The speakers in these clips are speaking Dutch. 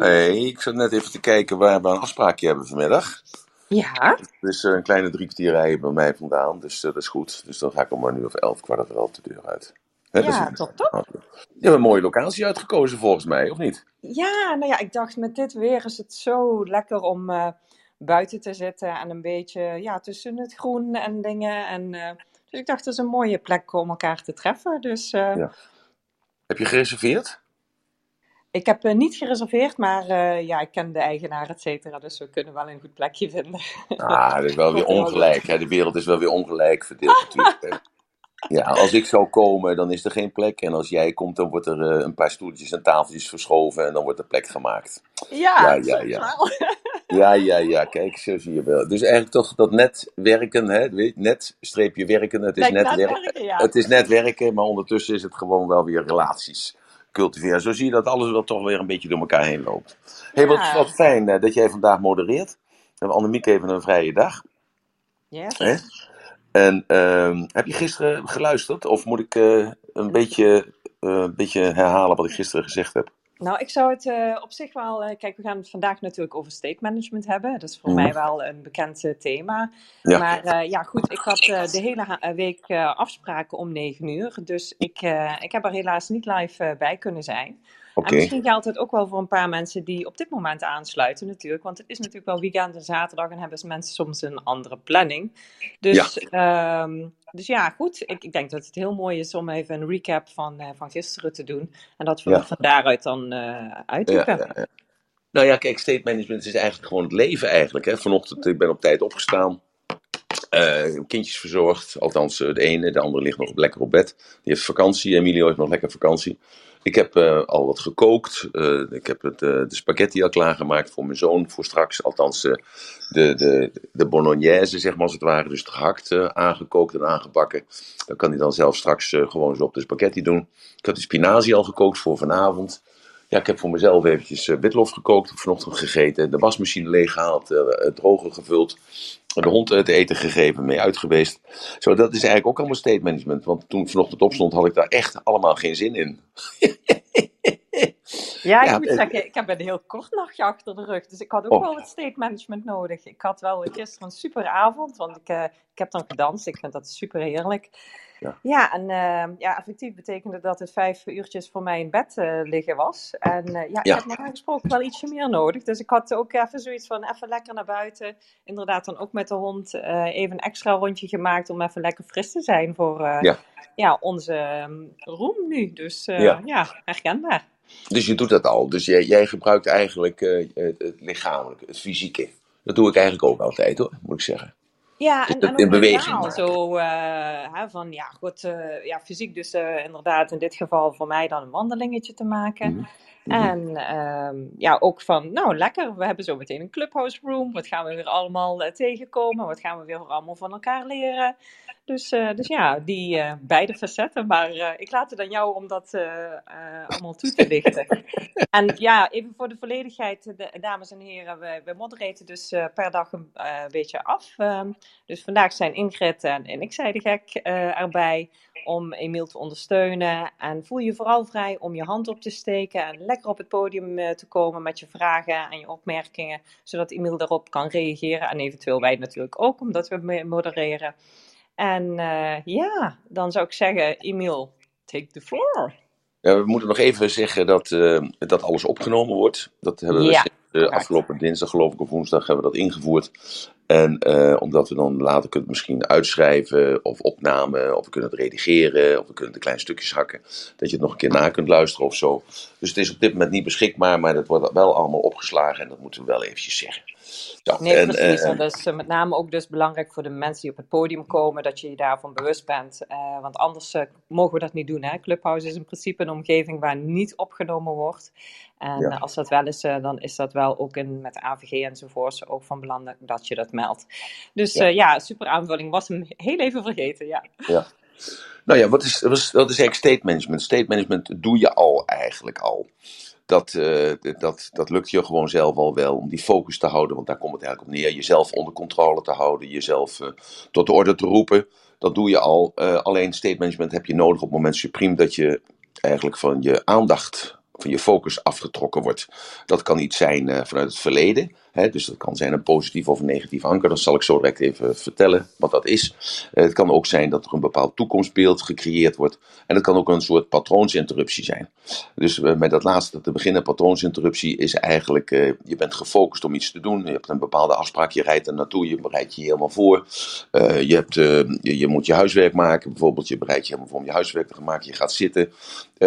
Hey, ik zat net even te kijken waar we een afspraakje hebben vanmiddag. Ja, Het is eh, een kleine drie kwartier rijden bij mij vandaan, dus eh, dat is goed. Dus dan ga ik om een uur of elf, kwart over elf de deur uit. Ja, is- top, top. Je hebt een mooie locatie uitgekozen volgens mij, of niet? Ja, nou ja, ik dacht met dit weer is het zo lekker om eh, buiten te zitten en een beetje ja, tussen het groen en dingen. En, dus ik dacht, het is een mooie plek om elkaar te treffen. Dus Ja. Heb je gereserveerd? Ik heb eh, niet gereserveerd, maar eh, ja, ik ken de eigenaar, et cetera. Dus we kunnen wel een goed plekje vinden. Ah, dat is wel weer er ongelijk. Hè? De wereld is wel weer ongelijk verdeeld natuurlijk. Hè? Ja, als ik zou komen, dan is er geen plek. En als jij komt, dan wordt er eh, een paar stoeltjes en tafeltjes verschoven en dan wordt er plek gemaakt. Ja, ja, ja. wel. Ja, ja, ja, kijk, zo zie je wel. Dus eigenlijk toch dat net werken, hè? weet- net streepje werken, het is net net werken. werken, ja. Het is net werken, maar ondertussen is het gewoon wel weer relaties cultiveren. Zo zie je dat alles wel toch weer een beetje door elkaar heen loopt. Hé, hey, wat, Ja. wat fijn eh, dat jij vandaag modereert. We hebben Annemiek even een vrije dag. Yes. Hè? En ehm, heb je gisteren geluisterd? Of moet ik eh, een, beetje, eh, een beetje herhalen wat ik gisteren gezegd heb? Nou, ik zou het eh, op zich wel. eh, kijk, we gaan het vandaag natuurlijk over state management hebben. Dat is voor Mhm. mij wel een bekend eh, thema. Ja. Maar ja, goed, ik had de hele week afspraken om 9 uur. Dus ik, ik heb er helaas niet live bij kunnen zijn. Oké. En misschien geldt het ook wel voor een paar mensen die op dit moment aansluiten, natuurlijk. Want het is natuurlijk wel weekend en zaterdag en hebben mensen soms een andere planning. Dus ja, dus ja goed. Ik, ik denk dat het heel mooi is om even een recap van, eh, van gisteren te doen. En dat we Ja. van daaruit dan eh. Ja, ja, ja. Nou ja, kijk, state management is eigenlijk gewoon het leven eigenlijk. Hè. Vanochtend, ik ben op tijd opgestaan. eh, kindjes verzorgd. Althans, eh, de ene, de andere ligt nog lekker op bed. Die heeft vakantie. Emilio heeft nog lekker vakantie. Ik heb eh, al wat gekookt. Eh, ik heb het, eh, de spaghetti al klaargemaakt voor mijn zoon voor straks. Althans, de, de, de bolognese, zeg maar als het ware. Dus gehakt, eh, aangekookt en aangebakken. Dan kan hij dan zelf straks gewoon zo op de spaghetti doen. Ik heb de spinazie al gekookt voor vanavond. Ja, ik heb voor mezelf eventjes witlof gekookt. Vanochtend gegeten. De wasmachine leeggehaald. eh, het droger gevuld. De hond te eten gegeven. Mee uit geweest. Zo, dat is eigenlijk ook allemaal state management. Want toen ik vanochtend opstond, had ik daar echt allemaal geen zin in. Ja, ik Ja, moet zeggen, ik heb een heel kort nachtje achter de rug. Dus ik had ook Oh. wel wat state management nodig. Ik had wel gisteren een super avond, want ik, eh, ik heb dan gedanst. Ik vind dat super heerlijk. Ja. Ja, en eh, ja, effectief betekende dat het vijf uurtjes voor mij in bed eh, liggen was. En eh, ja, Ja. ik heb normaal gesproken wel ietsje meer nodig. Dus ik had ook even zoiets van even lekker naar buiten. Inderdaad, dan ook met de hond even een extra rondje gemaakt om even lekker fris te zijn voor Ja. ja, onze ehm, roem nu. Dus Ja. ja, herkenbaar. Dus je doet dat al. Dus jij, jij gebruikt eigenlijk eh, het, het lichamelijke, het fysieke. Dat doe ik eigenlijk ook altijd hoor, moet ik zeggen. Ja, en, en in ook beweging zo, hè, van ja, goed, eh, ja, fysiek dus inderdaad in dit geval voor mij dan een wandelingetje te maken. Mhm. Mhm. En ehm, ja, ook van, nou lekker, we hebben zo meteen een clubhouse room. Wat gaan we weer allemaal eh, tegenkomen? Wat gaan we weer allemaal van elkaar leren? Dus, eh, dus ja, die eh, beide facetten. Maar ik laat het aan jou om dat allemaal toe te lichten. En ja, even voor de volledigheid, de, dames en heren, we, we moderaten dus per dag een beetje af. Ehm, dus vandaag zijn Ingrid en, en ik, zei de gek, erbij om Emiel te ondersteunen. En voel je vooral vrij om je hand op te steken en lekker op het podium eh, te komen met je vragen en je opmerkingen, zodat Emiel daarop kan reageren. En eventueel wij natuurlijk ook, omdat we me- modereren. En eh, ja, dan zou ik zeggen, Emiel, take the floor. Ja, we moeten nog even zeggen dat, eh, dat alles opgenomen wordt. Dat hebben we Ja, afgelopen dinsdag, geloof ik, of woensdag hebben we dat ingevoerd. En eh, omdat we dan later kunnen misschien uitschrijven of opnamen, of we kunnen het redigeren, of we kunnen in kleine stukjes hakken. Dat je het nog een keer na kunt luisteren of zo. Dus het is op dit moment niet beschikbaar, maar dat wordt wel allemaal opgeslagen en dat moeten we wel eventjes zeggen. Zo, Nee, en, precies. eh, En dat is eh, met name ook dus belangrijk voor de mensen die op het podium komen, dat je je daarvan bewust bent. Eh, want anders eh, mogen we dat niet doen. Hè? Clubhouse is in principe een omgeving waar niet opgenomen wordt. En Ja. eh, als dat wel is, eh, dan is dat wel ook in, met AVG enzovoorts ook van belang dat je dat meldt. Dus Ja. ja, ja super aanvulling. Was hem heel even vergeten, ja. Ja. Nou ja, wat is, wat is, wat is eigenlijk state management? State management doe je al eigenlijk al. Dat, eh, dat, dat lukt je gewoon zelf al wel om die focus te houden, want daar komt het eigenlijk op neer. Jezelf onder controle te houden, jezelf eh, tot de orde te roepen. Dat doe je al. Eh, alleen state management heb je nodig op het moment supreme dat je eigenlijk van je aandacht van je focus afgetrokken wordt. Dat kan iets zijn vanuit het verleden. Dus dat kan zijn een positief of een negatief anker. Dat zal ik zo direct even vertellen wat dat is. Uh, het kan ook zijn dat er een bepaald toekomstbeeld gecreëerd wordt. En het kan ook een soort patroonsinterruptie zijn. Dus uh, met dat laatste te beginnen, patroonsinterruptie is eigenlijk, je bent gefocust om iets te doen. Je hebt een bepaalde afspraak, je rijdt er naartoe, je bereidt je helemaal voor. je, hebt, je, je, moet je huiswerk maken, bijvoorbeeld je bereidt je helemaal voor om je huiswerk te maken. Je gaat zitten,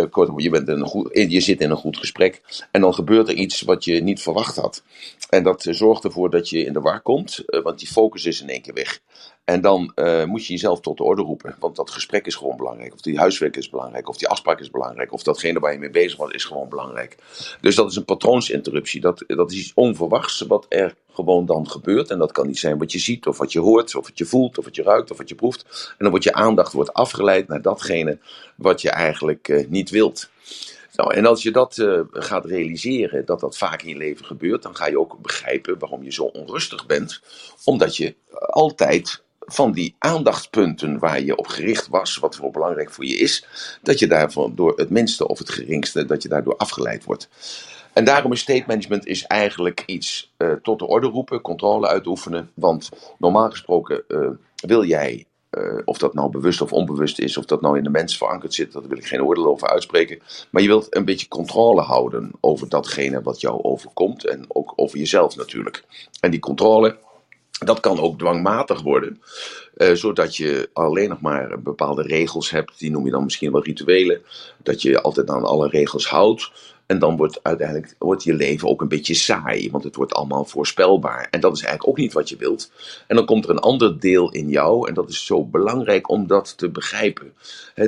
kortom, je, bent een je zit in een goed gesprek. En dan gebeurt er iets wat je niet verwacht had. En dat zorgt ervoor dat je in de war komt, eh, want die focus is in één keer weg. En dan uh, moet je jezelf tot de orde roepen. Want dat gesprek is gewoon belangrijk. Of die huiswerk is belangrijk. Of die afspraak is belangrijk. Of datgene waar je mee bezig was is gewoon belangrijk. Dus dat is een patroonsinterruptie. Dat, dat is iets onverwachts wat er gewoon dan gebeurt. En dat kan niet zijn wat je ziet, of wat je hoort, of wat je voelt, of wat je ruikt, of wat je proeft. En dan wordt je aandacht wordt afgeleid naar datgene wat je eigenlijk uh, niet wilt. Nou, en als je dat uh, gaat realiseren, dat dat vaak in je leven gebeurt, dan ga je ook begrijpen waarom je zo onrustig bent. Omdat je altijd van die aandachtspunten waar je op gericht was, wat voor belangrijk voor je is, dat je daarvan door het minste of het geringste, dat je daardoor afgeleid wordt. En daarom is state management is eigenlijk iets uh, tot de orde roepen, controle uitoefenen. Want normaal gesproken uh, wil jij uh, of dat nou bewust of onbewust is, of dat nou in de mens verankerd zit, daar wil ik geen oordeel over uitspreken. Maar je wilt een beetje controle houden over datgene wat jou overkomt en ook over jezelf natuurlijk. En die controle, dat kan ook dwangmatig worden, uh, zodat je alleen nog maar bepaalde regels hebt, die noem je dan misschien wel rituelen, dat je altijd aan alle regels houdt. En dan wordt uiteindelijk wordt je leven ook een beetje saai, want het wordt allemaal voorspelbaar. En dat is eigenlijk ook niet wat je wilt. En dan komt er een ander deel in jou, en dat is zo belangrijk om dat te begrijpen.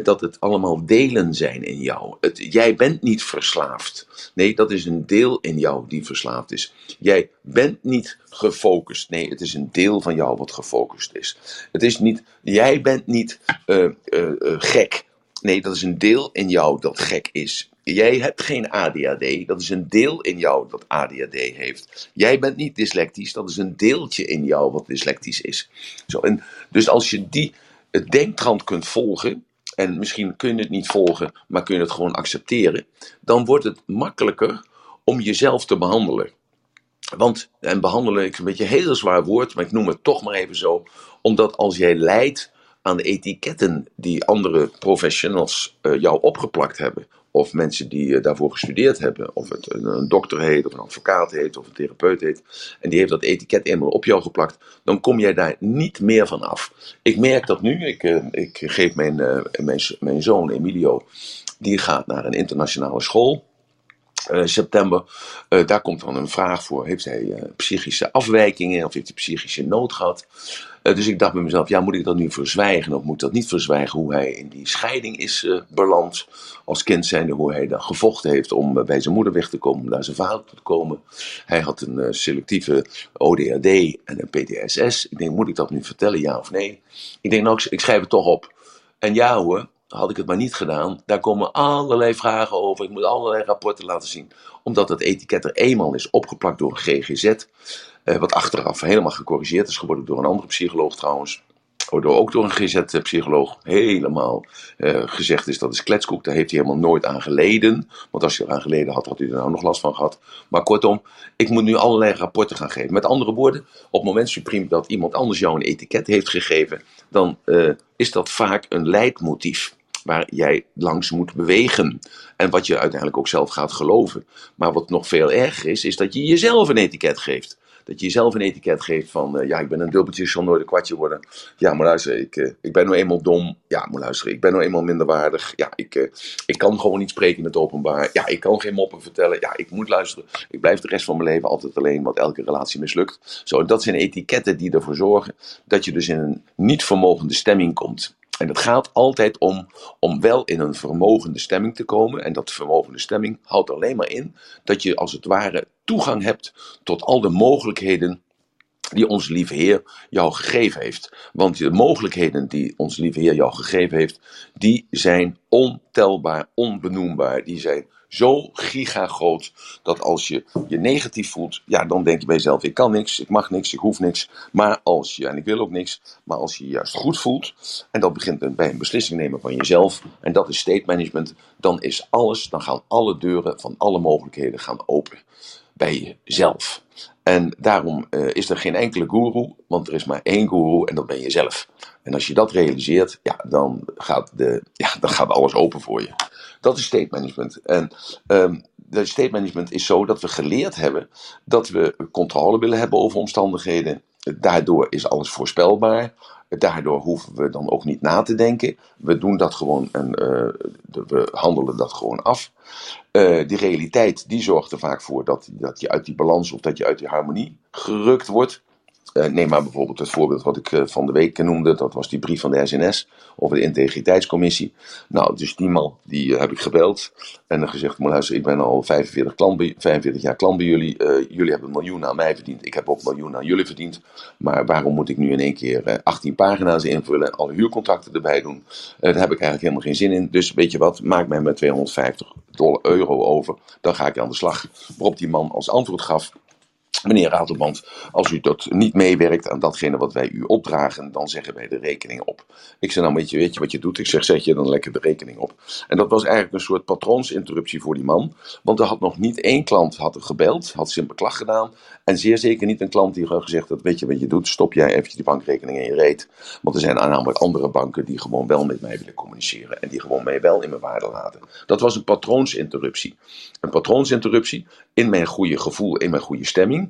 dat het allemaal delen zijn in jou. Het, jij bent niet verslaafd. Nee, dat is een deel in jou die verslaafd is. Jij bent niet gefocust. Nee, het is een deel van jou wat gefocust is. Het is niet, jij bent niet uh, uh, uh, gek. Nee, dat is een deel in jou dat gek is. Jij hebt geen ADHD, dat is een deel in jou dat ADHD heeft. Jij bent niet dyslectisch, dat is een deeltje in jou wat dyslectisch is. Zo, en dus als je die het denktrand kunt volgen, en misschien kun je het niet volgen, maar kun je het gewoon accepteren, dan wordt het makkelijker om jezelf te behandelen. Want, en behandelen is een beetje een heel zwaar woord, maar ik noem het toch maar even zo, omdat als jij lijdt aan de etiketten die andere professionals uh, jou opgeplakt hebben, of mensen die uh, daarvoor gestudeerd hebben, of het een, een, dokter heet, of een advocaat heet, of een therapeut heet, en die heeft dat etiket eenmaal op jou geplakt, dan kom jij daar niet meer van af. Ik merk dat nu, ik, uh, ik geef mijn, mijn, mijn zoon Emilio, die gaat naar een internationale school. Uh, september. Daar komt dan een vraag voor. Heeft hij psychische afwijkingen of heeft hij psychische nood gehad? Dus ik dacht bij mezelf, ja, moet ik dat nu verzwijgen of moet ik dat niet verzwijgen? Hoe hij in die scheiding is beland als kind zijnde, hoe hij dan gevochten heeft om bij zijn moeder weg te komen, om naar zijn vader te komen. Hij had een selectieve ODHD en een PTSS. Ik denk, moet ik dat nu vertellen, ja of nee? Ik denk, nou, ik schrijf het toch op. En ja hoor, had ik het maar niet gedaan, daar komen allerlei vragen over. Ik moet allerlei rapporten laten zien. Omdat het etiket er eenmaal is opgeplakt door GGZ. Eh, wat achteraf helemaal gecorrigeerd is geworden door een andere psycholoog trouwens. Door, ook door een GZ-psycholoog helemaal uh, gezegd is dat is kletskoek. Daar heeft hij helemaal nooit aan geleden. Want als hij eraan geleden had, had hij er nou nog last van gehad. Maar kortom, ik moet nu allerlei rapporten gaan geven. Met andere woorden, op het moment supreme dat iemand anders jou een etiket heeft gegeven, dan uh, is dat vaak een leidmotief waar jij langs moet bewegen. En wat je uiteindelijk ook zelf gaat geloven. Maar wat nog veel erger is, is dat je jezelf een etiket geeft. Dat je jezelf een etiket geeft van, uh, ja, ik ben een dubbeltje, zal nooit een kwartje worden. Ja, maar luister, ik, uh, ik ben nou eenmaal dom. Ja, maar luister, ik ben nou eenmaal minderwaardig. Ja, ik, uh, ik kan gewoon niet spreken in het openbaar. Ja, ik kan geen moppen vertellen. Ja, ik moet luisteren. Ik blijf de rest van mijn leven altijd alleen, want elke relatie mislukt. Zo, dat zijn etiketten die ervoor zorgen dat je dus in een niet vermogende stemming komt. En het gaat altijd om, om wel in een vermogende stemming te komen. En dat vermogende stemming houdt alleen maar in dat je als het ware toegang hebt tot al de mogelijkheden die onze lieve Heer jou gegeven heeft. Want de mogelijkheden die onze lieve Heer jou gegeven heeft, die zijn ontelbaar, onbenoembaar. Die zijn zo gigagroot dat als je je negatief voelt, ja, dan denk je bij jezelf: ik kan niks, ik mag niks, ik hoef niks. Maar als je, en ik wil ook niks, maar als je je juist goed voelt, en dat begint bij een beslissing nemen van jezelf, en dat is state management, dan is alles, dan gaan alle deuren van alle mogelijkheden gaan open bij jezelf. En daarom uh, is er geen enkele guru, want er is maar één guru en dat ben je zelf. En als je dat realiseert, ja, dan, gaat de, ja, dan gaat alles open voor je. Dat is state management. En um, de state management is zo dat we geleerd hebben dat we controle willen hebben over omstandigheden. Daardoor is alles voorspelbaar. Daardoor hoeven we dan ook niet na te denken. We doen dat gewoon en uh, we handelen dat gewoon af. Uh, die realiteit die zorgt er vaak voor dat, dat je uit die balans of dat je uit die harmonie gerukt wordt. Uh, neem maar bijvoorbeeld het voorbeeld wat ik uh, van de week noemde. Dat was die brief van de SNS over de integriteitscommissie. Nou, dus die man, die uh, heb ik gebeld. En dan gezegd, maar luister, ik ben al 45, klant bij, 45 jaar klant bij jullie. jullie hebben een miljoen aan mij verdiend. Ik heb ook een miljoen aan jullie verdiend. Maar waarom moet ik nu in één keer 18 pagina's invullen en alle huurcontracten erbij doen? daar heb ik eigenlijk helemaal geen zin in. Dus weet je wat, maak mij met 250 dollar, euro over. Dan ga ik aan de slag. Waarop die man als antwoord gaf. Meneer Ratelband, als u dat niet meewerkt aan datgene wat wij u opdragen, dan zeggen wij de rekening op. Ik zeg nou, weet je, weet je wat je doet? Ik zeg, zet je dan lekker de rekening op. En dat was eigenlijk een soort patroonsinterruptie voor die man. Want er had nog niet één klant had gebeld, had zijn beklag gedaan. En zeer zeker niet een klant die had gezegd, dat weet je wat je doet? Stop jij eventjes die bankrekening in je reet. Want er zijn namelijk andere banken die gewoon wel met mij willen communiceren. En die gewoon mij wel in mijn waarde laten. Dat was een patroonsinterruptie. Een patroonsinterruptie in mijn goede gevoel, in mijn goede stemming.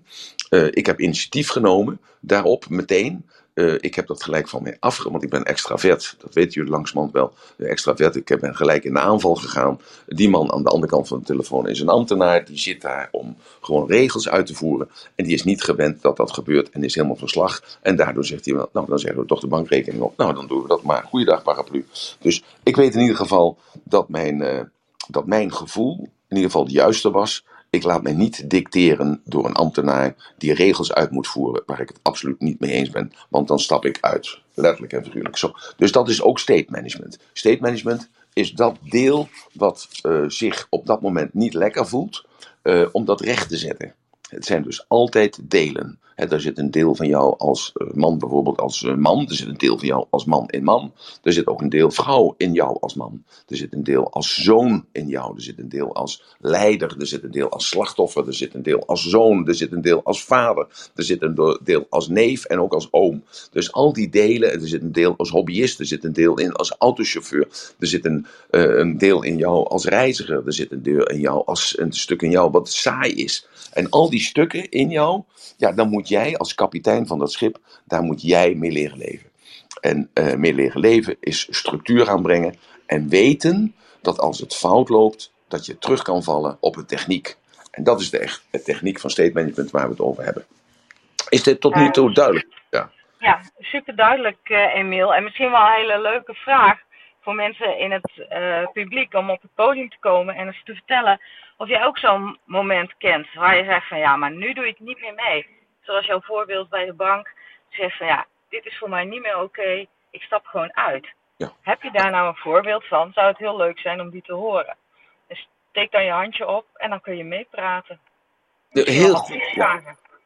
Uh, ik heb initiatief genomen daarop meteen. Uh, ik heb dat gelijk van mij afge... Want ik ben extravert. Dat weten jullie langzamerhand wel. Extravert. Ik ben gelijk in de aanval gegaan. Die man aan de andere kant van de telefoon is een ambtenaar. Die zit daar om gewoon regels uit te voeren. En die is niet gewend dat dat gebeurt. En is helemaal verslag. En daardoor zegt hij, nou dan zeggen we toch de bankrekening op. Nou dan doen we dat maar. Goeiedag paraplu. Dus ik weet in ieder geval dat mijn, dat mijn gevoel in ieder geval het juiste was. Ik laat mij niet dicteren door een ambtenaar die regels uit moet voeren waar ik het absoluut niet mee eens ben, want dan stap ik uit. Letterlijk en figuurlijk. Zo. Dus dat is ook state management. State management is dat deel wat uh, zich op dat moment niet lekker voelt, uh, om dat recht te zetten. Het zijn dus altijd delen. He, er zit een deel van jou als uh, man bijvoorbeeld als uh, man. Er zit een deel van jou als man in man. Er zit ook een deel vrouw in jou als man. Er zit een deel als zoon in jou. Er zit een deel als leider. Er zit een deel als slachtoffer. Er zit een deel als zoon. Er zit een deel als vader. Er zit een deel als neef en ook als oom. Dus al die delen. Er zit een deel als hobbyist. Er zit een deel in als autochauffeur. Er zit een, uh, een deel in jou als reiziger. Er zit een deel in jou als een stuk in jou wat saai is. En al die stukken in jou, ja, dan moet jij als kapitein van dat schip, daar moet jij mee leren leven. En uh, mee leren leven is structuur aanbrengen en weten dat als het fout loopt, dat je terug kan vallen op een techniek. En dat is de, echt, de techniek van state management waar we het over hebben. Is dit tot nu toe duidelijk? Ja, ja super duidelijk, uh, Emiel. En misschien wel een hele leuke vraag voor mensen in het uh, publiek om op het podium te komen en eens te vertellen of jij ook zo'n moment kent waar je zegt van ja, maar nu doe ik niet meer mee. Zoals jouw voorbeeld bij de bank zegt van ja, dit is voor mij niet meer oké, okay, ik stap gewoon uit. Ja. Heb je daar nou een voorbeeld van? Zou het heel leuk zijn om die te horen. Dus steek dan je handje op en dan kun je meepraten. Heel goed, ja.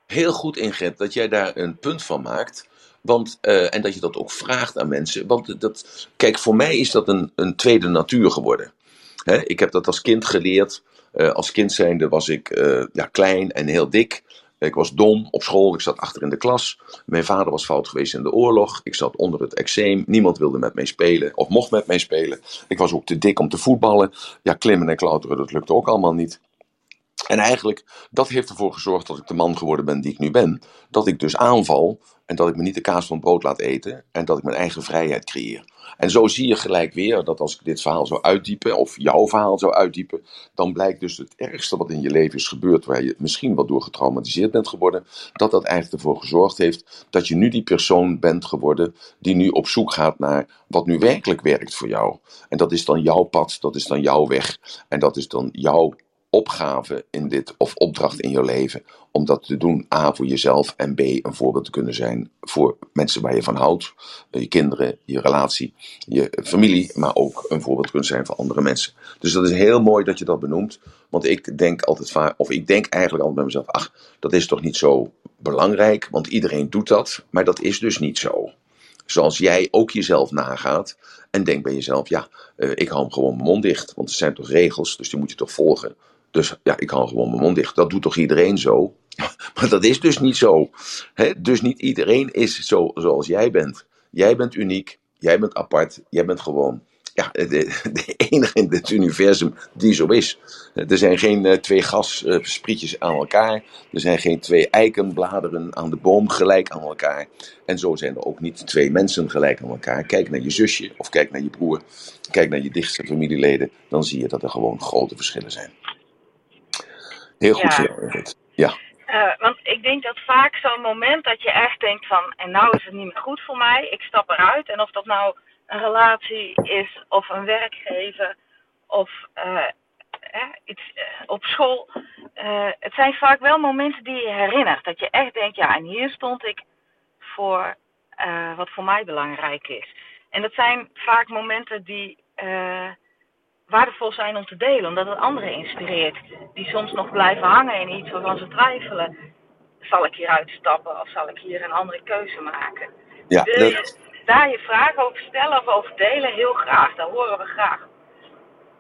heel goed Ingrid dat jij daar een punt van maakt. Want, uh, en dat je dat ook vraagt aan mensen. Want dat, kijk, voor mij is dat een, een tweede natuur geworden. He, ik heb dat als kind geleerd. Uh, als kind zijnde was ik uh, ja, klein en heel dik. Ik was dom op school, ik zat achter in de klas. Mijn vader was fout geweest in de oorlog. Ik zat onder het eczeem. Niemand wilde met mij spelen of mocht met mij spelen. Ik was ook te dik om te voetballen. Ja, klimmen en klauteren, dat lukte ook allemaal niet. En eigenlijk, dat heeft ervoor gezorgd dat ik de man geworden ben die ik nu ben. Dat ik dus aanval en dat ik me niet de kaas van brood laat eten en dat ik mijn eigen vrijheid creëer. En zo zie je gelijk weer dat als ik dit verhaal zou uitdiepen, of jouw verhaal zou uitdiepen, dan blijkt dus het ergste wat in je leven is gebeurd, waar je misschien wel door getraumatiseerd bent geworden, dat dat eigenlijk ervoor gezorgd heeft dat je nu die persoon bent geworden die nu op zoek gaat naar wat nu werkelijk werkt voor jou. En dat is dan jouw pad, dat is dan jouw weg en dat is dan jouw opgave in dit, of opdracht in je leven, om dat te doen, A, voor jezelf en B, een voorbeeld te kunnen zijn voor mensen waar je van houdt, je kinderen, je relatie, je familie, maar ook een voorbeeld kunnen zijn voor andere mensen. Dus dat is heel mooi dat je dat benoemt, want ik denk altijd vaak, of ik denk eigenlijk altijd bij mezelf, ach, dat is toch niet zo belangrijk, want iedereen doet dat, maar dat is dus niet zo. Zoals jij ook jezelf nagaat en denkt bij jezelf, ja, uh, ik hou hem gewoon mijn mond dicht, want er zijn toch regels, dus die moet je toch volgen. Dus ja, ik hou gewoon mijn mond dicht. Dat doet toch iedereen zo? Maar dat is dus niet zo. Dus niet iedereen is zo zoals jij bent. Jij bent uniek, jij bent apart, jij bent gewoon ja, de, enige in het universum die zo is. Er zijn geen uh, twee gassprietjes aan elkaar. Er zijn geen twee eikenbladeren aan de boom gelijk aan elkaar. En zo zijn er ook niet twee mensen gelijk aan elkaar. Kijk naar je zusje of kijk naar je broer. Kijk naar je dichtste familieleden. Dan zie je dat er gewoon grote verschillen zijn. Heel goed ja. Ja. Uh, want ik denk dat vaak zo'n moment dat je echt denkt van, en nou is het niet meer goed voor mij, ik stap eruit. En of dat nou een relatie is, of een werkgever, of uh, eh, iets uh, op school. het zijn vaak wel momenten die je herinnert. Dat je echt denkt, ja, en hier stond ik voor wat voor mij belangrijk is. En dat zijn vaak momenten die waardevol zijn om te delen, omdat het anderen inspireert. Die soms nog blijven hangen in iets waarvan ze twijfelen. Zal ik hier uitstappen of zal ik hier een andere keuze maken? Ja, Wil je daar je vragen over stellen of over delen? Heel graag, dat horen we graag.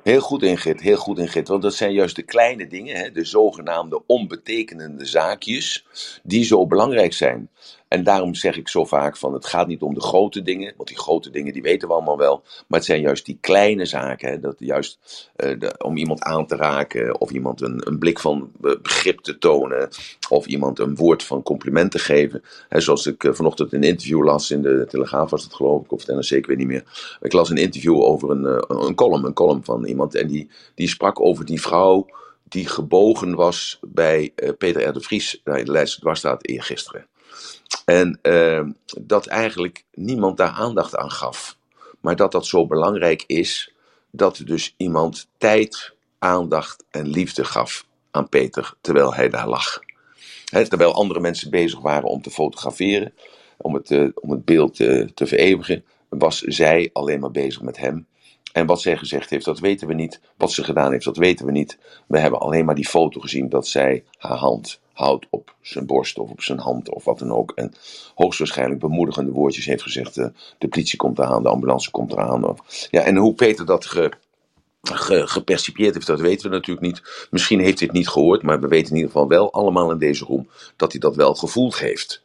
Heel goed Ingrid, heel goed Ingrid. Want dat zijn juist de kleine dingen, hè, de zogenaamde onbetekenende zaakjes, die zo belangrijk zijn. En daarom zeg ik zo vaak van het gaat niet om de grote dingen, want die grote dingen die weten we allemaal wel. Maar het zijn juist die kleine zaken, hè, dat juist de, om iemand aan te raken of iemand een, een blik van begrip te tonen of iemand een woord van compliment te geven. Hè, zoals ik uh, vanochtend een interview las in de Telegraaf was het geloof ik, of het NRC, ik weet niet meer. Ik las een interview over een, een column, een column van iemand en die, die sprak over die vrouw die gebogen was bij Peter R. de Vries daar in de Leidse Dwarsstraat eergisteren. En uh, dat eigenlijk niemand daar aandacht aan gaf. Maar dat dat zo belangrijk is, dat dus iemand tijd, aandacht en liefde gaf aan Peter terwijl hij daar lag. terwijl andere mensen bezig waren om te fotograferen, om het, uh, om het beeld uh, te vereeuwigen, was zij alleen maar bezig met hem. En wat zij gezegd heeft, dat weten we niet. Wat ze gedaan heeft, dat weten we niet. We hebben alleen maar die foto gezien dat zij haar hand houdt op zijn borst of op zijn hand of wat dan ook. En hoogstwaarschijnlijk bemoedigende woordjes heeft gezegd: uh, de politie komt eraan, de ambulance komt eraan. Of, ja, en hoe Peter dat ge, gepercipieerd heeft, dat weten we natuurlijk niet. Misschien heeft hij het niet gehoord, maar we weten in ieder geval wel allemaal in deze room dat hij dat wel gevoeld heeft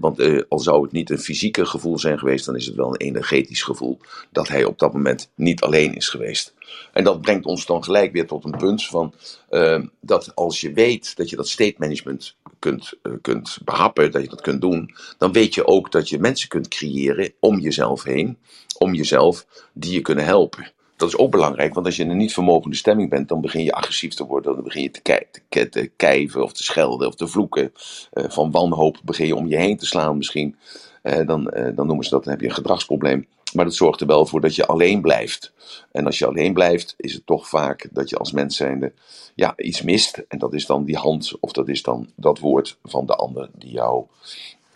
want uh, al zou het niet een fysieke gevoel zijn geweest, dan is het wel een energetisch gevoel dat hij op dat moment niet alleen is geweest. En dat brengt ons dan gelijk weer tot een punt van uh, dat als je weet dat je dat state management kunt, uh, kunt behappen, dat je dat kunt doen, dan weet je ook dat je mensen kunt creëren om jezelf heen, om jezelf, die je kunnen helpen dat is ook belangrijk, want als je in een niet vermogende stemming bent, dan begin je agressief te worden. Dan begin je te, te, te kijven of te schelden of te vloeken. Uh, van wanhoop begin je om je heen te slaan misschien. Uh, dan, uh, dan noemen ze dat, dan heb je een gedragsprobleem. Maar dat zorgt er wel voor dat je alleen blijft. En als je alleen blijft, is het toch vaak dat je als mens zijnde ja, iets mist. En dat is dan die hand, of dat is dan dat woord van de ander die jou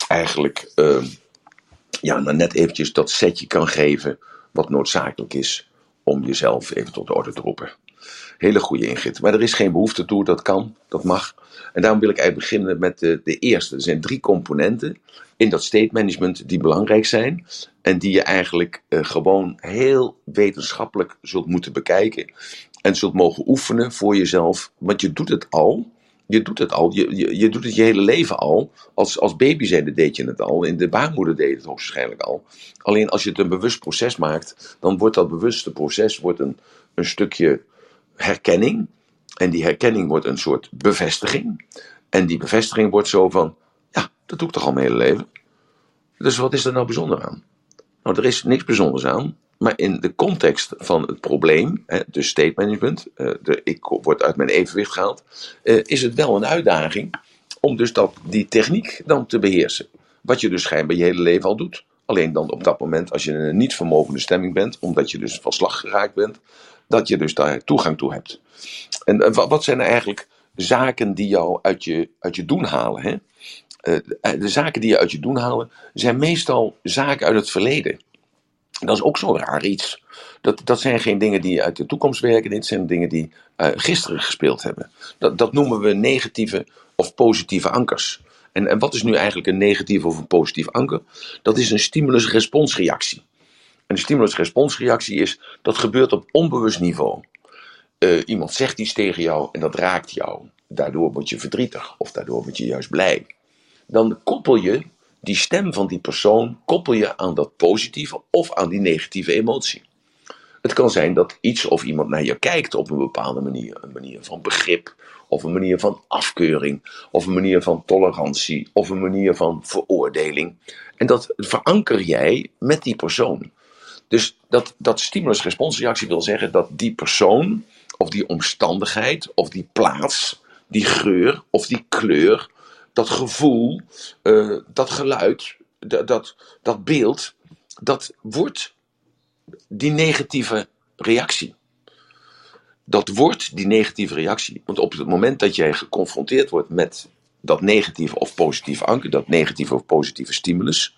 eigenlijk ehm, ja, nou net eventjes dat setje kan geven wat noodzakelijk is om jezelf even tot de orde te roepen. Hele goede Ingrid. Maar er is geen behoefte toe, dat kan, dat mag. En daarom wil ik eigenlijk beginnen met de, de eerste. Er zijn drie componenten in dat state management die belangrijk zijn. En die je eigenlijk uh, gewoon heel wetenschappelijk zult moeten bekijken. En zult mogen oefenen voor jezelf. Want je doet het al je doet het al. Je, je, doet het je hele leven al. Als, als baby zijnde deed je het al. In de baarmoeder deed het hoogstwaarschijnlijk al. Alleen als je het een bewust proces maakt, dan wordt dat bewuste proces wordt een, een stukje herkenning. En die herkenning wordt een soort bevestiging. En die bevestiging wordt zo van, ja, dat doe ik toch al mijn hele leven. Dus wat is er nou bijzonder aan? Nou, er is niks bijzonders aan. Maar in de context van het probleem, hè, dus state management, uh, de, ik word uit mijn evenwicht gehaald, uh, is het wel een uitdaging om dus dat, die techniek dan te beheersen. Wat je dus schijnbaar je hele leven al doet. Alleen dan op dat moment, als je in een niet vermogende stemming bent, omdat je dus van slag geraakt bent, dat je dus daar toegang toe hebt. En eh, wat zijn er eigenlijk zaken die jou uit je, uit je doen halen? Hè? De zaken die je uit je doen halen zijn meestal zaken uit het verleden. Dat is ook zo'n raar iets. Dat, dat zijn geen dingen die uit de toekomst werken, dit zijn dingen die uh, gisteren gespeeld hebben. Dat, dat noemen we negatieve of positieve ankers. En, en wat is nu eigenlijk een negatieve of een positief anker? Dat is een stimulus-responsreactie. En de stimulus-responsreactie is, dat gebeurt op onbewust niveau. Uh, iemand zegt iets tegen jou en dat raakt jou. Daardoor word je verdrietig of daardoor word je juist blij. Dan koppel je die stem van die persoon koppel je aan dat positieve of aan die negatieve emotie. Het kan zijn dat iets of iemand naar je kijkt op een bepaalde manier. Een manier van begrip, of een manier van afkeuring, of een manier van tolerantie, of een manier van veroordeling. En dat veranker jij met die persoon. Dus dat, dat stimulus-responsreactie wil zeggen dat die persoon, of die omstandigheid, of die plaats, die geur of die kleur, dat gevoel, uh, dat geluid, dat, dat, dat beeld, dat wordt die negatieve reactie. Dat wordt die negatieve reactie. Want op het moment dat jij geconfronteerd wordt met dat negatieve of positieve anker, dat negatieve of positieve stimulus,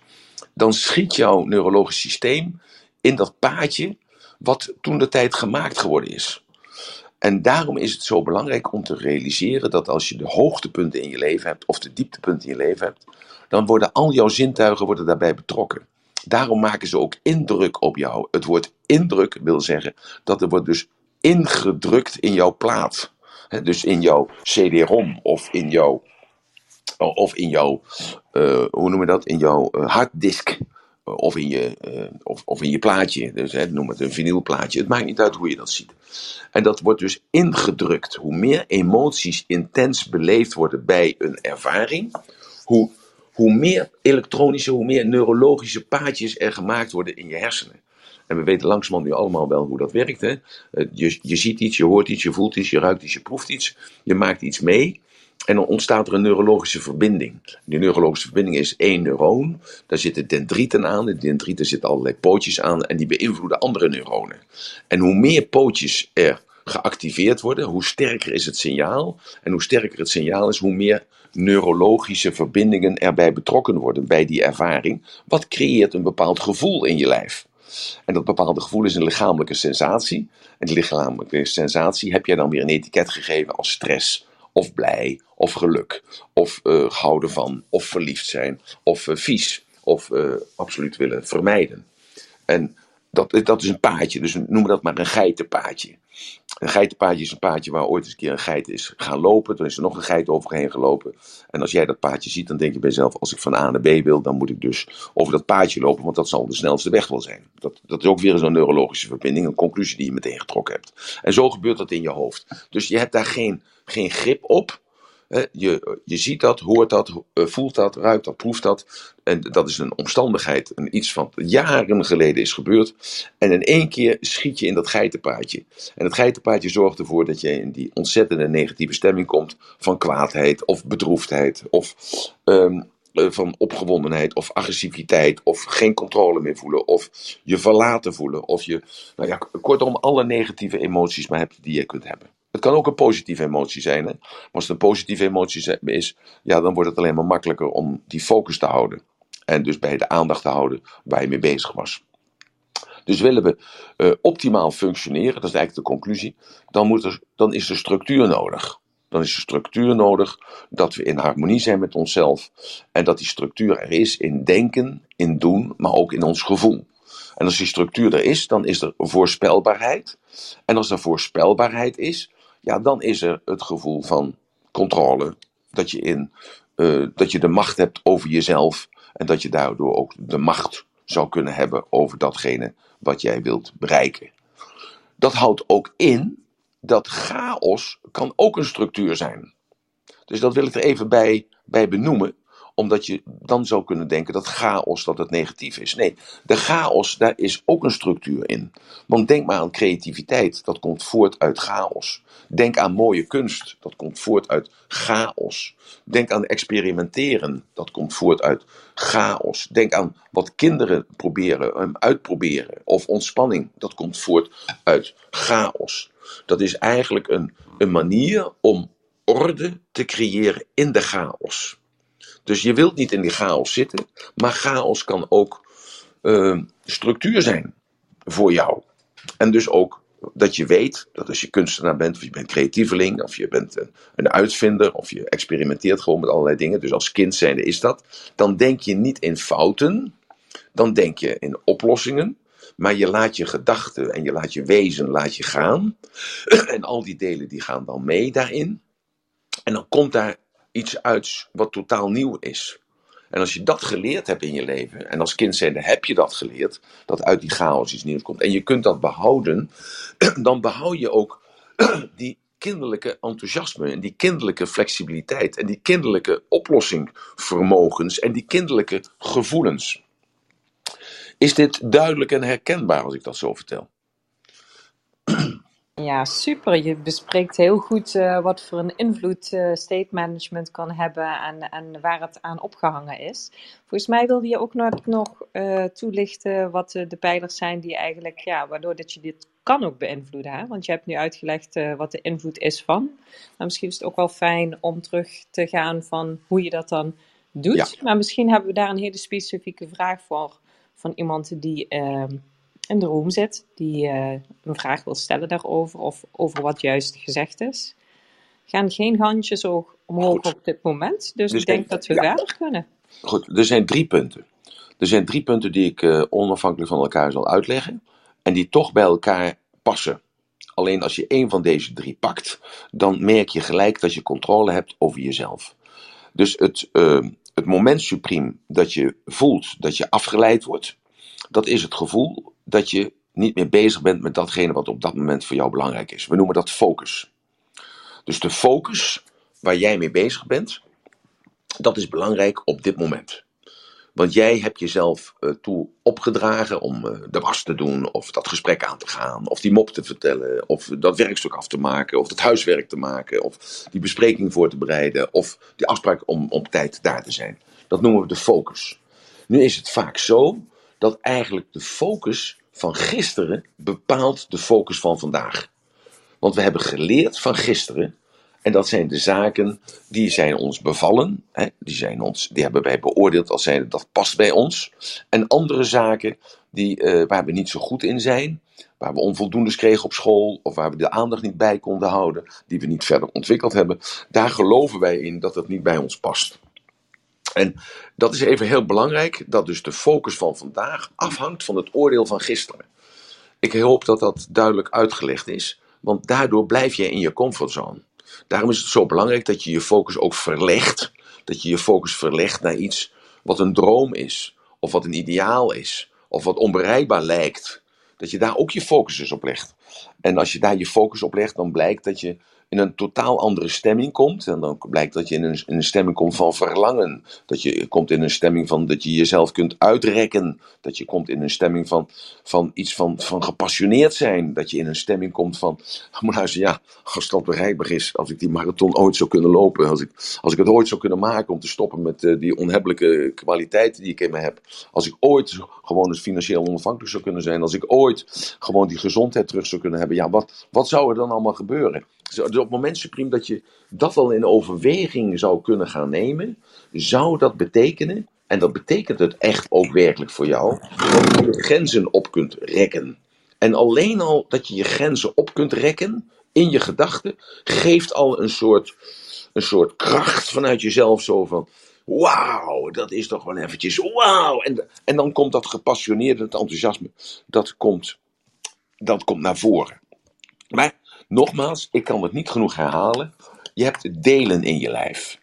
dan schiet jouw neurologisch systeem in dat paadje wat toen de tijd gemaakt geworden is. En daarom is het zo belangrijk om te realiseren dat als je de hoogtepunten in je leven hebt, of de dieptepunten in je leven hebt, dan worden al jouw zintuigen worden daarbij betrokken. Daarom maken ze ook indruk op jou. Het woord indruk wil zeggen dat er wordt dus ingedrukt in jouw plaat. dus in jouw CD-ROM of in jouw, of in jouw uh, hoe noem je dat, in jouw uh, harddisk of in je, uh, of, of in je plaatje. Dus hè, noem het een vinylplaatje. Het maakt niet uit hoe je dat ziet. En dat wordt dus ingedrukt. Hoe meer emoties intens beleefd worden bij een ervaring, hoe, hoe meer elektronische, hoe meer neurologische paadjes er gemaakt worden in je hersenen. En we weten langzamerhand nu allemaal wel hoe dat werkt. Hè? Je, je ziet iets, je hoort iets, je voelt iets, je ruikt iets, je proeft iets. Je maakt iets mee. En dan ontstaat er een neurologische verbinding. Die neurologische verbinding is één neuroon. Daar zitten dendrieten aan. De dendrieten zitten allerlei pootjes aan. En die beïnvloeden andere neuronen. En hoe meer pootjes er geactiveerd worden, hoe sterker is het signaal. En hoe sterker het signaal is, hoe meer neurologische verbindingen erbij betrokken worden bij die ervaring. Wat creëert een bepaald gevoel in je lijf. En dat bepaalde gevoel is een lichamelijke sensatie. En die lichamelijke sensatie heb jij dan weer een etiket gegeven als stress, of blij, of geluk, of uh, houden van, of verliefd zijn, of uh, vies, of uh, absoluut willen vermijden. En dat, dat is een paadje, dus noemen dat maar een geitenpaadje. Een geitenpaadje is een paadje waar ooit eens een keer een geit is gaan lopen. Toen is er nog een geit overheen gelopen. En als jij dat paadje ziet, dan denk je bij jezelf: als ik van A naar B wil, dan moet ik dus over dat paadje lopen, want dat zal de snelste weg wel zijn. Dat, dat is ook weer zo'n neurologische verbinding, een conclusie die je meteen getrokken hebt. En zo gebeurt dat in je hoofd. Dus je hebt daar geen, geen grip op. Je, je ziet dat, hoort dat, eh, voelt dat, ruikt dat, proeft dat. En dat is een omstandigheid, een iets van jaren geleden is gebeurd. En in één keer schiet je in dat geitenpaadje. En het geitenpaadje zorgt ervoor dat je in die ontzettende negatieve stemming komt van kwaadheid of bedroefdheid of um, van opgewondenheid of agressiviteit of geen controle meer voelen of je verlaten voelen of je, nou ja, kortom alle negatieve emoties maar hebt die je kunt hebben. Het kan ook een positieve emotie zijn. Hè? Maar als het een positieve emotie is, ja, dan wordt het alleen maar makkelijker om die focus te houden. En dus bij de aandacht te houden waar je mee bezig was. Dus willen we uh, optimaal functioneren, dat is eigenlijk de conclusie, dan, moet er, dan is er structuur nodig. Dan is er structuur nodig dat we in harmonie zijn met onszelf. En dat die structuur er is in denken, in doen, maar ook in ons gevoel. En als die structuur er is, dan is er voorspelbaarheid. En als er voorspelbaarheid is, ja, dan is er het gevoel van controle. Dat je, in, uh, dat je de macht hebt over jezelf en dat je daardoor ook de macht zou kunnen hebben over datgene wat jij wilt bereiken. Dat houdt ook in dat chaos kan ook een structuur zijn. Dus dat wil ik er even bij, bij benoemen, omdat je dan zou kunnen denken dat chaos dat het negatief is. Nee, de chaos, daar is ook een structuur in. Want denk maar aan creativiteit, dat komt voort uit chaos. Denk aan mooie kunst, dat komt voort uit chaos. Denk aan experimenteren, dat komt voort uit chaos. Denk aan wat kinderen proberen, uitproberen, of ontspanning, dat komt voort uit chaos. Dat is eigenlijk een, een manier om orde te creëren in de chaos. Dus je wilt niet in die chaos zitten, maar chaos kan ook uh, structuur zijn voor jou. En dus ook dat je weet dat als je kunstenaar bent, of je bent creatieveling, of je bent een, een uitvinder, of je experimenteert gewoon met allerlei dingen, dus als kind zijnde is dat, dan denk je niet in fouten, dan denk je in oplossingen, maar je laat je gedachten en je laat je wezen laat je gaan. En al die delen die gaan dan mee daarin. En dan komt daar iets uit wat totaal nieuw is. En als je dat geleerd hebt in je leven, en als kind zijnde heb je dat geleerd, dat uit die chaos iets nieuws komt, en je kunt dat behouden, dan behoud je ook die kinderlijke enthousiasme en die kinderlijke flexibiliteit en die kinderlijke oplossingvermogens en die kinderlijke gevoelens. Is dit duidelijk en herkenbaar als ik dat zo vertel? Ja, super. Je bespreekt heel goed uh, wat voor een invloed uh, state management kan hebben en, en waar het aan opgehangen is. Volgens mij wilde je ook nog, nog uh, toelichten wat de pijlers zijn die eigenlijk, ja, waardoor dat je dit kan ook beïnvloeden. Hè? Want je hebt nu uitgelegd wat de invloed is van. Maar misschien is het ook wel fijn om terug te gaan van hoe je dat dan doet. Ja. Maar misschien hebben we daar een hele specifieke vraag voor van iemand die ehm, in de room zit, die uh, een vraag wil stellen daarover of over wat juist gezegd is. Gaan geen handjes omhoog Goed. op dit moment, dus, dus ik denk dat we ja. verder kunnen. Goed, er zijn drie punten. Er zijn drie punten die ik uh, onafhankelijk van elkaar zal uitleggen en die toch bij elkaar passen. Alleen als je één van deze drie pakt, dan merk je gelijk dat je controle hebt over jezelf. Dus het, uh, het moment supriem dat je voelt dat je afgeleid wordt, dat is het gevoel dat je niet meer bezig bent met datgene wat op dat moment voor jou belangrijk is. We noemen dat focus. Dus de focus waar jij mee bezig bent, dat is belangrijk op dit moment. Want jij hebt jezelf uh, toe opgedragen om uh, de was te doen, of dat gesprek aan te gaan, of die mop te vertellen, of dat werkstuk af te maken, of dat huiswerk te maken, of die bespreking voor te bereiden, of die afspraak om op tijd daar te zijn. Dat noemen we de focus. Nu is het vaak zo dat eigenlijk de focus van gisteren bepaalt de focus van vandaag. Want we hebben geleerd van gisteren. En dat zijn de zaken die zijn ons bevallen. Hè, die, zijn ons, die hebben wij beoordeeld als zijn dat past bij ons. En andere zaken die, uh, waar we niet zo goed in zijn. Waar we onvoldoendes kregen op school. Of waar we de aandacht niet bij konden houden. Die we niet verder ontwikkeld hebben. Daar geloven wij in dat het niet bij ons past. En dat is even heel belangrijk, dat dus de focus van vandaag afhangt van het oordeel van gisteren. Ik hoop dat dat duidelijk uitgelegd is, want daardoor blijf je in je comfortzone. Daarom is het zo belangrijk dat je je focus ook verlegt. Dat je je focus verlegt naar iets wat een droom is, of wat een ideaal is, of wat onbereikbaar lijkt. Dat je daar ook je focus eens op legt. En als je daar je focus op legt, dan blijkt dat je in een totaal andere stemming komt. En dan blijkt dat je in een, in een stemming komt van verlangen. Dat je komt in een stemming van dat je jezelf kunt uitrekken. Dat je komt in een stemming van, van iets van, van gepassioneerd zijn. Dat je in een stemming komt van, moet luisteren, ja, als dat bereikbaar is, als ik die marathon ooit zou kunnen lopen, als ik, als ik het ooit zou kunnen maken om te stoppen met uh, die onhebbelijke kwaliteiten die ik in me heb. Als ik ooit gewoon het financieel onafhankelijk zou kunnen zijn. Als ik ooit gewoon die gezondheid terug zou kunnen hebben. Ja, wat, wat zou er dan allemaal gebeuren? Dus op het moment supreme dat je dat al in overweging zou kunnen gaan nemen, zou dat betekenen, en dat betekent het echt ook werkelijk voor jou, dat je je grenzen op kunt rekken. En alleen al dat je je grenzen op kunt rekken in je gedachten, geeft al een soort, een soort kracht vanuit jezelf zo van. Wauw, dat is toch wel eventjes wauw. En, en dan komt dat gepassioneerde, enthousiasme, dat komt, dat komt naar voren. Maar Nogmaals, ik kan het niet genoeg herhalen. Je hebt delen in je lijf.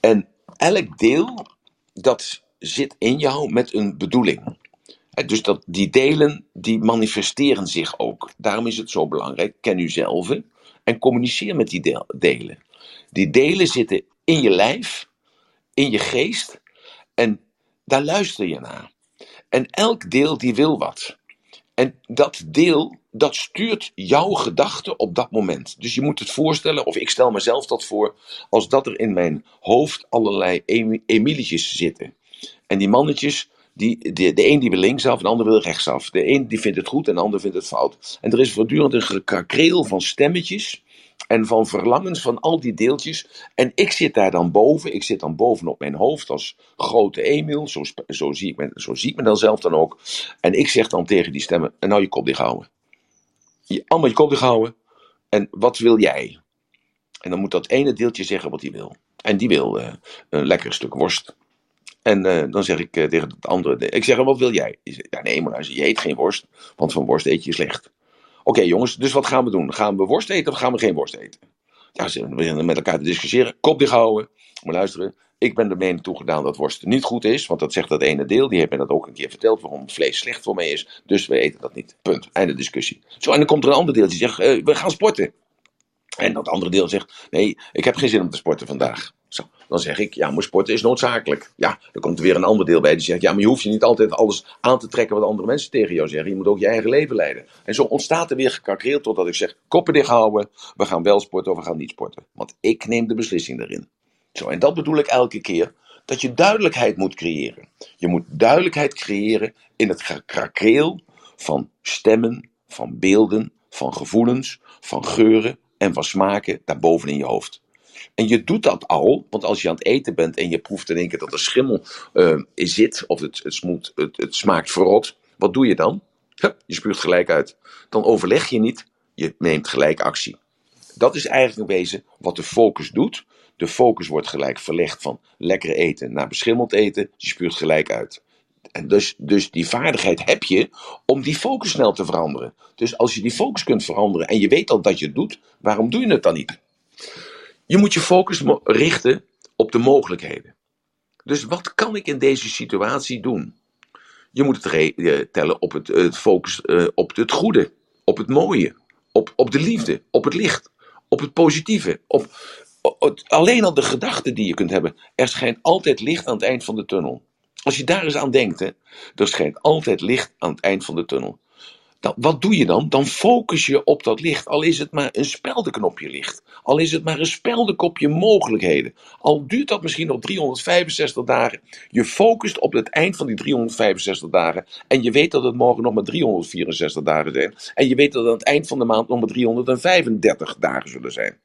En elk deel, dat zit in jou met een bedoeling. Dus dat, die delen, die manifesteren zich ook. Daarom is het zo belangrijk, ken u zelf en communiceer met die delen. Die delen zitten in je lijf, in je geest En daar luister je naar. En elk deel die wil wat. En dat deel, dat stuurt jouw gedachten op dat moment. Dus je moet het voorstellen, of ik stel mezelf dat voor, als dat er in mijn hoofd allerlei Emilietjes zitten. En die mannetjes, die, de, een die wil linksaf, de ander wil rechtsaf. De een die vindt het goed en de ander vindt het fout. En er is voortdurend een gekrakreel van stemmetjes en van verlangens van al die deeltjes. En ik zit daar dan boven, ik zit dan bovenop mijn hoofd als grote Emiel, zo, zo, zie, ik me, zo zie ik me dan zelf dan ook. En ik zeg dan tegen die stemmen, en nou je kop dicht houden. Je, allemaal je kop houden. En wat wil jij? En dan moet dat ene deeltje zeggen wat hij wil. En die wil uh, een lekker stuk worst. En uh, dan zeg ik uh, tegen het andere, ik zeg, wat wil jij? Zegt, ja, nee, maar je eet geen worst, want van worst eet je slecht. Oké jongens, dus wat gaan we doen? Gaan we worst eten of gaan we geen worst eten? Ja, ze beginnen met elkaar te discussiëren. Kop dicht houden. Maar luisteren, ik ben er mening toegedaan dat worst niet goed is. Want dat zegt dat ene deel. Die heeft mij dat ook een keer verteld. Waarom vlees slecht voor mij is. Dus we eten dat niet. Punt. Einde discussie. Zo, en dan komt er een ander deel die zegt: uh, We gaan sporten. En dat andere deel zegt: Nee, ik heb geen zin om te sporten vandaag. Zo, dan zeg ik, ja, maar sporten is noodzakelijk. Ja, dan komt er weer een ander deel bij die zegt, ja, maar je hoeft je niet altijd alles aan te trekken wat andere mensen tegen jou zeggen. Je moet ook je eigen leven leiden. En zo ontstaat er weer gekakreeld totdat ik zeg, koppen dicht houden, we gaan wel sporten of we gaan niet sporten. Want ik neem de beslissing daarin. En dat bedoel ik elke keer, dat je duidelijkheid moet creëren. Je moet duidelijkheid creëren in het gekrakreel van stemmen, van beelden, van gevoelens, van geuren en van smaken daarboven in je hoofd. En je doet dat al, want als je aan het eten bent en je proeft in één keer dat er schimmel uh, zit, of het, het, het, het smaakt verrot, wat doe je dan? Hup, je spuugt gelijk uit. Dan overleg je niet, je neemt gelijk actie. Dat is eigenlijk in wezen wat de focus doet. De focus wordt gelijk verlegd van lekker eten naar beschimmeld eten. Je spuugt gelijk uit. En dus, dus die vaardigheid heb je om die focus snel te veranderen. Dus als je die focus kunt veranderen en je weet al dat je het doet, waarom doe je het dan niet? Je moet je focus richten op de mogelijkheden. Dus wat kan ik in deze situatie doen? Je moet het eh, tellen op het, het focus uh, op het goede, op het mooie, op, op de liefde, op het licht, op het positieve. Op, alleen al de gedachten die je kunt hebben. Er schijnt altijd licht aan het eind van de tunnel. Als je daar eens aan denkt, hè, er schijnt altijd licht aan het eind van de tunnel. Wat doe je dan? Dan focus je op dat licht. Al is het maar een speldenknopje licht. Al is het maar een speldenkopje mogelijkheden. Al duurt dat misschien nog 365 dagen. Je focust op het eind van die 365 dagen. En je weet dat het morgen nog maar 364 dagen zijn. En je weet dat het aan het eind van de maand nog maar 335 dagen zullen zijn.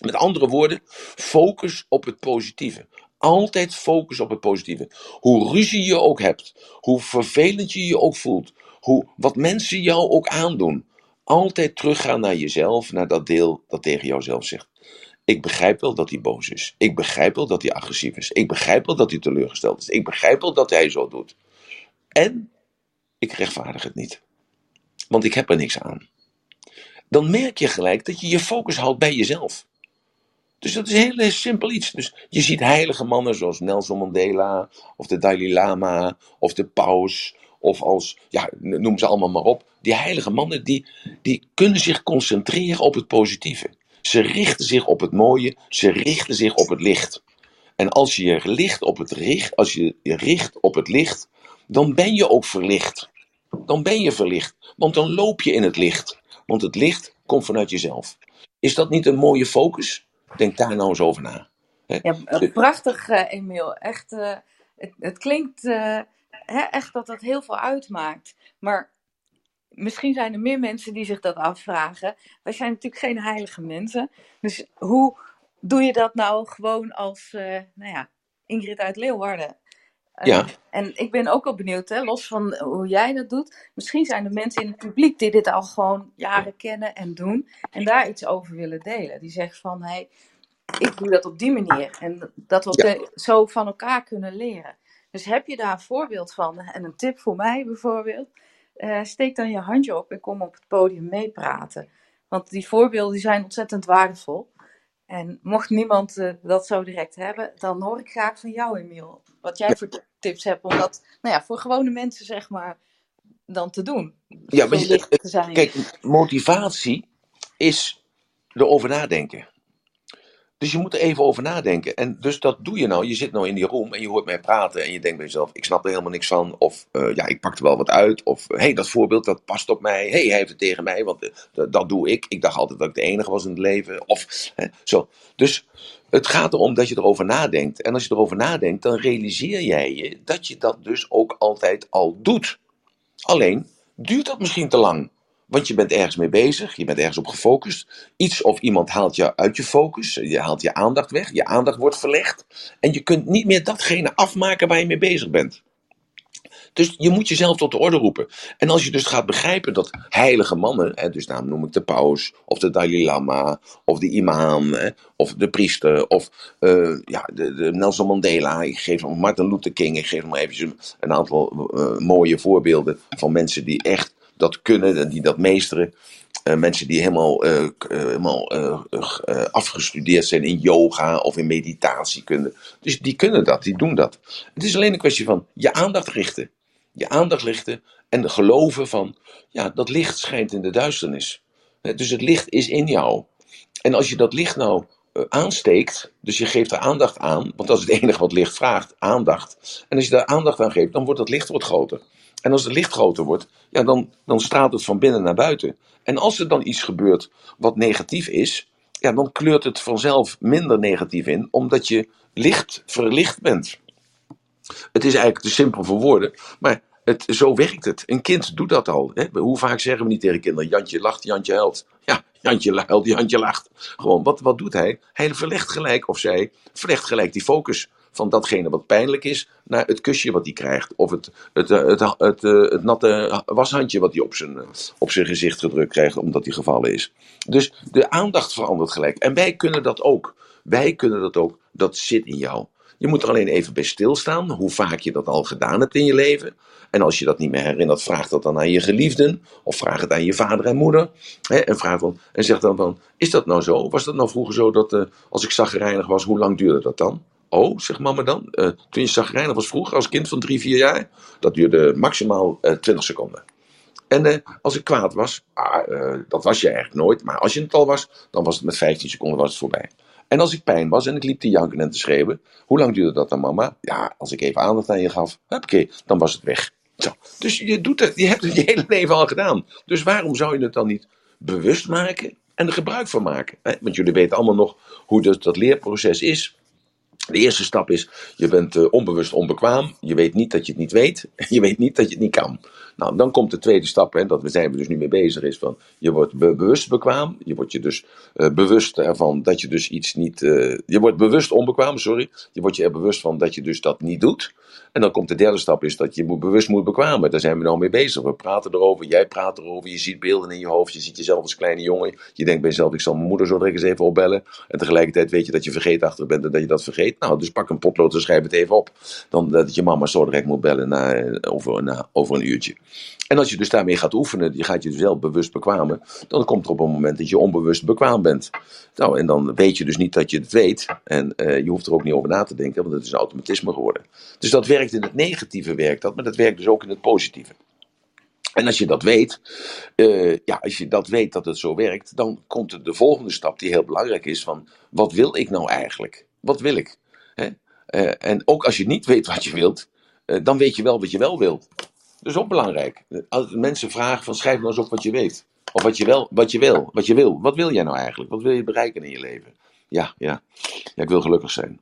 Met andere woorden, focus op het positieve. Altijd focus op het positieve. Hoe ruzie je ook hebt, hoe vervelend je je ook voelt, hoe, wat mensen jou ook aandoen. Altijd teruggaan naar jezelf, naar dat deel dat tegen jouzelf zegt. Ik begrijp wel dat hij boos is. Ik begrijp wel dat hij agressief is. Ik begrijp wel dat hij teleurgesteld is. Ik begrijp wel dat hij zo doet. En ik rechtvaardig het niet. Want ik heb er niks aan. Dan merk je gelijk dat je je focus houdt bij jezelf. Dus dat is een heel simpel iets. Dus je ziet heilige mannen zoals Nelson Mandela, of de Dalai Lama, of de paus, of als, ja, noem ze allemaal maar op. Die heilige mannen, die, die kunnen zich concentreren op het positieve. Ze richten zich op het mooie, ze richten zich op het licht. En als je richt op het, richt, als je je richt op het licht, dan ben je ook verlicht. Dan ben je verlicht, want dan loop je in het licht. Want het licht komt vanuit jezelf. Is dat niet een mooie focus? Denk daar nou eens over na. Ja, prachtig, uh, Emiel. Echt, uh, het, het, klinkt uh, hè, echt dat dat heel veel uitmaakt. Maar misschien zijn er meer mensen die zich dat afvragen. Wij zijn natuurlijk geen heilige mensen. Dus hoe doe je dat nou gewoon als uh, nou ja, Ingrid uit Leeuwarden? Uh, ja. En ik ben ook al benieuwd, hè, los van hoe jij dat doet. Misschien zijn er mensen in het publiek die dit al gewoon jaren kennen en doen. En daar iets over willen delen. Die zeggen van, hé, hey, ik doe dat op die manier. En dat we ja. zo van elkaar kunnen leren. Dus heb je daar een voorbeeld van en een tip voor mij bijvoorbeeld, uh, steek dan je handje op en kom op het podium meepraten. Want die voorbeelden die zijn ontzettend waardevol. En mocht niemand uh, dat zo direct hebben, dan hoor ik graag van jou, Emiel. Wat jij voor tips hebt om dat nou ja, voor gewone mensen, zeg maar, dan te doen. Ja, maar je, te zijn. kijk, motivatie is erover nadenken. Dus je moet er even over nadenken. En dus dat doe je nou. Je zit nou in die room en je hoort mij praten. En je denkt bij jezelf: ik snap er helemaal niks van. Of uh, ja, ik pak er wel wat uit. Of hé, hey, dat voorbeeld dat past op mij. Hey, hij heeft het tegen mij. Want uh, dat doe ik. Ik dacht altijd dat ik de enige was in het leven. Of hè, zo. Dus het gaat erom dat je erover nadenkt. En als je erover nadenkt, dan realiseer jij je dat je dat dus ook altijd al doet. Alleen duurt dat misschien te lang. Want je bent ergens mee bezig, je bent ergens op gefocust. Iets of iemand haalt je uit je focus, je haalt je aandacht weg, je aandacht wordt verlegd. En je kunt niet meer datgene afmaken waar je mee bezig bent. Dus je moet jezelf tot de orde roepen. En als je dus gaat begrijpen dat heilige mannen, hè, dus daarom noem ik de paus, of de Dalai Lama, of de imam, hè, of de priester, of uh, ja, de, Nelson Mandela, ik geef Martin Luther King, ik geef hem even een aantal uh, mooie voorbeelden van mensen die echt dat kunnen, die dat meesteren. Uh, mensen die helemaal, uh, helemaal uh, afgestudeerd zijn in yoga of in meditatie kunnen. Dus die kunnen dat, die doen dat. Het is alleen een kwestie van je aandacht richten. Je aandacht richten en geloven van, ja, dat licht schijnt in de duisternis. Dus het licht is in jou. En als je dat licht nou aansteekt, dus je geeft er aandacht aan, want dat is het enige wat licht vraagt, aandacht. En als je daar aandacht aan geeft, dan wordt dat licht wat groter. En als het licht groter wordt, ja, dan, dan straalt het van binnen naar buiten. En als er dan iets gebeurt wat negatief is, ja, dan kleurt het vanzelf minder negatief in, omdat je licht verlicht bent. Het is eigenlijk te simpel voor woorden, maar het, zo werkt het. Een kind doet dat al. Hè? Hoe vaak zeggen we niet tegen kinderen: Jantje lacht, Jantje huilt. Ja, Jantje huilt, Jantje lacht. Gewoon, wat, wat doet hij? Hij verlegt gelijk, of zij verlegt gelijk die focus van datgene wat pijnlijk is, naar het kusje wat hij krijgt. Of het, het, het, het, het, het natte washandje wat hij op zijn, op zijn gezicht gedrukt krijgt, omdat hij gevallen is. Dus de aandacht verandert gelijk. En wij kunnen dat ook. Wij kunnen dat ook. Dat zit in jou. Je moet er alleen even bij stilstaan, hoe vaak je dat al gedaan hebt in je leven. En als je dat niet meer herinnert, vraag dat dan aan je geliefden. Of vraag het aan je vader en moeder. Hè, en, vraag dan, en zeg dan van, is dat nou zo? Was dat nou vroeger zo dat als ik zaggerijnig was, hoe lang duurde dat dan? Oh, zegt mama dan. Uh, toen je zagrijnig was vroeger, als kind van drie, vier jaar. Dat duurde maximaal uh, 20 seconden. En uh, als ik kwaad was, ah, dat was je eigenlijk nooit. Maar als je het al was, dan was het met 15 seconden was het voorbij. En als ik pijn was en ik liep te janken en te schreeuwen. Hoe lang duurde dat dan, mama? Ja, als ik even aandacht aan je gaf, dan was het weg. Zo. Dus je, doet het, je hebt het je hele leven al gedaan. Dus waarom zou je het dan niet bewust maken en er gebruik van maken? Want jullie weten allemaal nog hoe dat leerproces is. De eerste stap is, je bent uh, onbewust onbekwaam. Je weet niet dat je het niet weet. Je weet niet dat je het niet kan. Nou, dan komt de tweede stap, en dat zijn we dus nu mee bezig, is van, je wordt be bewust bekwaam. Je wordt je dus uh, bewust ervan dat je dus iets niet, uh, je wordt bewust onbekwaam, sorry. Je wordt je er bewust van dat je dus dat niet doet. En dan komt de derde stap, is dat je moet, bewust moet bekwamen. Daar zijn we nou mee bezig. We praten erover, jij praat erover, je ziet beelden in je hoofd, je ziet jezelf als kleine jongen. Je denkt bij jezelf, ik zal mijn moeder zo direct eens even opbellen. En tegelijkertijd weet je dat je vergeetachtig bent en dat je dat vergeet. Nou, dus pak een potlood en schrijf het even op. Dan dat je mama zo direct moet bellen over, over een uurtje. En als je dus daarmee gaat oefenen, je gaat je wel bewust bekwamen, dan komt er op een moment dat je onbewust bekwaam bent. Nou, en dan weet je dus niet dat je het weet. En uh, je hoeft er ook niet over na te denken, want het is een automatisme geworden. Dus dat werkt in het negatieve, werkt dat, maar dat werkt dus ook in het positieve. En als je dat weet, uh, ja, als je dat weet dat het zo werkt, dan komt er de volgende stap die heel belangrijk is van, wat wil ik nou eigenlijk? Wat wil ik? Hè? Uh, en ook als je niet weet wat je wilt, dan weet je wel wat je wel wilt. Dat is ook belangrijk. Als mensen vragen van schrijf nou eens op wat je weet. Of wat je, wel, wat je wil. Wat je wil. Wat wil jij nou eigenlijk? Wat wil je bereiken in je leven? Ja, ja. ja ik wil gelukkig zijn.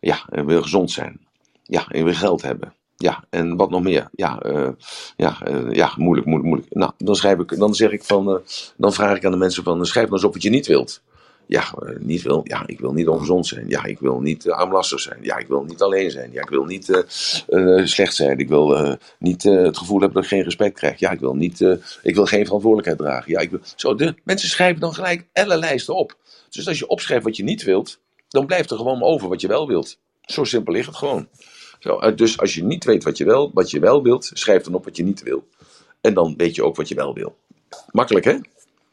Ja, ik wil gezond zijn. Ja, ik wil geld hebben. Ja, en wat nog meer? Ja, uh, ja, uh, ja moeilijk, moeilijk, moeilijk. Nou, dan, schrijf ik, dan zeg ik van, uh, dan vraag ik aan de mensen van, schrijf nou eens op wat je niet wilt. Ja, niet wil. Ja, ik wil niet ongezond zijn. Ja, ik wil niet uh, armlastig zijn. Ja, ik wil niet alleen zijn. Ja, ik wil niet uh, slecht zijn. Ik wil niet het gevoel hebben dat ik geen respect krijg. Ja, ik wil niet. ik wil geen verantwoordelijkheid dragen. Ja, ik wil. Zo, de mensen schrijven dan gelijk alle lijsten op. Dus als je opschrijft wat je niet wilt, dan blijft er gewoon over wat je wel wilt. Zo simpel ligt het gewoon. Zo, dus als je niet weet wat je wel, wat je wel wilt, schrijf dan op wat je niet wil. En dan weet je ook wat je wel wil. Makkelijk, hè?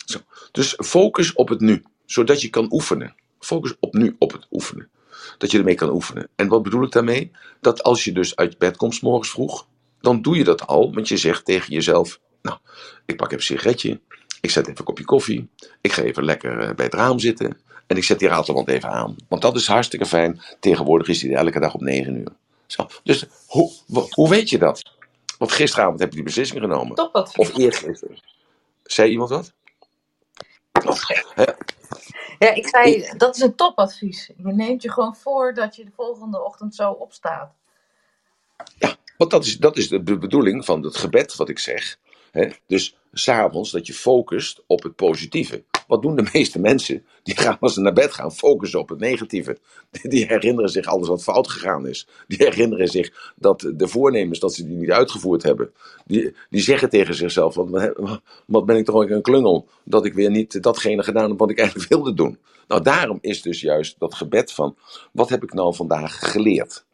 Zo. Dus focus op het nu zodat je kan oefenen. Focus op nu op het oefenen. Dat je ermee kan oefenen. En wat bedoel ik daarmee? Dat als je dus uit bed komt morgens vroeg, dan doe je dat al, want je zegt tegen jezelf: Nou, ik pak even een sigaretje. Ik zet even een kopje koffie. Ik ga even lekker eh, bij het raam zitten. En ik zet die ratelband even aan. Want dat is hartstikke fijn. Tegenwoordig is die elke dag op 9 uur. Zo. Dus hoe, hoe weet je dat? Want gisteravond heb je die beslissing genomen. Topadvies. Of eergisteren. Zei iemand wat? Ja, ik zei, dat is een topadvies. Je neemt je gewoon voor dat je de volgende ochtend zo opstaat. Want dat is, dat is de be- bedoeling van het gebed wat ik zeg. Hè? Dus s'avonds dat je focust op het positieve. Wat doen de meeste mensen? Die gaan als ze naar bed gaan focussen op het negatieve. Die herinneren zich alles wat fout gegaan is. Die herinneren zich dat de voornemens dat ze die niet uitgevoerd hebben. Die, die zeggen tegen zichzelf, wat, wat ben ik toch ook een klungel. Dat ik weer niet datgene gedaan heb wat ik eigenlijk wilde doen. Nou daarom is dus juist dat gebed van, wat heb ik nou vandaag geleerd?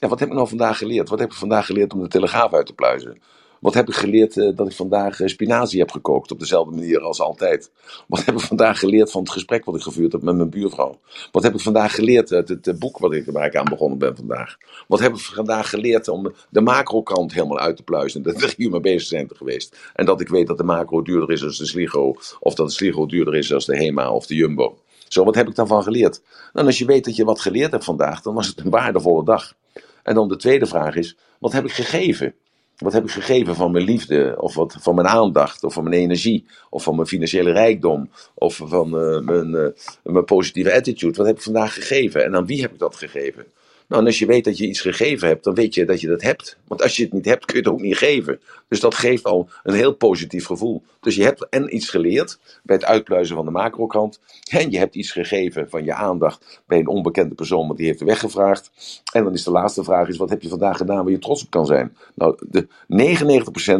Ja, wat heb ik nou vandaag geleerd? Wat heb ik vandaag geleerd om de telegraaf uit te pluizen? Wat heb ik geleerd eh, dat ik vandaag eh, spinazie heb gekookt op dezelfde manier als altijd? Wat heb ik vandaag geleerd van het gesprek wat ik gevoerd heb met mijn buurvrouw? Wat heb ik vandaag geleerd uit het eh, boek wat ik, waar ik aan begonnen ben vandaag? Wat heb ik vandaag geleerd om de macrokant helemaal uit te pluizen? Dat we hier mee bezig zijn geweest. En dat ik weet dat de macro duurder is dan de Sligo. Of dat de Sligo duurder is dan de Hema of de Jumbo. Zo, wat heb ik daarvan geleerd? Nou, als je weet dat je wat geleerd hebt vandaag, dan was het een waardevolle dag. En dan de tweede vraag is: wat heb ik gegeven? Wat heb ik gegeven van mijn liefde, of wat, van mijn aandacht, of van mijn energie, of van mijn financiële rijkdom, of van eh, mijn, eh, mijn positieve attitude? Wat heb ik vandaag gegeven en aan wie heb ik dat gegeven? Nou, en als je weet dat je iets gegeven hebt, dan weet je dat je dat hebt. Want als je het niet hebt, kun je het ook niet geven. Dus dat geeft al een heel positief gevoel. Dus je hebt en iets geleerd bij het uitpluizen van de macrokant. En je hebt iets gegeven van je aandacht bij een onbekende persoon, want die heeft de weg gevraagd. En dan is de laatste vraag, is, wat heb je vandaag gedaan waar je trots op kan zijn? Nou, de 99%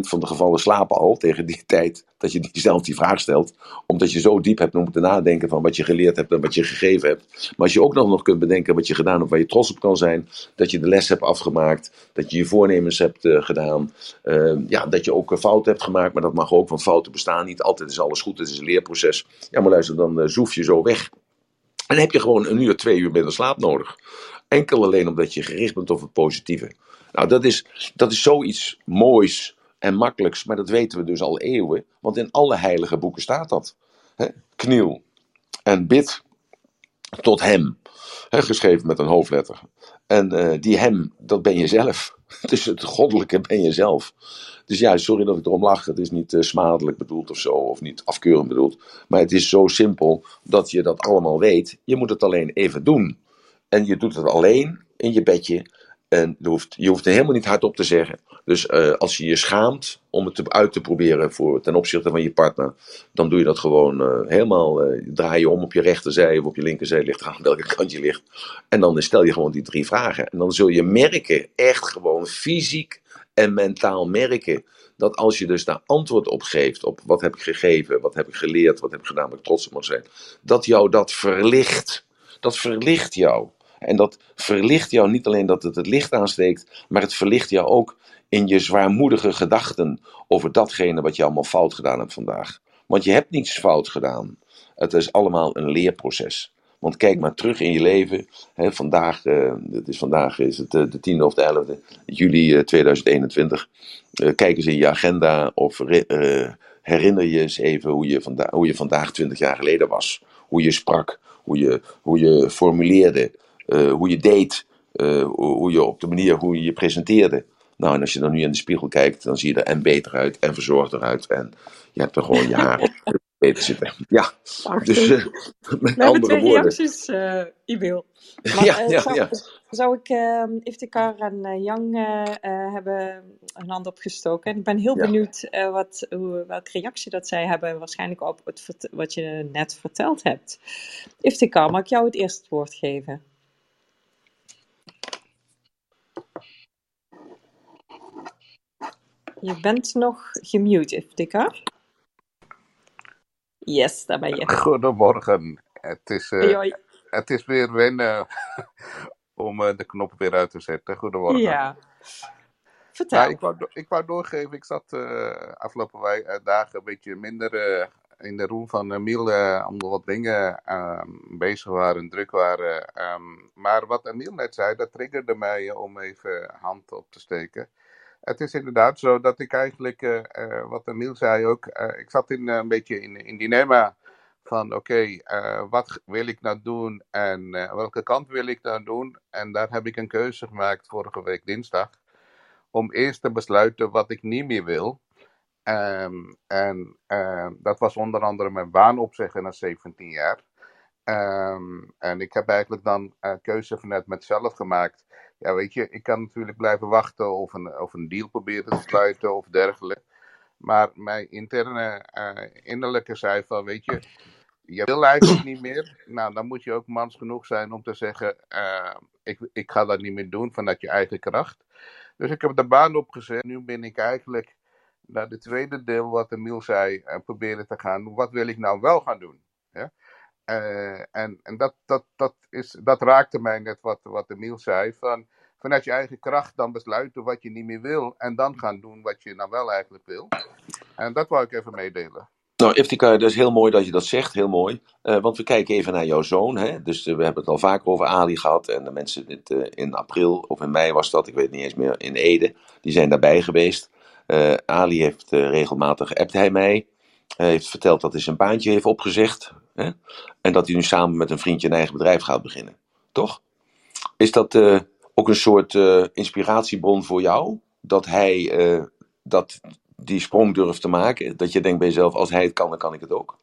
van de gevallen slapen al tegen die tijd dat je jezelf die vraag stelt. Omdat je zo diep hebt moeten nadenken van wat je geleerd hebt en wat je gegeven hebt. Maar als je ook nog, nog kunt bedenken wat je gedaan hebt waar je trots op kan zijn. Dat je de les hebt afgemaakt. Dat je je voornemens hebt eh, gedaan. eh, ja, dat je ook een fout hebt gemaakt. Maar dat mag ook, want fouten bestaan niet. Altijd is alles goed, het is een leerproces. Ja, maar luister, dan eh, zoef je zo weg. En dan heb je gewoon een uur, twee uur minder slaap nodig. Enkel alleen omdat je gericht bent op het positieve. Nou, dat is, dat is zoiets moois en makkelijks, maar dat weten we dus al eeuwen. Want in alle heilige boeken staat dat. Hè? Kniel en bid tot hem. Geschreven met een hoofdletter. En eh, die hem, dat ben je zelf. Dus het goddelijke ben je zelf. Dus ja, sorry dat ik erom lach. Het is niet eh, smadelijk bedoeld of zo, of niet afkeurend bedoeld. Maar het is zo simpel dat je dat allemaal weet. Je moet het alleen even doen. En je doet het alleen in je bedje. En je hoeft, je hoeft helemaal niet hardop te zeggen. Dus eh, als je je schaamt om het uit te proberen voor, ten opzichte van je partner, dan doe je dat gewoon eh, helemaal. eh, draai je om op je rechterzij of op je linkerzij, ligt aan welke kant je ligt. En dan stel je gewoon die drie vragen. En dan zul je merken, echt gewoon fysiek en mentaal merken, dat als je dus daar antwoord op geeft, op wat heb ik gegeven, wat heb ik geleerd, wat heb ik gedaan waar ik trots op mag zijn, dat jou dat verlicht. Dat verlicht jou. En dat verlicht jou niet alleen dat het het licht aansteekt, maar het verlicht jou ook in je zwaarmoedige gedachten over datgene wat je allemaal fout gedaan hebt vandaag. Want je hebt niets fout gedaan. Het is allemaal een leerproces. Want kijk maar terug in je leven. Vandaag, eh, het is, vandaag is het eh, de 10e of de 11e juli eh, 2021. Eh, kijk eens in je agenda of herinner je eens even hoe je, vanda- hoe je vandaag 20 jaar geleden was. Hoe je sprak, hoe je, hoe je formuleerde, eh, hoe je deed, eh, hoe je op de manier hoe je je presenteerde. Nou, en als je dan nu in de spiegel kijkt, dan zie je er en beter uit en verzorgder uit. En je hebt er gewoon je haar beter zitten. Ja, dus eh, met We andere twee woorden. reacties, eh e-mail. Maar Ja, ja, zou, ja. zou ik eh Iftikar en eh, hebben een hand opgestoken? En ik ben heel Ja. benieuwd wat, hoe, welke reactie dat zij hebben, waarschijnlijk op het, wat je net verteld hebt. Iftikar, mag ik jou het eerste woord geven? Je bent nog gemute, Iftikar. Yes, daar ben je. Goedemorgen. Het is, eh, het is weer wennen om eh, de knop weer uit te zetten. Goedemorgen. Ja, Nou, vertel. ik, wou, ik wou doorgeven, ik zat eh, afgelopen wij- dagen een beetje minder in de room van Emiel, eh omdat wat dingen ehm, bezig waren, druk waren. Ehm, maar wat Emiel net zei, dat triggerde mij om even hand op te steken. Het is inderdaad zo dat ik eigenlijk, uh, uh, wat Emiel zei ook, uh, ik zat in, een beetje in, in dilemma van oké, wat wil ik nou doen en welke kant wil ik nou doen? En daar heb ik een keuze gemaakt vorige week dinsdag, om eerst te besluiten wat ik niet meer wil. Um, en dat was onder andere mijn baan opzeggen na 17 jaar. Um, en ik heb eigenlijk dan een keuze vanuit mezelf gemaakt ja, weet je, ik kan natuurlijk blijven wachten of een, of een deal proberen te sluiten of dergelijke. Maar mijn interne, uh, innerlijke zei van, weet je, je wil eigenlijk niet meer. Nou, dan moet je ook mans genoeg zijn om te zeggen, uh, ik, ik ga dat niet meer doen vanuit je eigen kracht. Dus ik heb de baan opgezet. Nu ben ik eigenlijk naar de tweede deel, wat Emiel zei, uh, proberen te gaan. Wat wil ik nou wel gaan doen? Ja? Uh, en en dat, dat, dat, is, dat raakte mij net wat, wat Emiel zei. Van, vanuit je eigen kracht dan besluiten wat je niet meer wil. En dan gaan doen wat je nou wel eigenlijk wil. En dat wou ik even meedelen. Nou, Iftika, dat is heel mooi dat je dat zegt, heel mooi. Uh, want we kijken even naar jouw zoon. Hè? Dus uh, we hebben het al vaker over Ali gehad. En de mensen dit, in april of in mei was dat, ik weet niet eens meer, in Ede. Die zijn daarbij geweest. Ali heeft regelmatig, appt hij mij. Hij heeft verteld dat hij zijn baantje heeft opgezegd. Hè? En dat hij nu samen met een vriendje een eigen bedrijf gaat beginnen. Toch? Is dat uh, ook een soort uh, inspiratiebron voor jou? Dat hij uh, dat die sprong durft te maken? Dat je denkt bij jezelf, als hij het kan, dan kan ik het ook?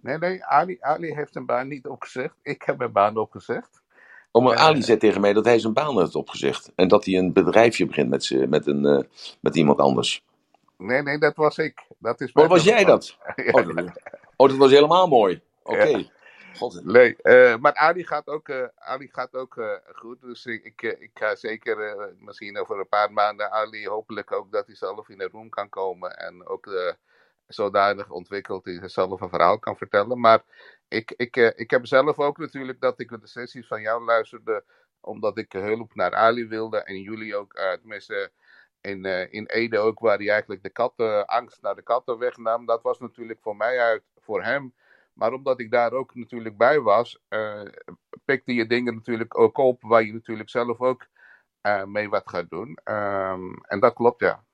Nee, nee, Ali, Ali heeft zijn baan niet opgezegd. Ik heb mijn baan opgezegd. Oh, maar Ali zei tegen mij dat hij zijn baan heeft opgezegd. En dat hij een bedrijfje begint met, met, een, met iemand anders. Nee, nee, dat was ik. Dat is oh, was jij dat? ja. oh, dat? oh, dat was helemaal mooi. Oké. Okay. Ja. Nee, uh, maar Ali gaat ook, uh, Ali gaat ook uh, goed. Dus ik, ik, ik ga zeker misschien over een paar maanden Ali hopelijk ook dat hij zelf in de room kan komen. En ook zodanig ontwikkeld hij zelf een verhaal kan vertellen. Maar ik, ik, ik heb zelf ook natuurlijk dat ik de sessies van jou luisterde. Omdat ik hulp naar Ali wilde. En jullie ook, tenminste in, in Ede ook, waar hij eigenlijk de katten, angst naar de katten wegnam. Dat was natuurlijk voor mij uit, voor hem maar omdat ik daar ook natuurlijk bij was, uh, pikte je dingen natuurlijk ook op waar je natuurlijk zelf ook uh, mee wat gaat doen. Um, en dat klopt, ja.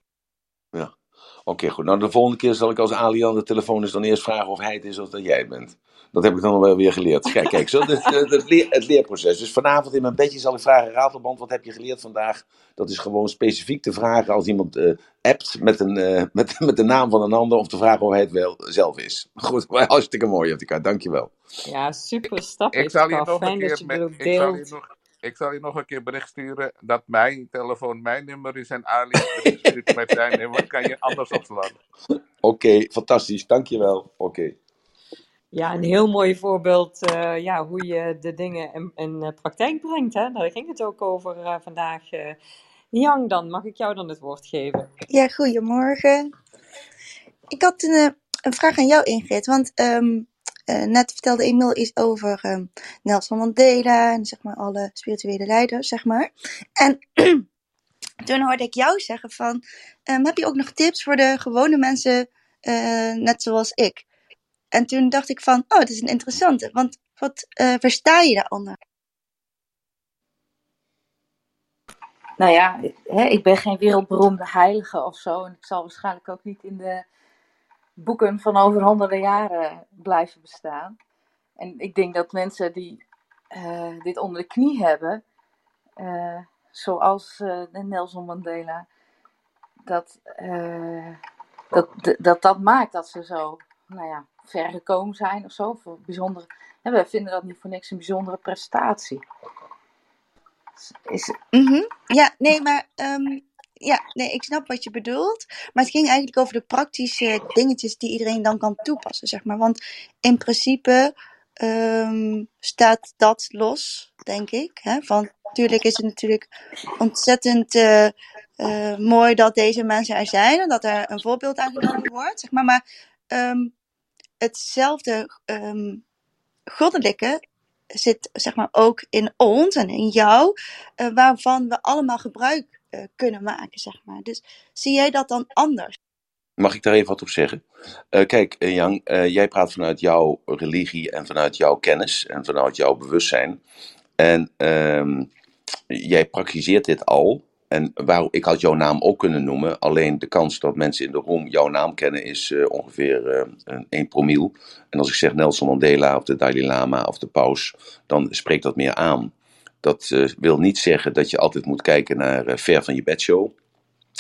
Oké, okay, goed. Nou, de volgende keer zal ik als Ali aan de telefoon is dan eerst vragen of hij het is of dat jij het bent. Dat heb ik dan wel weer geleerd. Kijk, kijk zo, het, het, leer, het, leerproces. Dus vanavond in mijn bedje zal ik vragen, Ratelband, wat heb je geleerd vandaag? Dat is gewoon specifiek te vragen als iemand uh, appt met, een, uh, met, met de naam van een ander, of te vragen of hij het wel zelf is. Goed, hartstikke mooi, Jessica, dankjewel. Ja, super stap. Ik zal je nog een keer met, ik zal je nog, ik zal je nog een keer bericht sturen dat mijn telefoon mijn nummer is en Ali stuurt met zijn nummer. Kan je anders opslaan. Oké, okay, fantastisch. Dankjewel. Oké. Okay. Ja, een heel mooi voorbeeld uh, ja, hoe je de dingen in, in uh, praktijk brengt. Hè? Daar ging het ook over uh, vandaag. Jan, dan mag ik jou dan het woord geven. Ja, goedemorgen. Ik had een, een vraag aan jou, Ingrid. Want um, net vertelde Emil iets over um, Nelson Mandela en zeg maar alle spirituele leiders, zeg maar. En toen hoorde ik jou zeggen van, um, heb je ook nog tips voor de gewone mensen, net zoals ik? En toen dacht ik van, oh, dat is een interessante. Want wat uh, versta je daaronder? Nou ja, hè, ik ben geen wereldberoemde heilige of zo. En ik zal waarschijnlijk ook niet in de boeken van over honderden jaren blijven bestaan. En ik denk dat mensen die uh, dit onder de knie hebben, uh, zoals Nelson Mandela, dat, dat, dat dat maakt dat ze zo, nou ja, ver gekomen zijn of zo. Voor bijzondere, we vinden dat niet voor niks een bijzondere prestatie. Is... -hmm. Ja, nee, maar um, ja, nee, ik snap wat je bedoelt. Maar het ging eigenlijk over de praktische dingetjes die iedereen dan kan toepassen, zeg maar. Want in principe um, staat dat los, denk ik. Hè? Van, natuurlijk is het natuurlijk ontzettend uh, uh, mooi dat deze mensen er zijn en dat er een voorbeeld aangenomen wordt, zeg maar. Maar um, hetzelfde um, goddelijke zit zeg maar ook in ons en in jou, uh, waarvan we allemaal gebruik uh, kunnen maken, zeg maar. Dus zie jij dat dan anders? Mag ik daar even wat op zeggen? Uh, kijk, Jan, jij praat vanuit jouw religie en vanuit jouw kennis en vanuit jouw bewustzijn. En um, jij praktiseert dit al. en waar, ik had jouw naam ook kunnen noemen, alleen de kans dat mensen in de room jouw naam kennen is eh, ongeveer uh, 1 promiel. En als ik zeg Nelson Mandela of de Dalai Lama of de paus, dan spreekt dat meer aan. Dat uh, wil niet zeggen dat je altijd moet kijken naar ver van je bedshow.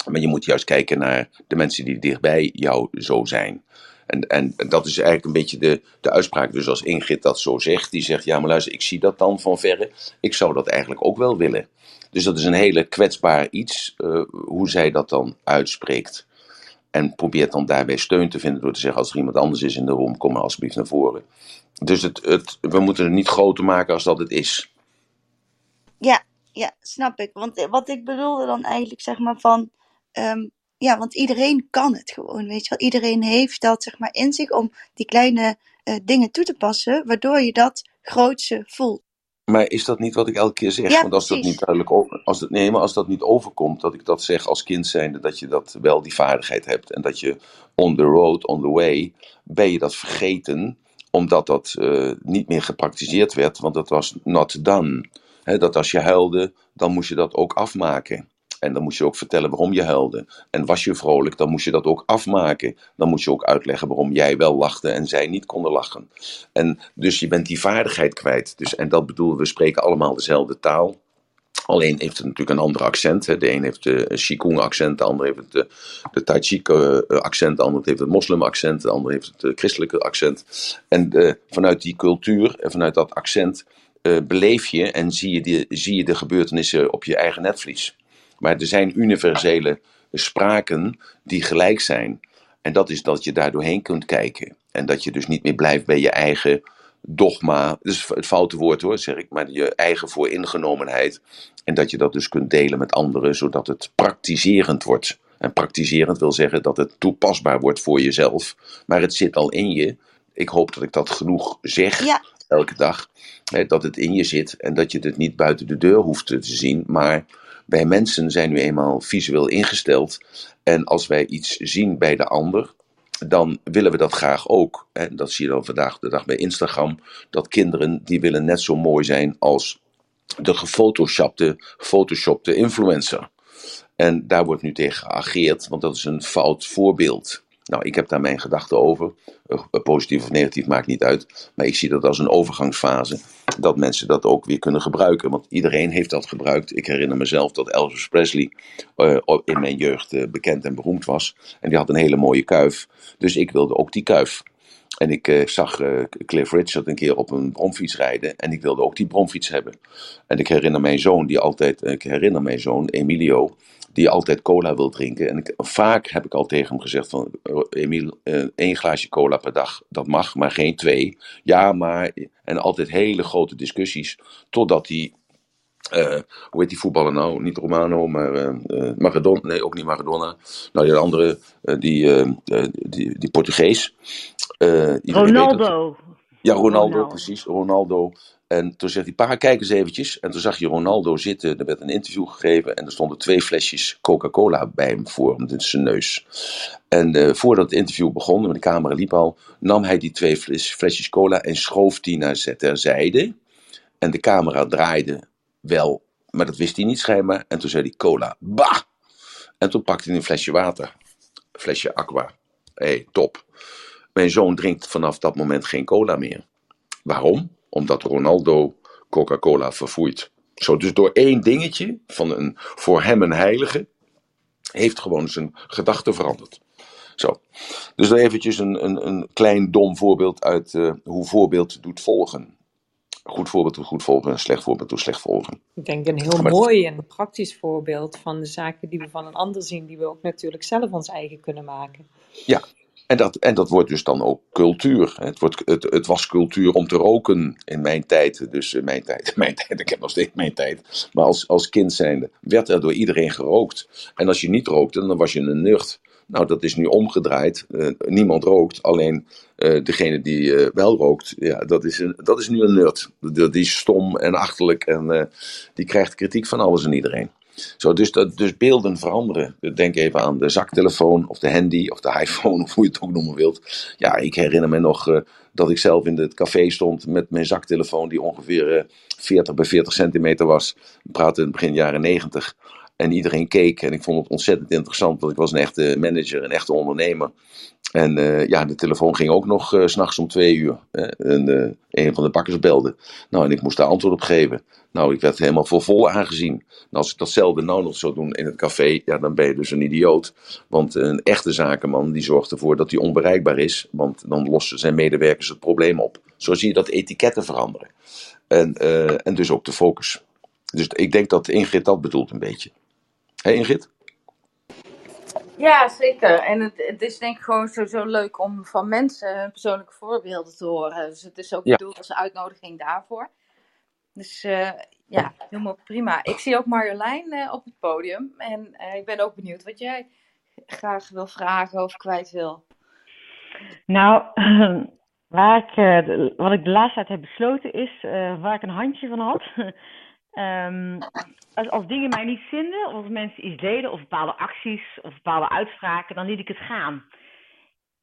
Maar je moet juist kijken naar de mensen die dichtbij jou zo zijn. En, en dat is eigenlijk een beetje de, de uitspraak. Dus als Ingrid dat zo zegt, die zegt: Ja, maar luister, ik zie dat dan van verre. Ik zou dat eigenlijk ook wel willen. Dus dat is een hele kwetsbaar iets, uh, hoe zij dat dan uitspreekt. En probeert dan daarbij steun te vinden door te zeggen: Als er iemand anders is in de room, kom maar alsjeblieft naar voren. Dus het, het, we moeten het niet groter maken als dat het is. Ja, ja, snap ik. Want wat ik bedoelde dan eigenlijk, zeg maar, van. Um, ja, want iedereen kan het gewoon, weet je wel. Iedereen heeft dat, zeg maar, in zich om die kleine uh, dingen toe te passen, waardoor je dat grootse voelt. Maar is dat niet wat ik elke keer zeg? Ja, Want als dat niet duidelijk over, als het, nee, maar als dat niet overkomt, dat ik dat zeg als kind zijnde, dat je dat wel die vaardigheid hebt. En dat je on the road, on the way, ben je dat vergeten, omdat dat uh, niet meer gepraktiseerd werd, want dat was not done. Dat als je huilde, dan moest je dat ook afmaken. En dan moest je ook vertellen waarom je huilde. En was je vrolijk, dan moest je dat ook afmaken. Dan moest je ook uitleggen waarom jij wel lachte en zij niet konden lachen. En dus je bent die vaardigheid kwijt. Dus, en dat bedoel, we spreken allemaal dezelfde taal. Alleen heeft het natuurlijk een ander accent. De een heeft de Qigong accent, de ander heeft het de, de Tai Chi accent, de ander heeft het moslim accent, de ander heeft het uh, christelijke accent. En vanuit die cultuur en vanuit dat accent uh, beleef je en zie je, die, zie je de gebeurtenissen op je eigen netvlies. Maar er zijn universele spraken die gelijk zijn. En dat is dat je daar doorheen kunt kijken. En dat je dus niet meer blijft bij je eigen dogma. Dus het foute woord hoor, zeg ik. Maar je eigen vooringenomenheid. En dat je dat dus kunt delen met anderen, zodat het praktiserend wordt. En praktiserend wil zeggen dat het toepasbaar wordt voor jezelf. Maar het zit al in je. Ik hoop dat ik dat genoeg zeg. Ja. Elke dag. Dat het in je zit. En dat je het niet buiten de deur hoeft te zien. Maar wij mensen zijn nu eenmaal visueel ingesteld. En als wij iets zien bij de ander, dan willen we dat graag ook. En dat zie je dan vandaag de dag bij Instagram. Dat kinderen die willen net zo mooi zijn als de gefotoshopte, gefotoshopte influencer. En daar wordt nu tegen geageerd, want dat is een fout voorbeeld. Nou, ik heb daar mijn gedachten over. Uh, positief of negatief maakt niet uit. Maar ik zie dat als een overgangsfase. Dat mensen dat ook weer kunnen gebruiken. Want iedereen heeft dat gebruikt. Ik herinner mezelf dat Elvis Presley uh, in mijn jeugd uh, bekend en beroemd was. En die had een hele mooie kuif. Dus ik wilde ook die kuif. En ik zag Cliff Richard een keer op een bromfiets rijden. En ik wilde ook die bromfiets hebben. En ik herinner mijn zoon, die altijd. Ik herinner mijn zoon, Emilio die altijd cola wil drinken. En ik, vaak heb ik al tegen hem gezegd van, Emiel, uh, één glaasje cola per dag, dat mag, maar geen twee. Ja, maar, en altijd hele grote discussies, totdat hij, uh, hoe heet die voetballer nou? Niet Romano, maar uh, Maradona, nee, ook niet Maradona. Nou, die andere, die, die, die Portugees. Ronaldo. Ja, Ronaldo, Ronaldo, precies, Ronaldo. En toen zegt hij, pa, kijk eens eventjes. En toen zag je Ronaldo zitten, er werd een interview gegeven en er stonden twee flesjes Coca-Cola bij hem voor in zijn neus. En uh, voordat het interview begon, de camera liep al, nam hij die twee flesjes cola en schoof die naar terzijde. En de camera draaide wel, maar dat wist hij niet schijnbaar. En toen zei hij, cola, bah! En toen pakte hij een flesje water, een flesje aqua. Hey, top. Mijn zoon drinkt vanaf dat moment geen cola meer. Waarom? Omdat Ronaldo Coca-Cola verfoeit. Zo, dus door één dingetje van een voor hem een heilige, heeft gewoon zijn gedachten veranderd. Zo. Dus dan eventjes een, een, een klein dom voorbeeld uit uh, hoe voorbeeld doet volgen. Goed voorbeeld doet goed volgen, een slecht voorbeeld doet slecht volgen. Ik denk een heel maar mooi en praktisch voorbeeld van de zaken die we van een ander zien, die we ook natuurlijk zelf ons eigen kunnen maken. Ja, en dat, en dat wordt dus dan ook cultuur. Het, wordt, het, het was cultuur om te roken in mijn tijd. Dus in mijn tijd, mijn tijd, ik heb nog steeds mijn tijd. Maar als, als kind zijnde werd er door iedereen gerookt. En als je niet rookte, dan was je een nerd. Nou, dat is nu omgedraaid. Uh, niemand rookt, alleen uh, degene die wel rookt, ja, dat is, een, dat is nu een nerd. Die is stom en achterlijk en die krijgt kritiek van alles en iedereen. Zo, dus, dat, dus beelden veranderen. Denk even aan de zaktelefoon of de handy of de iPhone of hoe je het ook noemen wilt. Ja, ik herinner me nog uh, dat ik zelf in het café stond met mijn zaktelefoon die ongeveer uh, 40 bij 40 centimeter was. We praten in het begin jaren 90. En iedereen keek en ik vond het ontzettend interessant, want ik was een echte manager, een echte ondernemer. En uh, ja, de telefoon ging ook nog uh, s'nachts om twee uur. Hè? En een van de bakkers belde. Nou, en ik moest daar antwoord op geven. Nou, ik werd helemaal voor vol aangezien. En als ik datzelfde nou nog zou doen in het café, ja, dan ben je dus een idioot. Want een echte zakenman, die zorgt ervoor dat hij onbereikbaar is. Want dan lossen zijn medewerkers het probleem op. Zo zie je dat etiketten veranderen. En, en dus ook de focus. Dus ik denk dat Ingrid dat bedoelt een beetje. Hé Ingrid? Ja, zeker. En het, het is denk ik gewoon sowieso leuk om van mensen persoonlijke voorbeelden te horen. Dus het is ook Ja. bedoeld als uitnodiging daarvoor. Dus eh, ja, helemaal prima. Ik zie ook Marjolein eh, op het podium. En eh, ik ben ook benieuwd wat jij graag wil vragen of kwijt wil. Nou, waar wat ik de laatste tijd heb besloten is, waar ik een handje van had. Ehm, als, als dingen mij niet vinden, of als mensen iets deden, of bepaalde acties, of bepaalde uitspraken, dan liet ik het gaan.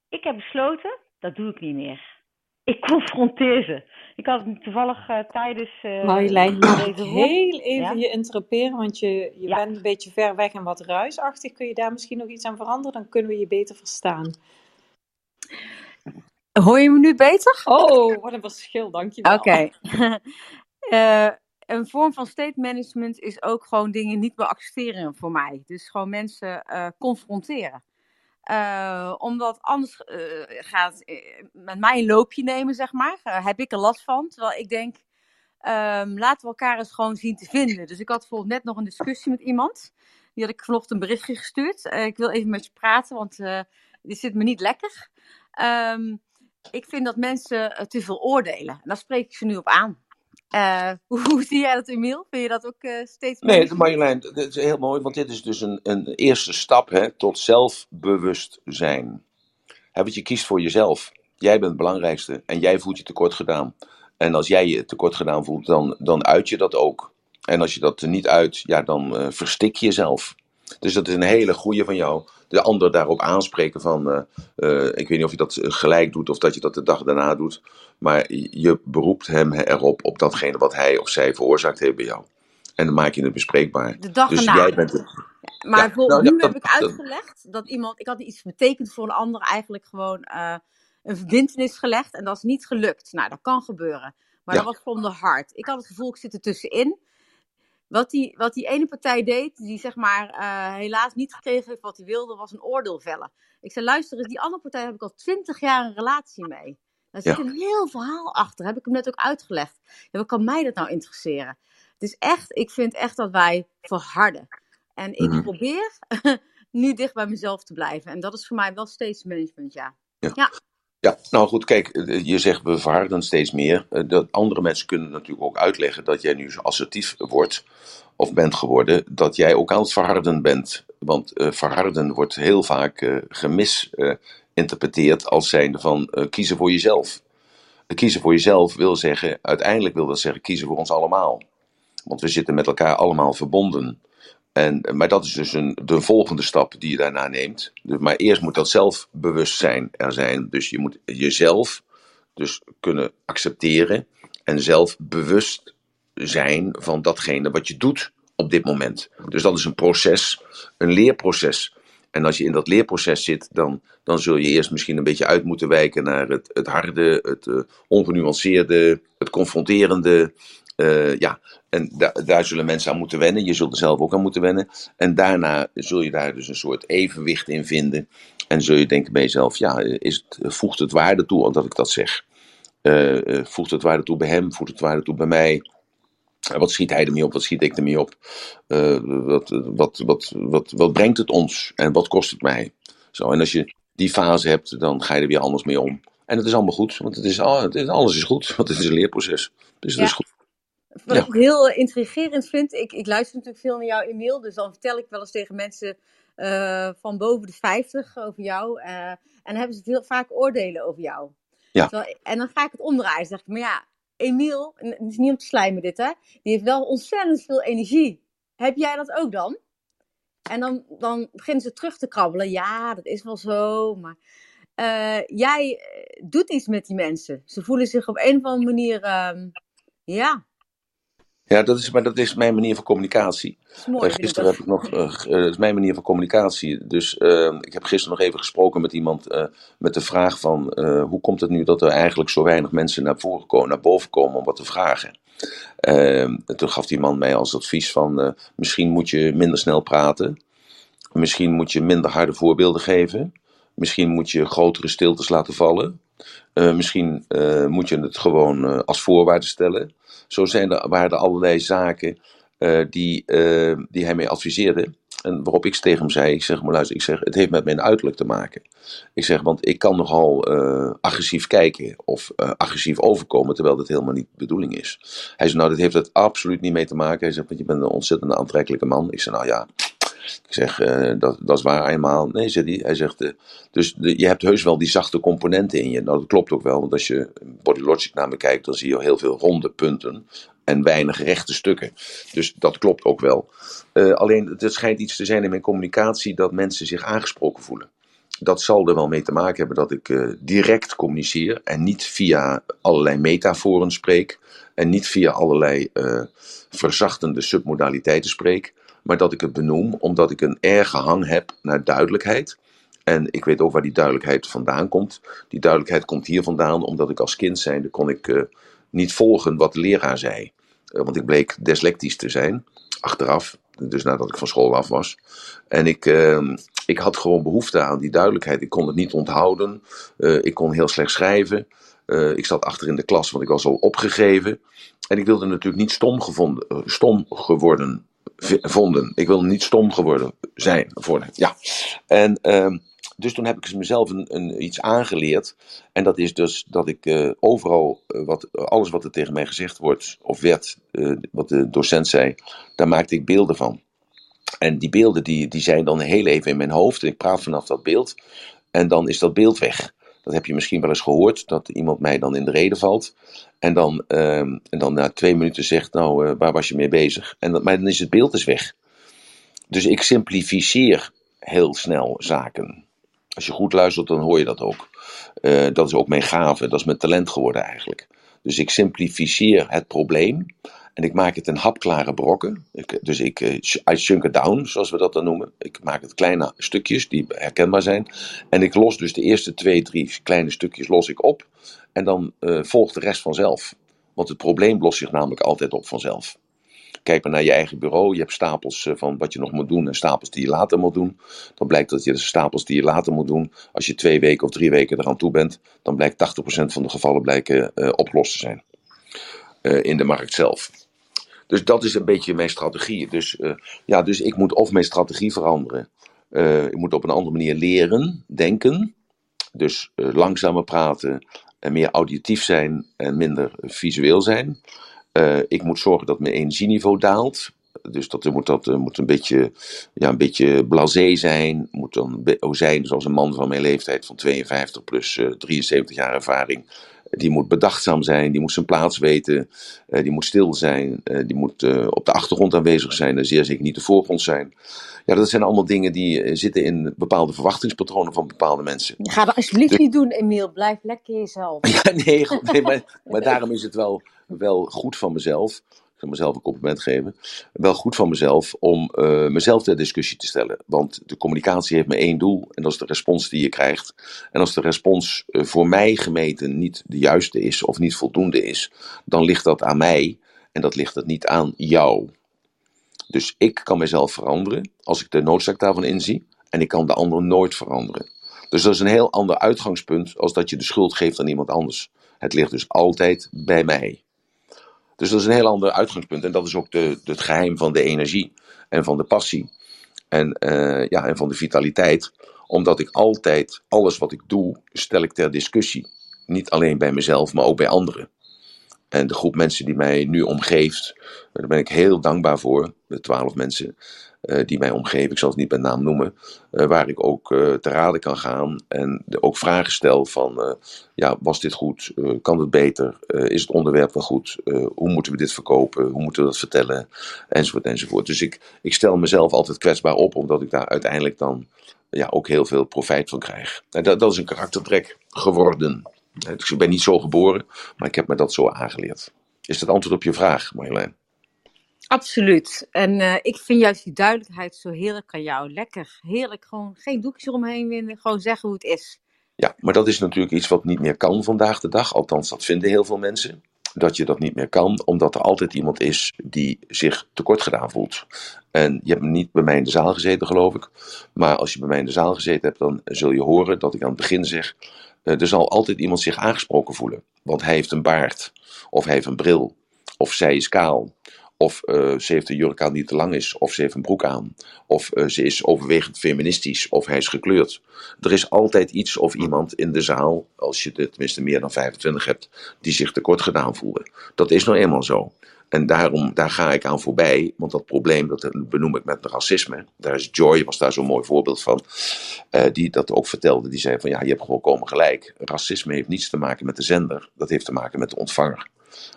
Ik heb besloten, dat doe ik niet meer. Ik confronteer ze. Ik had het toevallig eh, tijdens eh, Marjolein, mag ik heel even Ja? je interroperen, want je, je Ja. bent een beetje ver weg en wat ruisachtig. Kun je daar misschien nog iets aan veranderen? Dan kunnen we je beter verstaan. Hoor je me nu beter? Oh, wat een verschil, dankjewel. Oké. Eh, een vorm van state management is ook gewoon dingen niet meer accepteren voor mij. Dus gewoon mensen eh, confronteren. Eh, omdat anders eh, gaat eh, met mij een loopje nemen, zeg maar. Heb ik er last van. Terwijl ik denk, ehm, laten we elkaar eens gewoon zien te vinden. Dus ik had bijvoorbeeld net nog een discussie met iemand. Die had ik vanochtend een berichtje gestuurd. Ik wil even met je praten, want dit zit me niet lekker. Ehm, ik vind dat mensen te veel oordelen. En daar spreek ik ze nu op aan. Eh, hoe, zie jij dat, Emiel? Vind je dat ook eh, steeds meer? Nee, Marjolein, dat is heel mooi, want dit is dus een, een eerste stap hè, tot zelfbewustzijn. Hè, want je kiest voor jezelf. Jij bent het belangrijkste en jij voelt je tekort gedaan. En als jij je tekort gedaan voelt, dan, dan uit je dat ook. En als je dat niet uit, ja, dan eh, verstik je jezelf. Dus dat is een hele goede van jou. De ander daarop aanspreken van, eh, eh, ik weet niet of je dat gelijk doet of dat je dat de dag daarna doet. Maar je beroept hem erop, op datgene wat hij of zij veroorzaakt heeft bij jou. En dan maak je het bespreekbaar. De dag Dus jij bent het. Maar Ja, bijvoorbeeld, nou, nu ja, heb ik dat- uitgelegd dat iemand, ik had iets betekend voor een ander, eigenlijk gewoon eh, een verbintenis gelegd en dat is niet gelukt. Nou, dat kan gebeuren. Maar dat was from the heart. Ik had het gevoel, ik zit er tussenin. Wat die, wat die ene partij deed, die zeg maar eh, helaas niet gekregen heeft wat hij wilde, was een oordeel vellen. Ik zei, luister eens, die andere partij heb ik al twintig jaar een relatie mee. Daar zit Ja. een heel verhaal achter, heb ik hem net ook uitgelegd. Ja, wat kan mij dat nou interesseren? Het is echt, ik vind echt dat wij verharden. En ik Mhm. probeer nu dicht bij mezelf te blijven. En dat is voor mij wel steeds management, ja. Ja, nou goed, kijk, eh, je zegt we verharden steeds meer. Eh, Dat andere mensen kunnen natuurlijk ook uitleggen dat jij nu zo assertief wordt of bent geworden, dat jij ook aan het verharden bent. Want eh, verharden wordt heel vaak gemisinterpreteerd als zijnde van kiezen voor jezelf. Kiezen voor jezelf wil zeggen, uiteindelijk wil dat zeggen kiezen voor ons allemaal. Want we zitten met elkaar allemaal verbonden. En, maar dat is dus een, de volgende stap die je daarna neemt. Dus, maar eerst moet dat zelfbewustzijn er zijn. Dus je moet jezelf dus kunnen accepteren en zelf bewust zijn van datgene wat je doet op dit moment. Dus dat is een proces, een leerproces. En als je in dat leerproces zit, dan, dan zul je eerst misschien een beetje uit moeten wijken naar het, het harde, het eh, ongenuanceerde, het confronterende. Eh, ja, en da- daar zullen mensen aan moeten wennen. Je zult er zelf ook aan moeten wennen. En daarna zul je daar dus een soort evenwicht in vinden. En zul je denken bij jezelf, ja, is het, voegt het waarde toe dat ik dat zeg? Eh, eh, voegt het waarde toe bij hem? Voegt het waarde toe bij mij? Wat schiet hij ermee op? Wat schiet ik ermee op? Eh, wat, wat, wat, wat, wat brengt het ons? En wat kost het mij? Zo, en als je die fase hebt, dan ga je er weer anders mee om. En het is allemaal goed, want het is, al- het is, alles is goed, want het is een leerproces. Dus het Ja. is goed. Wat Ja. ik heel intrigerend vind, ik, ik luister natuurlijk veel naar jou, Emiel. Dus dan vertel ik wel eens tegen mensen eh, van boven de 50 over jou. eh, en dan hebben ze heel vaak oordelen over jou. Ja. Terwijl- en dan ga ik het omdraaien. Dan zeg ik, maar ja, Emiel, het is niet om te slijmen dit hè, die heeft wel ontzettend veel energie. Heb jij dat ook dan? En dan, dan beginnen ze terug te krabbelen. Ja, dat is wel zo, maar eh, jij eh, doet iets met die mensen. Ze voelen zich op een of andere manier, ehm, ja, Ja, dat is, maar dat is mijn manier van communicatie. Mooi. Uh, gisteren heb ik nog, uh, dat is mijn manier van communicatie. Dus uh, ik heb gisteren nog even gesproken met iemand met de vraag van hoe komt het nu dat er eigenlijk zo weinig mensen naar, voren komen, naar boven komen om wat te vragen. Ehm, toen gaf die man mij als advies van misschien moet je minder snel praten. Misschien moet je minder harde voorbeelden geven. Misschien moet je grotere stiltes laten vallen. misschien moet je het gewoon als voorwaarde stellen. Zo zijn er, waren er allerlei zaken uh, die, uh, die hij mij adviseerde. En waarop ik tegen hem zei, ik zeg maar luister, ik zeg, het heeft met mijn uiterlijk te maken. Ik zeg, want ik kan nogal uh, agressief kijken of agressief overkomen, terwijl dat helemaal niet de bedoeling is. Hij zei, nou, dat heeft het absoluut niet mee te maken. Hij zegt, want je bent een ontzettend aantrekkelijke man. Ik zei, nou ja, ik zeg, uh, dat, dat is waar eenmaal. Nee, zegt hij. Hij zegt, uh, dus je hebt heus wel die zachte componenten in je. Nou, dat klopt ook wel, want als je Body Logic naar me kijkt, dan zie je heel veel ronde punten en weinig rechte stukken. Dus dat klopt ook wel. Uh, alleen, het schijnt iets te zijn in mijn communicatie dat mensen zich aangesproken voelen. Dat zal er wel mee te maken hebben dat ik direct communiceer en niet via allerlei metaforen spreek en niet via allerlei verzachtende submodaliteiten spreek, maar dat ik het benoem omdat ik een erge hang heb naar duidelijkheid. En ik weet ook waar die duidelijkheid vandaan komt. Die duidelijkheid komt hier vandaan omdat ik als kind zijnde kon ik uh, niet volgen wat de leraar zei. Uh, want ik bleek dyslectisch te zijn, achteraf, dus nadat ik van school af was. En ik, uh, ik had gewoon behoefte aan die duidelijkheid. Ik kon het niet onthouden. Uh, ik kon heel slecht schrijven. Ik zat achter in de klas, want ik was al opgegeven. En ik wilde natuurlijk niet stom, gevonden, stom geworden vonden. Ik wil niet stom geworden zijn. Worden. Ja. En uh, dus toen heb ik mezelf een, een, iets aangeleerd. En dat is dus dat ik uh, overal, uh, wat, alles wat er tegen mij gezegd wordt of werd, uh, wat de docent zei, daar maakte ik beelden van. En die beelden die, die zijn dan heel even in mijn hoofd. En ik praat vanaf dat beeld. En dan is dat beeld weg. Dat heb je misschien wel eens gehoord, dat iemand mij dan in de reden valt. En dan, uh, en dan na twee minuten zegt, nou, uh, waar was je mee bezig? En dat, maar dan is het beeld dus weg. Dus ik simplificeer heel snel zaken. Als je goed luistert, dan hoor je dat ook. Uh, dat is ook mijn gave, dat is mijn talent geworden eigenlijk. Dus ik simplificeer het probleem. En ik maak het in hapklare brokken. Ik, dus ik uh, I chunk it down, zoals we dat dan noemen. Ik maak het kleine stukjes die herkenbaar zijn. En ik los dus de eerste twee, drie kleine stukjes los ik op. En dan uh, volgt de rest vanzelf. Want het probleem lost zich namelijk altijd op vanzelf. Kijk maar naar je eigen bureau. Je hebt stapels van wat je nog moet doen en stapels die je later moet doen. Dan blijkt dat je de stapels die je later moet doen, als je twee weken of drie weken eraan toe bent, dan blijkt 80% van de gevallen blijken uh, opgelost te zijn. In de markt zelf. Dus dat is een beetje mijn strategie. Dus, uh, ja, dus ik moet of mijn strategie veranderen. Uh, ik moet op een andere manier leren, denken. Dus uh, langzamer praten en meer auditief zijn en minder visueel zijn. ik moet zorgen dat mijn energieniveau daalt. Dus dat moet, dat moet een beetje, ja, een beetje blasé zijn. Moet dan zijn zoals een man van mijn leeftijd van 52 plus 73 jaar ervaring die moet bedachtzaam zijn, die moet zijn plaats weten, uh, die moet stil zijn, uh, die moet uh, op de achtergrond aanwezig zijn en zeer zeker niet de voorgrond zijn. Ja, dat zijn allemaal dingen die zitten in bepaalde verwachtingspatronen van bepaalde mensen. Ga dat alsjeblieft dus, niet doen, Emiel. Blijf lekker jezelf. Ja, nee, goed, nee maar, maar daarom is het wel, wel goed van mezelf ik zal mezelf een compliment geven, wel goed van mezelf om uh, mezelf ter discussie te stellen. Want de communicatie heeft maar één doel en dat is de respons die je krijgt. En als de respons uh, voor mij gemeten niet de juiste is of niet voldoende is, dan ligt dat aan mij en dat ligt het niet aan jou. Dus ik kan mezelf veranderen als ik de noodzaak daarvan inzie en ik kan de ander nooit veranderen. Dus dat is een heel ander uitgangspunt als dat je de schuld geeft aan iemand anders. Het ligt dus altijd bij mij. Dus dat is een heel ander uitgangspunt. En dat is ook de, het geheim van de energie en van de passie. En, uh, ja, en van de vitaliteit. Omdat ik altijd, alles wat ik doe, stel ik ter discussie. Niet alleen bij mezelf, maar ook bij anderen. En de groep mensen die mij nu omgeeft, daar ben ik heel dankbaar voor. De twaalf mensen die mij omgeven, ik zal het niet bij naam noemen. Uh, waar ik ook uh, te raden kan gaan en ook vragen stel van, ja, was dit goed? kan het beter? is het onderwerp wel goed? hoe moeten we dit verkopen? Hoe moeten we dat vertellen? Enzovoort, enzovoort. Dus ik, ik stel mezelf altijd kwetsbaar op, omdat ik daar uiteindelijk dan ja, ook heel veel profijt van krijg. En dat, dat is een karaktertrek geworden. Dus ik ben niet zo geboren, maar ik heb me dat zo aangeleerd. Is dat antwoord op je vraag, Marjolein? Absoluut. En eh, ik vind juist die duidelijkheid zo heerlijk aan jou. Lekker, heerlijk. Gewoon geen doekjes eromheen winden. Gewoon zeggen hoe het is. Ja, maar dat is natuurlijk iets wat niet meer kan vandaag de dag. Althans, dat vinden heel veel mensen. Dat je dat niet meer kan, omdat er altijd iemand is die zich tekort gedaan voelt. En je hebt niet bij mij in de zaal gezeten, geloof ik. Maar als je bij mij in de zaal gezeten hebt, dan zul je horen dat ik aan het begin zeg. eh, er zal altijd iemand zich aangesproken voelen. Want hij heeft een baard, of hij heeft een bril, of zij is kaal. Of eh, ze heeft een jurk aan die te lang is, of ze heeft een broek aan. Of eh, ze is overwegend feministisch, of hij is gekleurd. Er is altijd iets of iemand in de zaal, als je er tenminste meer dan 25 hebt, die zich tekort gedaan voelen. Dat is nou eenmaal zo. En daarom, daar ga ik aan voorbij, want dat probleem, dat benoem ik met racisme. Daar is Joy, was daar zo'n mooi voorbeeld van, eh, die dat ook vertelde. Die zei van, ja, je hebt gewoon komen gelijk. Racisme heeft niets te maken met de zender, dat heeft te maken met de ontvanger.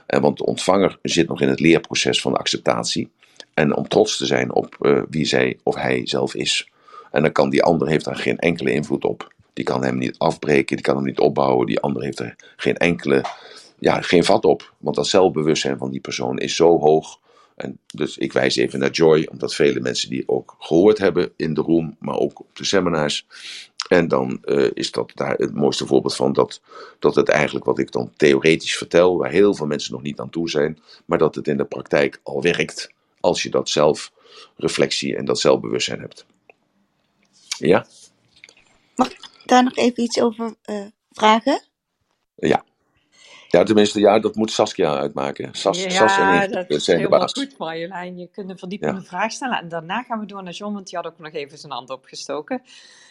Eh, want de ontvanger zit nog in het leerproces van acceptatie. En om trots te zijn op eh, wie zij of hij zelf is. En dan kan die ander heeft daar geen enkele invloed op. Die kan hem niet afbreken, die kan hem niet opbouwen. Die ander heeft er geen enkele, ja, geen vat op. Want dat zelfbewustzijn van die persoon is zo hoog. En dus ik wijs even naar Joy, omdat vele mensen die ook gehoord hebben in de room, maar ook op de seminars. En dan eh, is dat daar het mooiste voorbeeld van dat, dat het eigenlijk wat ik dan theoretisch vertel, waar heel veel mensen nog niet aan toe zijn, maar dat het in de praktijk al werkt als je dat zelfreflectie en dat zelfbewustzijn hebt. Ja? Mag ik daar nog even iets over eh, vragen? Ja. Ja, tenminste, ja, dat moet Saskia uitmaken. Sas, Sas en Ja, ik dat dat is zijn de baas. goed, Marjolein. Je kunt een verdiepende Ja. vraag stellen. En daarna gaan we door naar John, want die had ook nog even zijn hand opgestoken.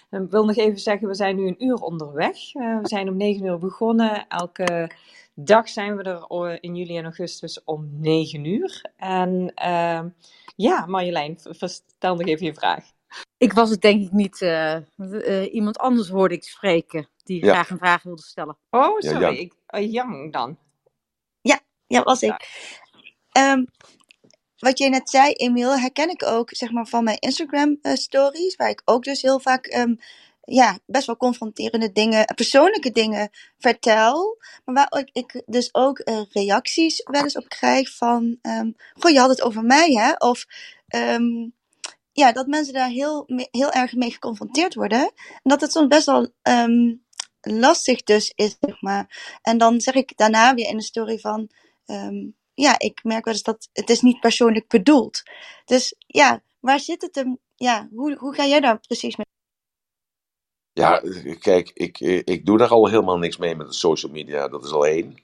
En ik wil nog even zeggen, we zijn nu een uur onderweg. Eh, we zijn om negen uur begonnen. Elke dag zijn we er eh, in juli en augustus om negen uur. En eh, ja, Marjolein, v- verstel nog even je vraag. Ik was het denk ik niet. eh, eh, iemand anders hoorde ik spreken die Ja. graag een vraag wilde stellen. Oh, Ja, sorry. Jan. Ik, eh, Jan dan. Ja, was ik. Ehm, wat jij net zei, Emiel, herken ik ook zeg maar, van mijn Instagram eh, stories, waar ik ook dus heel vaak ehm, ja, best wel confronterende dingen, persoonlijke dingen vertel. Maar waar ik dus ook eh, reacties wel eens op krijg van, ehm, goh, je had het over mij, hè? Of ehm, ja, dat mensen daar heel, heel erg mee geconfronteerd worden. En dat het soms best wel ehm, lastig dus is, zeg maar. En dan zeg ik daarna weer in de story van, ehm, ja, ik merk wel eens dat het is niet persoonlijk bedoeld. Dus ja, waar zit het hem? Ja, hoe, hoe ga jij daar precies mee? Ja, kijk, ik, ik doe daar al helemaal niks mee met de social media. Dat is al één.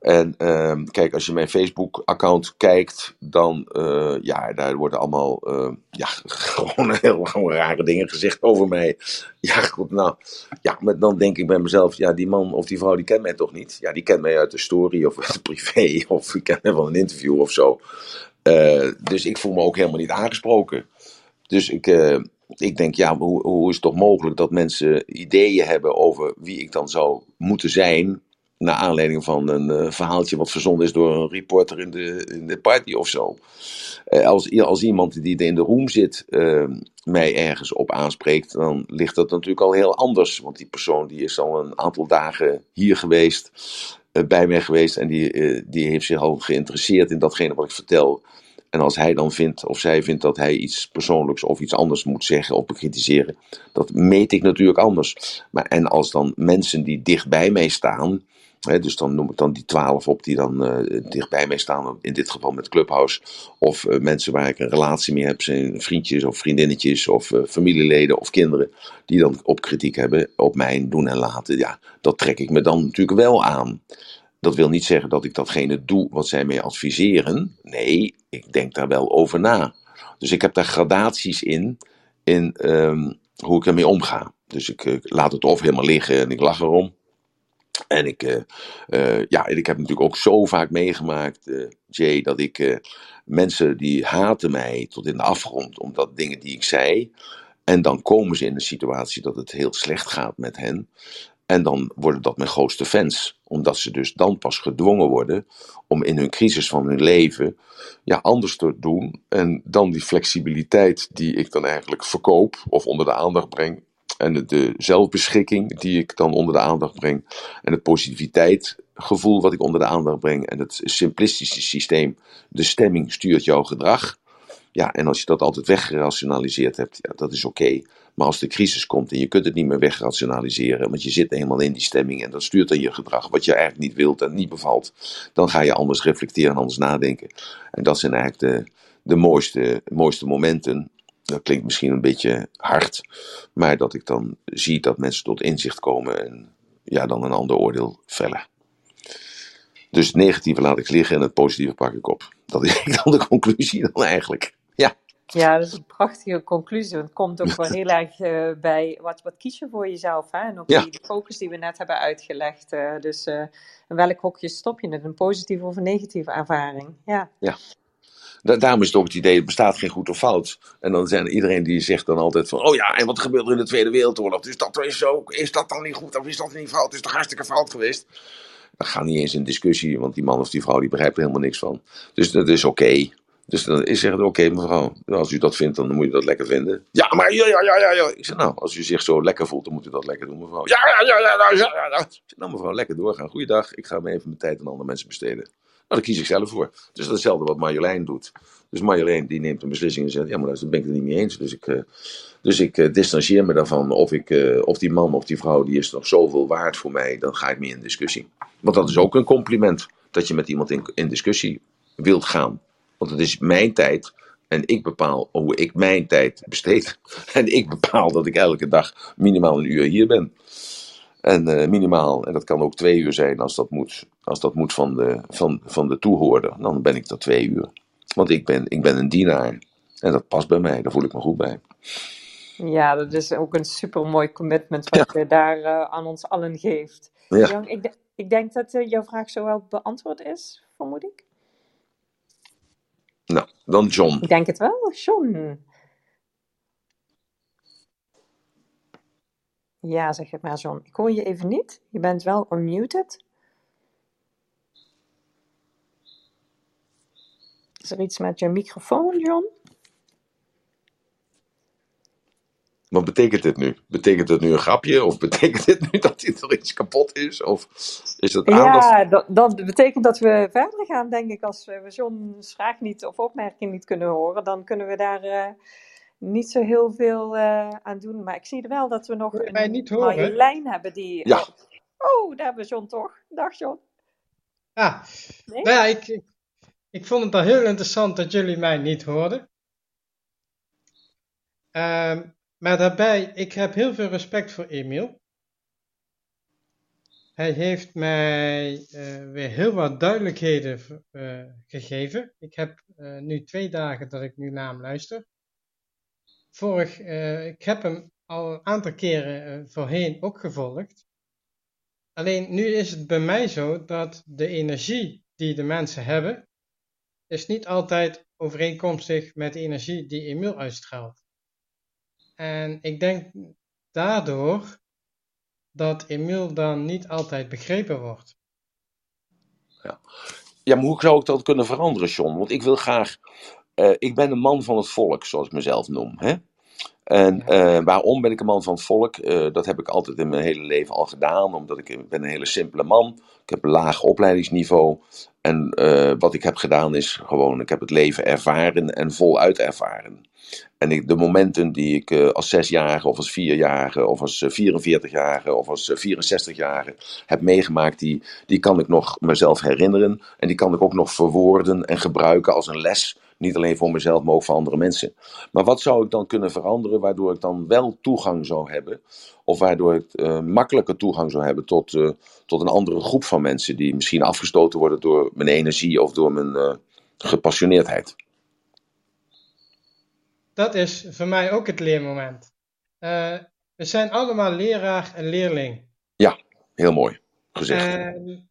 En ehm, kijk, als je mijn Facebook-account kijkt, dan eh, ja, daar worden allemaal eh, ja, gewoon heel rare dingen gezegd over mij. Ja, goed, nou, ja, maar dan denk ik bij mezelf, ja, die man of die vrouw, die kent mij toch niet? Ja, die kent mij uit de story of uit de privé of die kent mij van een interview of zo. Eh, dus ik voel me ook helemaal niet aangesproken. Dus ik, ik denk, ja, hoe, hoe is het toch mogelijk dat mensen ideeën hebben over wie ik dan zou moeten zijn, naar aanleiding van een eh, verhaaltje wat verzonnen is door een reporter in de, in de party of zo. Eh, als, als iemand die in de room zit eh, mij ergens op aanspreekt, dan ligt dat natuurlijk al heel anders. Want die persoon die is al een aantal dagen hier geweest, bij mij geweest, en die, die heeft zich al geïnteresseerd in datgene wat ik vertel. En als hij dan vindt, of zij vindt dat hij iets persoonlijks of iets anders moet zeggen of bekritiseren, dat meet ik natuurlijk anders. Maar, en als dan mensen die dicht bij mij staan, hè, dus dan noem ik dan die twaalf op die dan eh, dicht bij mij staan, in dit geval met Clubhouse, of eh, mensen waar ik een relatie mee heb, zijn vriendjes of vriendinnetjes of eh, familieleden of kinderen, die dan op kritiek hebben op mijn doen en laten, ja, dat trek ik me dan natuurlijk wel aan. Dat wil niet zeggen dat ik datgene doe wat zij mij adviseren. Nee, ik denk daar wel over na. Dus ik heb daar gradaties in, in ehm, hoe ik ermee omga. Dus ik eh, laat het of helemaal liggen en ik lach erom. En ik, eh, eh, ja, en ik heb natuurlijk ook zo vaak meegemaakt, Jay, dat ik mensen die haten mij tot in de afgrond omdat dingen die ik zei. En dan komen ze in een situatie dat het heel slecht gaat met hen. En dan worden dat mijn grootste fans. Omdat ze dus dan pas gedwongen worden om in hun crisis van hun leven ja, anders te doen. En dan die flexibiliteit die ik dan eigenlijk verkoop of onder de aandacht breng. en de, zelfbeschikking die ik dan onder de aandacht breng. En het positiviteitsgevoel wat ik onder de aandacht breng. En het simplistische systeem. De stemming stuurt jouw gedrag. Ja, en als je dat altijd weggerationaliseerd hebt, ja, dat is oké. Maar als de crisis komt en je kunt het niet meer wegrationaliseren, want je zit eenmaal in die stemming en dat stuurt dan je gedrag, wat je eigenlijk niet wilt en niet bevalt, dan ga je anders reflecteren en anders nadenken. En dat zijn eigenlijk de, de mooiste, mooiste momenten. Dat klinkt misschien een beetje hard, maar dat ik dan zie dat mensen tot inzicht komen en ja, dan een ander oordeel vellen. Dus het negatieve laat ik liggen en het positieve pak ik op. Dat is dan de conclusie dan eigenlijk. Ja. Dat is een prachtige conclusie. Want het komt ook wel heel erg uh, bij wat, wat kies je voor jezelf. Hè? En ook Ja. die focus die we net hebben uitgelegd. uh, dus uh, in welk hokje stop je het? Een positieve of een negatieve ervaring? Ja. Ja. Da daarom is het ook het idee, er bestaat geen goed of fout. En dan zijn er iedereen die zegt dan altijd van, oh ja, en wat gebeurde er in de Tweede Wereldoorlog? Dus dat is zo, is dat dan niet goed of is dat niet fout? Het is toch hartstikke fout geweest? Dat gaat niet eens in discussie, want die man of die vrouw die begrijpt er helemaal niks van. Dus dat is oké. Okay. Dus dan is zeggen, oké mevrouw, als u dat vindt, dan moet je dat lekker vinden. Ja, maar ja, ja, ja, ja. Ik zeg, nou, als u zich zo lekker voelt, dan moet u dat lekker doen, mevrouw. Ja, ja, ja, ja, ja, ja, ja. Ik zeg, nou mevrouw, lekker doorgaan. Goeiedag, ik ga me even mijn tijd aan andere mensen besteden. Nou, daar kies ik zelf voor. Dus dat is hetzelfde wat Marjolein doet. Dus Marjolein die neemt een beslissing en zegt, ja, maar daar ben ik het niet mee eens. Dus ik, uh, dus ik uh, distancieer me daarvan. Of, ik, uh, of die man of die vrouw, die is nog zoveel waard voor mij, dan ga ik mee in discussie. Want dat is ook een compliment, dat je met iemand in, in discussie wilt gaan. Want het is mijn tijd en ik bepaal hoe ik mijn tijd besteed. En ik bepaal dat ik elke dag minimaal een uur hier ben. En uh, minimaal, en dat kan ook twee uur zijn als dat moet, als dat moet van, de, van, van de toehoorder, dan ben ik dat twee uur. Want ik ben, ik ben een dienaar. En dat past bij mij, daar voel ik me goed bij. Ja, dat is ook een super mooi commitment wat ja. je daar uh, aan ons allen geeft. Ja. Jong, ik, ik, denk dat uh, jouw vraag zo wel beantwoord is, vermoed ik. Nou, dan John. Ik denk het wel, John. Ja, zeg het maar, John. Ik hoor je even niet. Je bent wel unmuted. Is er iets met je microfoon, John? Wat betekent dit nu? Betekent het nu een grapje? Of betekent dit nu dat er iets kapot is? Of is het aandacht? Ja, dat, dat betekent dat we verder gaan, denk ik. Als we John's vraag niet of opmerking niet kunnen horen, dan kunnen we daar uh, niet zo heel veel uh, aan doen. Maar ik zie wel dat we nog mij een niet horen? Marjolein hebben die... Ja. Oh, daar hebben we John toch. Dag John. Ah, Nee? nou ja, ik, ik, ik vond het al heel interessant dat jullie mij niet hoorden. Ehm, maar daarbij, ik heb heel veel respect voor Emiel. Hij heeft mij uh, weer heel wat duidelijkheden uh, gegeven. Ik heb uh, nu twee dagen dat ik nu naar hem luister. Vorig, ik heb hem al een aantal keren voorheen ook gevolgd. Alleen nu is het bij mij zo dat de energie die de mensen hebben, is niet altijd overeenkomstig met de energie die Emiel uitstraalt. En ik denk daardoor dat Emiel dan niet altijd begrepen wordt. Ja. ja, maar hoe zou ik dat kunnen veranderen, John? Want ik wil graag. Uh, ik ben een man van het volk, zoals ik mezelf noem. Hè? En uh, waarom ben ik een man van het volk? Uh, dat heb ik altijd in mijn hele leven al gedaan, omdat ik, ik ben een hele simpele man. Ik heb een laag opleidingsniveau. En uh, wat ik heb gedaan is gewoon, ik heb het leven ervaren en voluit ervaren. En de momenten die ik uh, als zesjarige of als vierjarige of als 44-jarige of als 64-jarige heb meegemaakt, die, die kan ik nog mezelf herinneren. En die kan ik ook nog verwoorden en gebruiken als een les. Niet alleen voor mezelf, maar ook voor andere mensen. Maar wat zou ik dan kunnen veranderen waardoor ik dan wel toegang zou hebben? Of waardoor ik makkelijker toegang zou hebben tot, tot een andere groep van mensen die misschien afgestoten worden door mijn energie of door mijn gepassioneerdheid? Dat is voor mij ook het leermoment. Uh, we zijn allemaal leraar en leerling. Ja, heel mooi gezegd. En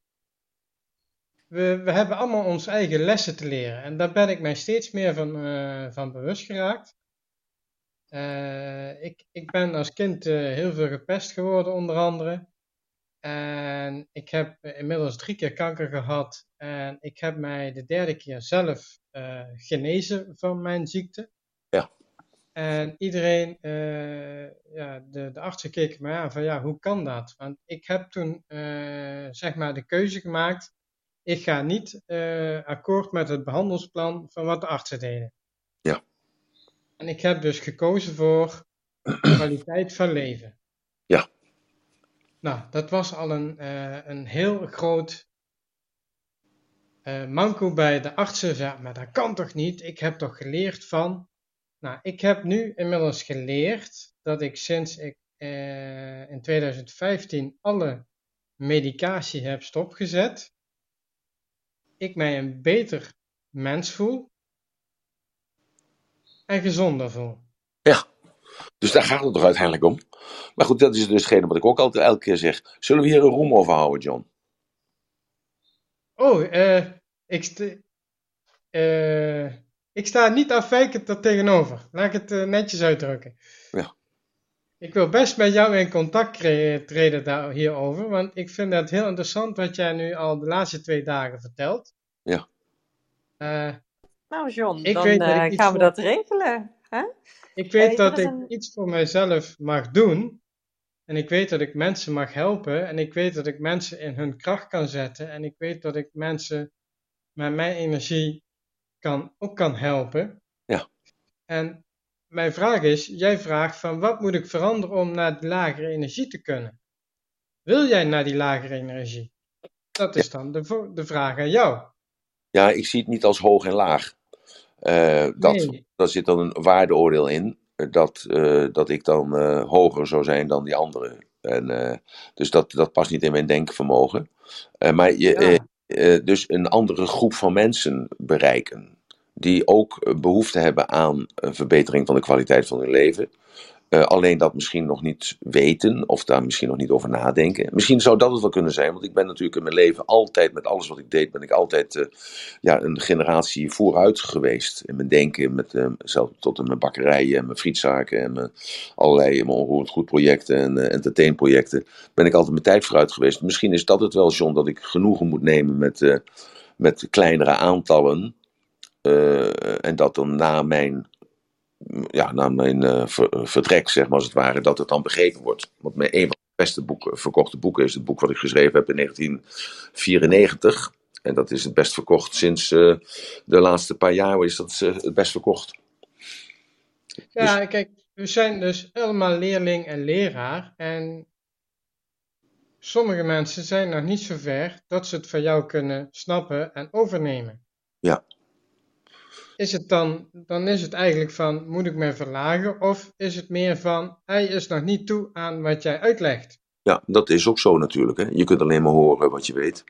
we, we hebben allemaal onze eigen lessen te leren. En daar ben ik mij steeds meer van, uh, van bewust geraakt. Uh, ik, ik ben als kind heel veel gepest geworden, onder andere. En ik heb inmiddels drie keer kanker gehad. En ik heb mij de derde keer zelf genezen van mijn ziekte. Ja. En iedereen, eh, ja, de, de artsen keken me aan van ja, hoe kan dat? Want ik heb toen eh, zeg maar de keuze gemaakt, ik ga niet eh, akkoord met het behandelsplan van wat de artsen deden. Ja. En ik heb dus gekozen voor kwaliteit van leven. Ja. Nou, dat was al een, een heel groot manco bij de artsen. Ja, maar dat kan toch niet? Ik heb toch geleerd van. Nou, ik heb nu inmiddels geleerd dat ik sinds ik eh, in 2015 alle medicatie heb stopgezet, ik mij een beter mens voel en gezonder voel. Ja. Dus daar gaat het toch uiteindelijk om. Maar goed, dat is dus hetgene wat ik ook altijd elke keer zeg. Zullen we hier een roem over houden, John? Oh, eh, ik, eh, ik sta niet afwijkend er tegenover. Laat ik het eh, netjes uitdrukken. Ja. Ik wil best met jou in contact treden daar, hierover, want ik vind het heel interessant wat jij nu al de laatste twee dagen vertelt. Ja. Eh, Nou, John, Ik dan weet dat eh, ik gaan we voor- dat regelen. Hè? ik weet dat ik een- iets voor mijzelf mag doen. En ik weet dat ik mensen mag helpen. En ik weet dat ik mensen in hun kracht kan zetten. En ik weet dat ik mensen met mijn energie kan, ook kan helpen. Ja. En mijn vraag is, jij vraagt van wat moet ik veranderen om naar die lagere energie te kunnen? Wil jij naar die lagere energie? Dat is dan de, de vraag aan jou. Ja, ik zie het niet als hoog en laag. Eh, dat, Nee. Daar zit dan een waardeoordeel in. eh, Dat, eh, dat ik dan hoger zou zijn dan die anderen. En, dus dat, dat past niet in mijn denkvermogen. Maar je, Ja. Eh, dus een andere groep van mensen bereiken. Die ook eh, behoefte hebben aan een verbetering van de kwaliteit van hun leven. Eh, alleen dat misschien nog niet weten of daar misschien nog niet over nadenken. Misschien zou dat het wel kunnen zijn, want ik ben natuurlijk in mijn leven altijd, met alles wat ik deed, ben ik altijd eh, ja, een generatie vooruit geweest. In mijn denken, met, eh, zelf tot in mijn bakkerijen en mijn frietzaken en mijn allerlei mijn onroerend goed projecten en entertainprojecten. Ben ik altijd mijn tijd vooruit geweest. Misschien is dat het wel, John, dat ik genoegen moet nemen met, met kleinere aantallen. En dat dan na mijn ja, na mijn uh, ver, vertrek, zeg maar als het ware, dat het dan begrepen wordt. Want mijn, een van de beste boeken, verkochte boeken is het boek wat ik geschreven heb in 1994. En dat is het best verkocht sinds uh, de laatste paar jaar is dat uh, het best verkocht. Ja, dus... kijk, we zijn dus allemaal leerling en leraar. En sommige mensen zijn nog niet zo ver dat ze het van jou kunnen snappen en overnemen. Ja. Is het dan, dan is het eigenlijk van, moet ik mij verlagen? Of is het meer van, hij is nog niet toe aan wat jij uitlegt? Ja, dat is ook zo natuurlijk. Hè? Je kunt alleen maar horen wat je weet.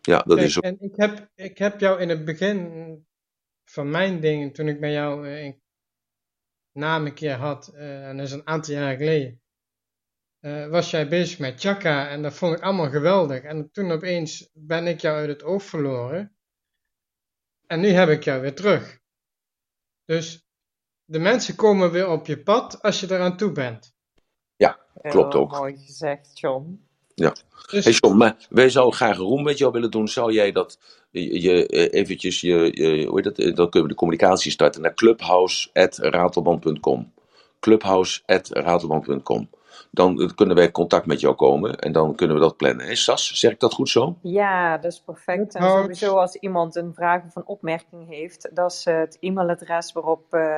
Ja, dat Kijk, is ook... En ik heb, ik heb jou in het begin van mijn dingen, toen ik bij jou een naam een keer had, uh, en dat is een aantal jaar geleden, uh, was jij bezig met chakra en dat vond ik allemaal geweldig. En toen opeens ben ik jou uit het oog verloren. En nu heb ik jou weer terug. Dus de mensen komen weer op je pad als je eraan toe bent. Ja, klopt Heel ook. Mooi gezegd, John. Ja. Dus, Hey John, maar wij zouden graag een room met jou willen doen. Zou jij dat je, je eventjes je, je, hoe heet dat, dan kunnen we de communicatie starten naar clubhouse@ratelband.com. clubhouse@ratelband.com. Dan kunnen wij contact met jou komen en dan kunnen we dat plannen. Hey Sas, zeg ik dat goed zo? Ja, dat is perfect. En sowieso als iemand een vraag of een opmerking heeft, dat is het e-mailadres waarop uh,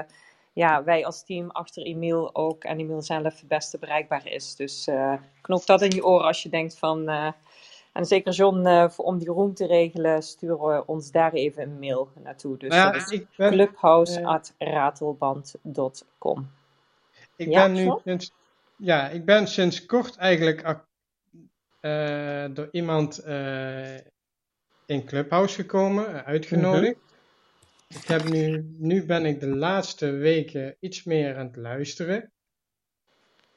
ja, wij als team achter e-mail ook en e-mail zelf het beste bereikbaar is. Dus uh, knoop dat in je oren als je denkt van. Uh, en zeker John, uh, voor, om die room te regelen, sturen we ons daar even een mail naartoe. Dus ja, dat is ik ben, clubhouse.ratelband.com. Ik ja, ben nu sinds, ja, ik ben sinds kort eigenlijk door iemand in Clubhouse gekomen, uitgenodigd. Mm -hmm. Ik heb nu, nu ben ik de laatste weken iets meer aan het luisteren.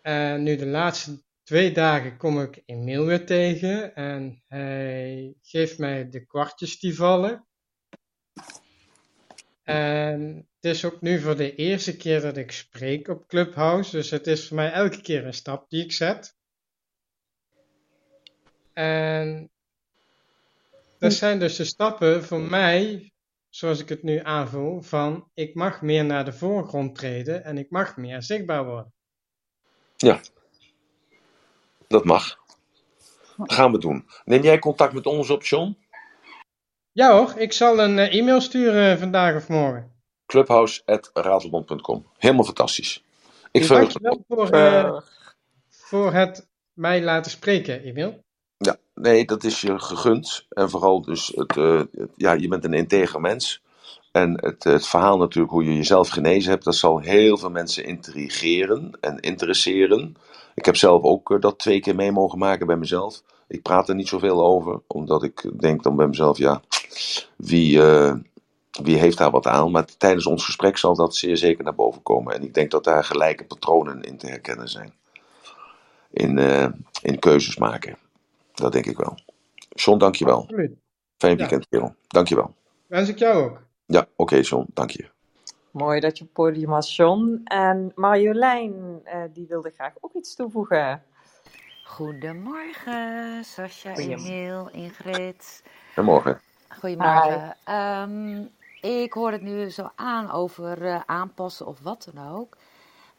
En nu de laatste twee dagen kom ik Emiel weer tegen. En hij geeft mij de kwartjes die vallen. En het is ook nu voor de eerste keer dat ik spreek op Clubhouse. Dus het is voor mij elke keer een stap die ik zet. En dat zijn dus de stappen voor mij zoals ik het nu aanvoel, van ik mag meer naar de voorgrond treden en ik mag meer zichtbaar worden. Ja, dat mag. Dat gaan we doen. Neem jij contact met ons op, John? Ja hoor, ik zal een eh, e-mail sturen vandaag of morgen. Clubhouse.ratelband.com. Helemaal fantastisch. Ik verheug me voor, eh, voor het mij laten spreken, Emiel. Ja, nee, dat is je gegund. En vooral dus, het, ja, je bent een integer mens. En het, het verhaal natuurlijk hoe je jezelf genezen hebt, dat zal heel veel mensen intrigeren en interesseren. Ik heb zelf ook dat twee keer mee mogen maken bij mezelf. Ik praat er niet zoveel over, omdat ik denk dan bij mezelf, ja, wie, eh, wie heeft daar wat aan? Maar tijdens ons gesprek zal dat zeer zeker naar boven komen. En ik denk dat daar gelijke patronen in te herkennen zijn. In, eh, in keuzes maken. Dat denk ik wel. John, dankjewel. Absoluut. Fijn Ja. weekend, kerel. Dankjewel. Wens ik jou ook. Ja, oké, John, dank je. Mooi dat je podium was, John. En Marjolein, eh, die wilde graag ook iets toevoegen. Goedemorgen, Sascha. Emiel, Ingrid. Goedemorgen. Goedemorgen. Ehm, ik hoor het nu zo aan over eh, aanpassen of wat dan ook.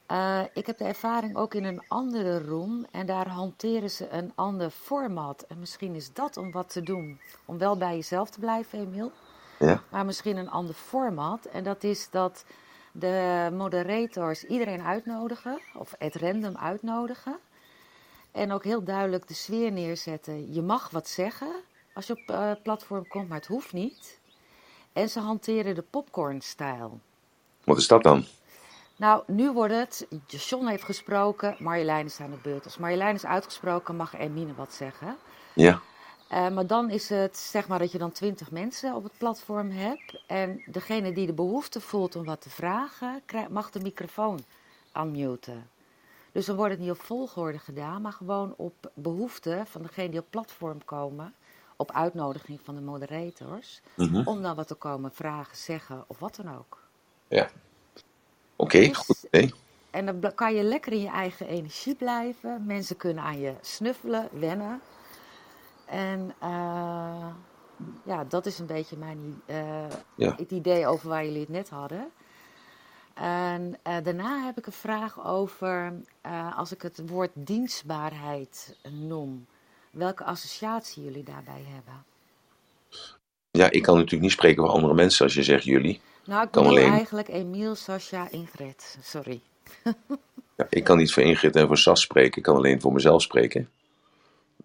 Eh, ik heb de ervaring ook in een andere room en daar hanteren ze een ander format. En misschien is dat om wat te doen. Om wel bij jezelf te blijven, Emiel. Ja, Maar misschien een ander format. En dat is dat de moderators iedereen uitnodigen, of het random uitnodigen. En ook heel duidelijk de sfeer neerzetten. Je mag wat zeggen als je op eh platform komt, maar het hoeft niet. En ze hanteren de popcorn-stijl. wat is dat dan? Nou, nu wordt het, John heeft gesproken, Marjolein is aan de beurt. Als Marjolein is uitgesproken, mag Emine wat zeggen. Ja, Eh, maar dan is het zeg maar dat je dan twintig mensen op het platform hebt. En degene die de behoefte voelt om wat te vragen, mag de microfoon unmuten. Dus dan wordt het niet op volgorde gedaan, maar gewoon op behoefte van degene die op platform komen. Op uitnodiging van de moderators. Mhm. Om dan wat te komen vragen, zeggen of wat dan ook. ja. Oké, Dus- goed idee. En dan kan je lekker in je eigen energie blijven. Mensen kunnen aan je snuffelen, wennen. En eh, ja, dat is een beetje mijn, eh, Ja. het idee over waar jullie het net hadden. En eh, daarna heb ik een vraag over, eh, als ik het woord dienstbaarheid noem, welke associatie jullie daarbij hebben. Ja, ik kan natuurlijk niet spreken voor andere mensen als je zegt jullie. Nou, ik Kan alleen. eigenlijk Emiel, Sascha, Ingrid. Sorry. Ja, ik kan niet voor Ingrid en voor Sas spreken, ik kan alleen voor mezelf spreken.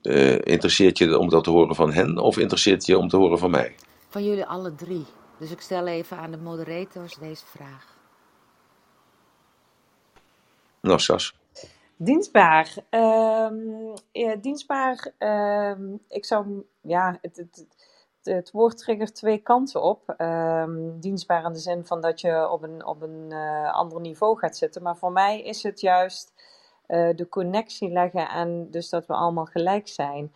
Eh, interesseert je om dat te horen van hen of interesseert je om te horen van mij? Van jullie alle drie. Dus ik stel even aan de moderators deze vraag. Nou. Dienstbaar. Ehm, dienstbaar. ehm, ik zou. Ja, het, het, het, woord triggert twee kanten op. Ehm, dienstbaar in de zin van dat je op een, op een eh, ander niveau gaat zitten. Maar voor mij is het juist eh, de connectie leggen en dus dat we allemaal gelijk zijn.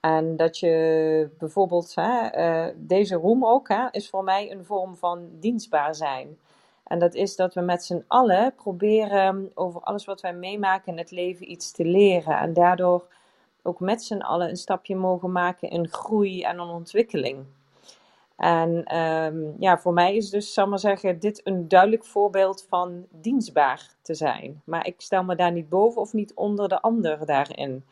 En dat je bijvoorbeeld, hè, eh, deze room ook, hè, is voor mij een vorm van dienstbaar zijn. En dat is dat we met z'n allen proberen over alles wat wij meemaken in het leven iets te leren. En daardoor ook met z'n allen een stapje mogen maken in groei en een ontwikkeling. En ehm, ja, voor mij is dus, zal maar zeggen, dit een duidelijk voorbeeld van dienstbaar te zijn. Maar ik stel me daar niet boven of niet onder de ander daarin.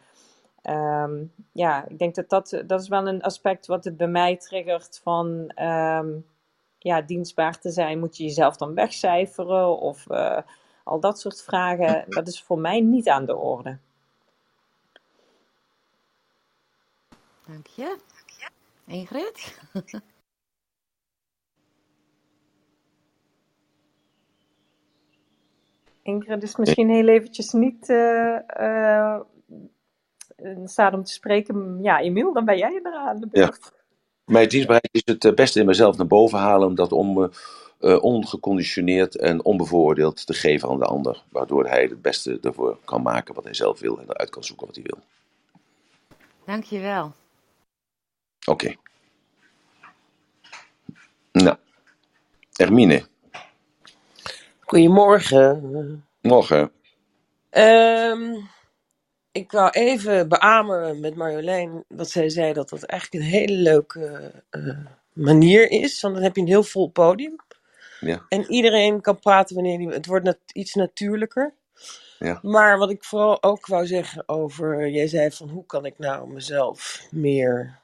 Ehm, ja, ik denk dat, dat dat is wel een aspect wat het bij mij triggert van ehm, ja, dienstbaar te zijn. Moet je jezelf dan wegcijferen of eh, al dat soort vragen. Dat is voor mij niet aan de orde. Dank je. Ingrid? Ingrid is misschien heel eventjes niet eh, eh, in staat om te spreken. Ja, Emiel, dan ben jij er aan de Ja. Mijn dienstbaarheid is het eh, beste in mezelf naar boven halen om dat om, eh, eh, ongeconditioneerd en onbevooroordeeld te geven aan de ander. Waardoor hij het beste ervoor kan maken wat hij zelf wil en eruit kan zoeken wat hij wil. Dank je wel. Oké. Nou, Hermine, Goedemorgen. morgen. Ehm, ik wou even beamen met Marjolein wat zij zei, dat dat eigenlijk een hele leuke eh, manier is. Want dan heb je een heel vol podium. Ja, En iedereen kan praten wanneer hij... Het wordt nat- iets natuurlijker. ja. Maar wat ik vooral ook wou zeggen over... Jij zei van hoe kan ik nou mezelf meer...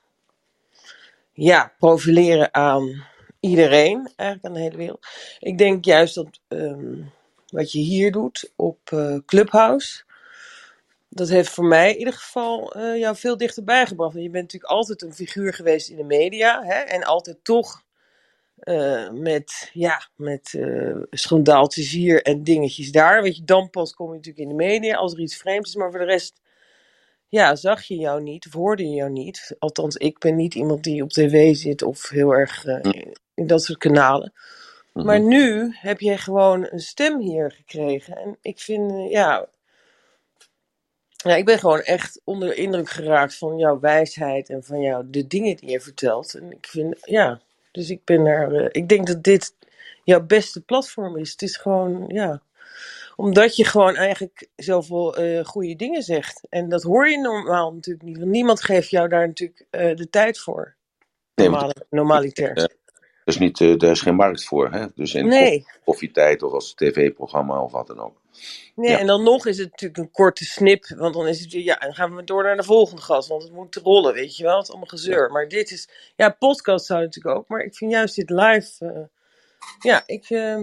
Ja, profileren aan iedereen. Eigenlijk aan de hele wereld. Ik denk juist dat ehm, wat je hier doet op eh, Clubhouse... Dat heeft voor mij in ieder geval eh, jou veel dichterbij gebracht. Want je bent natuurlijk altijd een figuur geweest in de media. Hè? En altijd toch eh, met, ja, met eh schandaaltjes hier en dingetjes daar. Weet je, dan pas kom je natuurlijk in de media als er iets vreemds is. Maar voor de rest, ja, zag je jou niet of hoorde je jou niet. Althans, ik ben niet iemand die op tv zit of heel erg in dat soort kanalen. Maar Mhm. nu heb jij gewoon een stem hier gekregen. En ik vind, ja, ja, ik ben gewoon echt onder de indruk geraakt van jouw wijsheid en van jou, de dingen die je vertelt. En ik vind, ja, dus ik ben er, eh, ik denk dat dit jouw beste platform is. Het is gewoon, ja, omdat je gewoon eigenlijk zoveel eh goede dingen zegt. En dat hoor je normaal natuurlijk niet, want niemand geeft jou daar natuurlijk eh, de tijd voor. Nee, Normale, normaliter. eh, er is, niet, er is geen markt voor. Hè? Dus in Nee. koffie- koffietijd of als tv-programma of wat dan ook. Nee, Ja. en dan nog is het natuurlijk een korte snip, want dan is het ja, dan gaan we door naar de volgende gast, want het moet rollen, weet je wel, het is allemaal gezeur. Maar dit is, ja, podcast zou natuurlijk ook, maar ik vind juist dit live, eh, ja, ik, eh,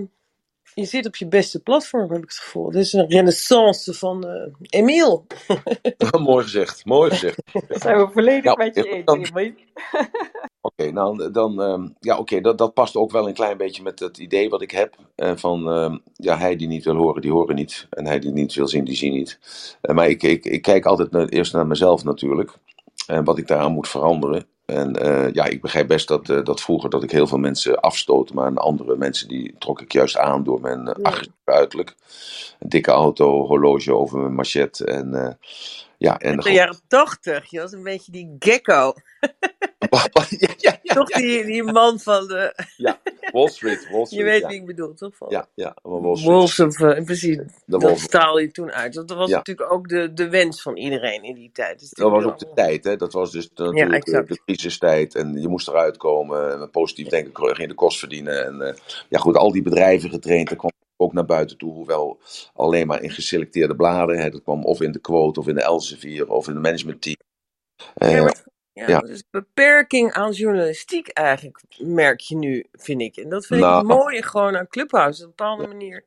je zit op je beste platform, heb ik het gevoel. Dit is een renaissance van eh Emiel. mooi gezegd, mooi gezegd. Dat zijn we volledig Nou, met je eens. Oké, nou dan, ehm, ja, oké, dat, dat past ook wel een klein beetje met het idee wat ik heb. eh, van, ehm, ja, hij die niet wil horen, die horen niet. En hij die niet wil zien, die zien niet. Eh, maar ik, ik, ik kijk altijd naar, eerst naar mezelf natuurlijk. En wat ik daaraan moet veranderen. En eh, ja, ik begrijp best dat, eh, dat vroeger dat ik heel veel mensen afstoot. Maar aan andere mensen die trok ik juist aan door mijn Ja. agressieve uiterlijk. Een dikke auto, horloge over mijn machet. En ja, en In de jaren tachtig, je was een beetje die gecko. ja, ja, ja, Toch die, die man van de, ja, Wall Street, Wall je Street, weet ja. wie ik bedoel, toch? Van Ja, ja, van Wall Street. Wolves of, eh, precies, De dat staalde je toen uit. Dat was natuurlijk ook de, de wens van iedereen in die tijd. Dus Dat was ook de tijd, hè? Dat was dus natuurlijk de, exact. de crisistijd. En je moest eruit komen. En positief denken, ging de kost verdienen. En eh, ja, goed, al die bedrijven getraind. Dat kwam ook naar buiten toe. Hoewel alleen maar in geselecteerde bladen. Hè? Dat kwam of in de quote, of in de Elsevier, of in de managementteam. Ja, Eh, ja, ja. dus beperking aan journalistiek eigenlijk merk je nu, vind ik. En dat vind ik Nou. het mooie gewoon aan Clubhouse. Op een bepaalde manier.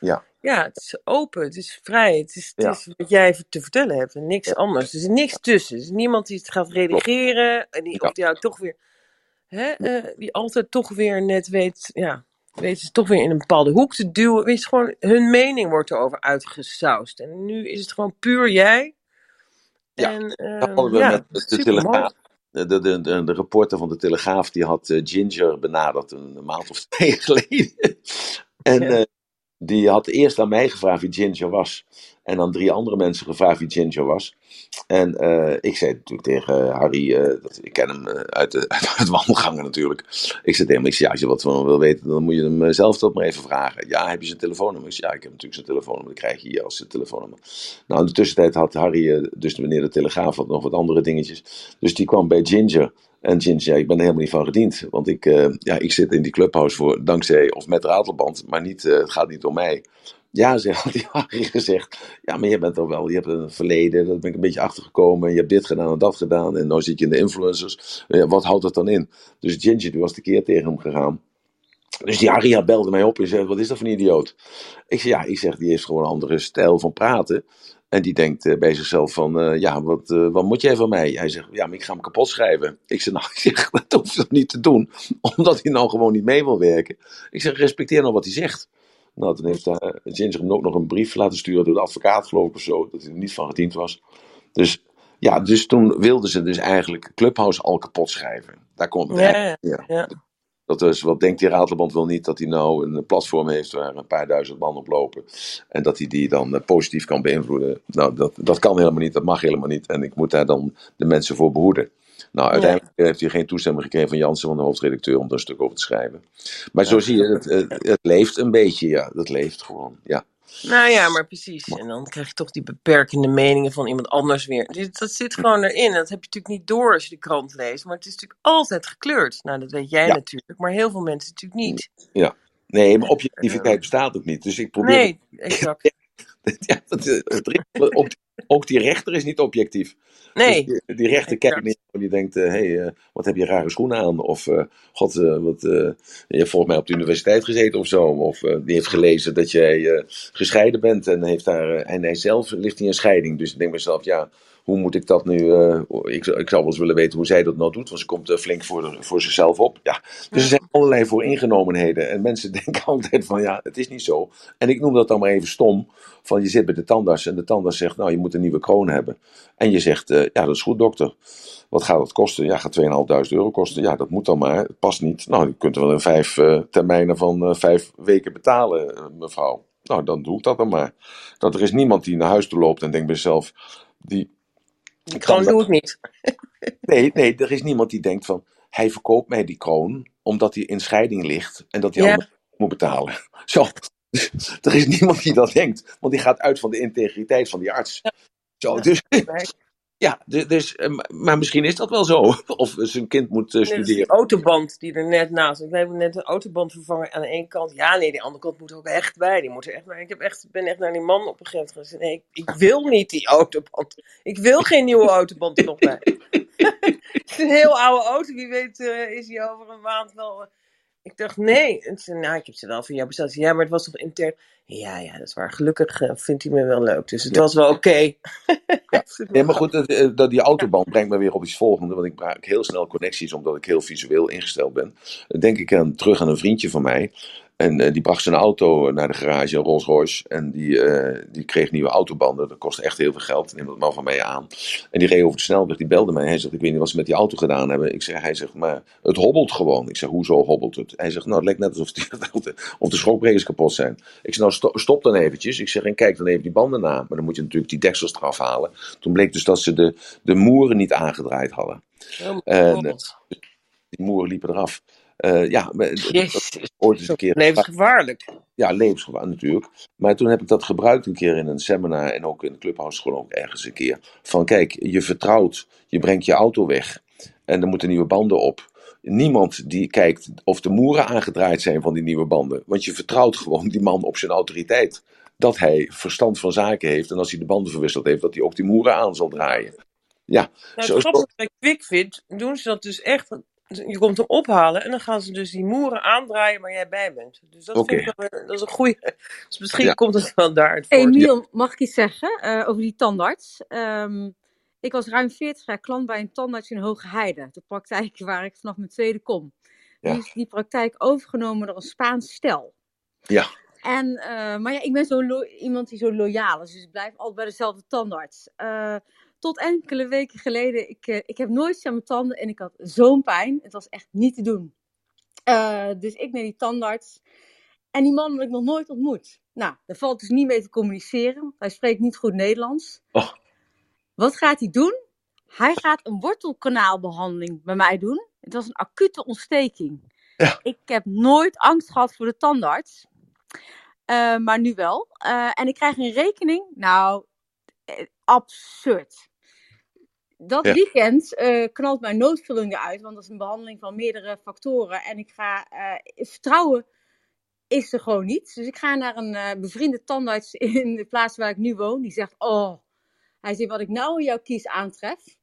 Ja. Ja, het is open, het is vrij, het is, het is wat jij te vertellen hebt en niks anders. Er is niks tussen. Er is niemand die het gaat redigeren en die, of die jou toch weer, hè, eh, die altijd toch weer net weet, ja, weet ze toch weer in een bepaalde hoek te duwen. Weet je, gewoon, hun mening wordt erover uitgesausd. En nu is het gewoon puur jij. Ja, en, Dat ehm, hadden we ja, met de. Telegraaf. De, de, de, de, reporter van de Telegraaf die had eh, Ginger benaderd een, een maand of twee geleden. en Ja. eh, die had eerst aan mij gevraagd wie Ginger was. En aan drie andere mensen gevraagd wie Ginger was. En eh, ik zei natuurlijk tegen Harry, eh, ik ken hem eh, uit, de, wandelgangen natuurlijk. Ik zei tegen hem, ik ja, als je wat van hem wil weten, dan moet je hem eh, zelf toch maar even vragen. Ja, heb je zijn telefoonnummer? Ik zei, ja, ik heb natuurlijk zijn telefoonnummer. Dat krijg je hier als zijn telefoonnummer. Nou, in de tussentijd had Harry, eh, dus meneer de Telegraaf, had nog wat andere dingetjes. Dus die kwam bij Ginger. En Ginger zei, ik ben er helemaal niet van gediend. Want ik, eh, ja, ik zit in die clubhouse voor, dankzij, of met ratelband, maar niet, eh, het gaat niet om mij. Ja, ze had die gezegd. Ja, maar je bent toch wel, je hebt een verleden, daar ben ik een beetje achtergekomen. Je hebt dit gedaan en dat gedaan. En nu zit je in de influencers. Wat houdt dat dan in? Dus Ginger, die was de keer tegen hem gegaan. Dus die Harry belde mij op en zei: Wat is dat voor een idioot? Ik zeg: Ja, ik zeg, die heeft gewoon een andere stijl van praten. En die denkt eh, bij zichzelf: van, eh, Ja, wat, eh, wat moet jij van mij? Hij zegt: Ja, maar ik ga hem kapot schrijven. Ik zeg: Nou, ik zeg, dat hoef je niet te doen, omdat hij nou gewoon niet mee wil werken. Ik zeg: Respecteer nou wat hij zegt. Nou, toen heeft uh, Ginger hem ook nog een brief laten sturen door de advocaat, geloof ik of zo, dat hij er niet van gediend was. Dus ja, dus toen wilden ze dus eigenlijk Clubhouse al kapot schrijven. Daar komt het Ja, ja. dat is, wat denkt die Ratelband wel niet? Dat hij nou een platform heeft waar een paar duizend man op lopen. En dat hij die dan eh, positief kan beïnvloeden. Nou, dat, dat kan helemaal niet, dat mag helemaal niet. En ik moet daar dan de mensen voor behoeden. Nou, uiteindelijk heeft hij geen toestemming gekregen van Jansen, van de hoofdredacteur, om er een stuk over te schrijven. Maar zo zie je, het, het, het leeft een beetje, ja. Dat leeft gewoon, ja. Nou ja, maar precies. En dan krijg je toch die beperkende meningen van iemand anders weer. Dat zit gewoon erin. Dat heb je natuurlijk niet door als je de krant leest. Maar het is natuurlijk altijd gekleurd. Nou, dat weet jij Ja. natuurlijk. Maar heel veel mensen natuurlijk niet. Ja. Nee, maar objectiviteit bestaat ook niet. Dus ik probeer. Nee, exact. Ja, dat, eh, het- ook, die rechter is niet objectief. Nee. Dus die, die rechter kijkt niet en die denkt: hé, hey, eh, wat heb je rare schoenen aan? Of, eh, god, eh, wat, eh, je hebt volgens mij op de universiteit gezeten of zo. Of eh, die heeft gelezen dat jij eh, gescheiden bent en, heeft daar, eh, en hij zelf ligt in een scheiding. Dus ik denk mezelf: ja, hoe moet ik dat nu? eh, ik, zou- ik zou wel eens willen weten hoe zij dat nou doet, want ze komt eh, flink voor, de- voor zichzelf op. Ja. Dus er zijn allerlei vooringenomenheden. En mensen denken altijd: van ja, het is niet zo. En ik noem dat dan maar even stom. Van je zit bij de tandarts en de tandarts zegt: Nou, je moet een nieuwe kroon hebben. En je zegt: eh, Ja, dat is goed, dokter. Wat gaat dat kosten? Ja, gaat 2.500 euro kosten. Ja, dat moet dan maar. Het past niet. Nou, je kunt er wel in vijf termijnen van vijf weken betalen, mevrouw. Nou, dan doe ik dat dan maar. Dat er is niemand die naar huis toe loopt en denkt bij zichzelf: die, Die kroon doe ik niet. Nee, nee, er is niemand die denkt van, hij verkoopt mij die kroon omdat hij in scheiding ligt en dat hij Ja. moet betalen. Zo, er is niemand die dat denkt, want die gaat uit van de integriteit van die arts. Zo, dus, ja, dus, dus, eh, maar misschien is dat wel zo. Of zijn kind moet eh, die studeren. autoband die er net naast. Ik heb net een autobandvervanger aan de ene kant. Ja, nee, die andere kant moet er ook echt bij. Die moet er echt bij. Ik heb echt, ben echt naar die man op een gegeven moment gezegd. Nee, ik, ik wil niet die autoband. Ik wil geen nieuwe autoband er nog bij. Het is een heel oude auto. Wie weet eh, is die over een maand wel... ik dacht, nee. En ze, nou, ik heb ze wel van jou besteld. Ja, maar het was toch intern? Ja, ja, dat is waar. Gelukkig eh, vindt hij me wel leuk. Dus het Ja. was wel oké. Nee, maar goed, dat, eh, dat, die autoband brengt me weer op iets volgende. Want ik maak heel snel connecties, omdat ik heel visueel ingesteld ben. Dan denk ik aan, terug aan een vriendje van mij. En eh, die bracht zijn auto naar de garage, een Rolls Royce. En die, eh, die kreeg nieuwe autobanden. Dat kost echt heel veel geld. Neem dat maar van mij aan. En die reed over de snelweg. Die belde mij. Hij zegt, ik weet niet wat ze met die auto gedaan hebben. Ik zeg, hij zegt, maar het hobbelt gewoon. Ik zeg, hoezo hobbelt het? Hij zegt, nou, het lijkt net alsof die, of de schokbrekers kapot zijn. Ik zeg, nou, sto- stop dan eventjes. Ik zeg, en kijk dan even die banden na. Maar dan moet je natuurlijk die deksels eraf halen. Toen bleek dus dat ze de, de moeren niet aangedraaid hadden. En eh, die moeren liepen eraf. Eh, ja, Jezus. ooit eens een keer. Levensgevaarlijk. Ja, levensgevaar natuurlijk. Maar toen heb ik dat gebruikt een keer in een seminar en ook in de clubhouse gewoon ook ergens een keer. Van kijk, je vertrouwt, je brengt je auto weg en er moeten nieuwe banden op. Niemand die kijkt of de moeren aangedraaid zijn van die nieuwe banden. Want je vertrouwt gewoon die man op zijn autoriteit. Dat hij verstand van zaken heeft en als hij de banden verwisseld heeft, dat hij ook die moeren aan zal draaien. Ja, Nou, zo, het grappige bij QuickFit doen ze dat dus echt. Je komt hem ophalen en dan gaan ze dus die moeren aandraaien waar jij bij bent. Dus dat vind Oké. ik dat is een goede. Dus misschien Ja. komt het wel voort. Emiel, mag ik iets zeggen eh, over die tandarts? Ehm, ik was ruim 40 jaar klant bij een tandarts in Hoge Heide. De praktijk waar ik vanaf mijn tweede kom. Ja. Nu is die praktijk overgenomen door een Spaans stel. ja. En, eh, maar ja, ik ben zo iemand die zo loyaal is. Dus ik blijf altijd bij dezelfde tandarts. Eh, tot enkele weken geleden, ik, eh, ik heb nooit aan mijn tanden en ik had zo'n pijn. Het was echt niet te doen. Eh, dus ik naar die tandarts. En die man had ik nog nooit ontmoet. Nou, daar valt dus niet mee te communiceren. Hij spreekt niet goed Nederlands. Oh. Wat gaat hij doen? Hij gaat een wortelkanaalbehandeling bij mij doen. Het was een acute ontsteking. Ik heb nooit angst gehad voor de tandarts. Eh, maar nu wel. En ik krijg een rekening. Nou, absurd. Dat Ja. weekend eh, knalt mijn noodvulling eruit. Want dat is een behandeling van meerdere factoren. En ik ga eh, vertrouwen is er gewoon niet. Dus ik ga naar een eh, bevriende tandarts in de plaats waar ik nu woon. Die zegt, oh, hij zegt, wat ik nou in jouw kies aantref,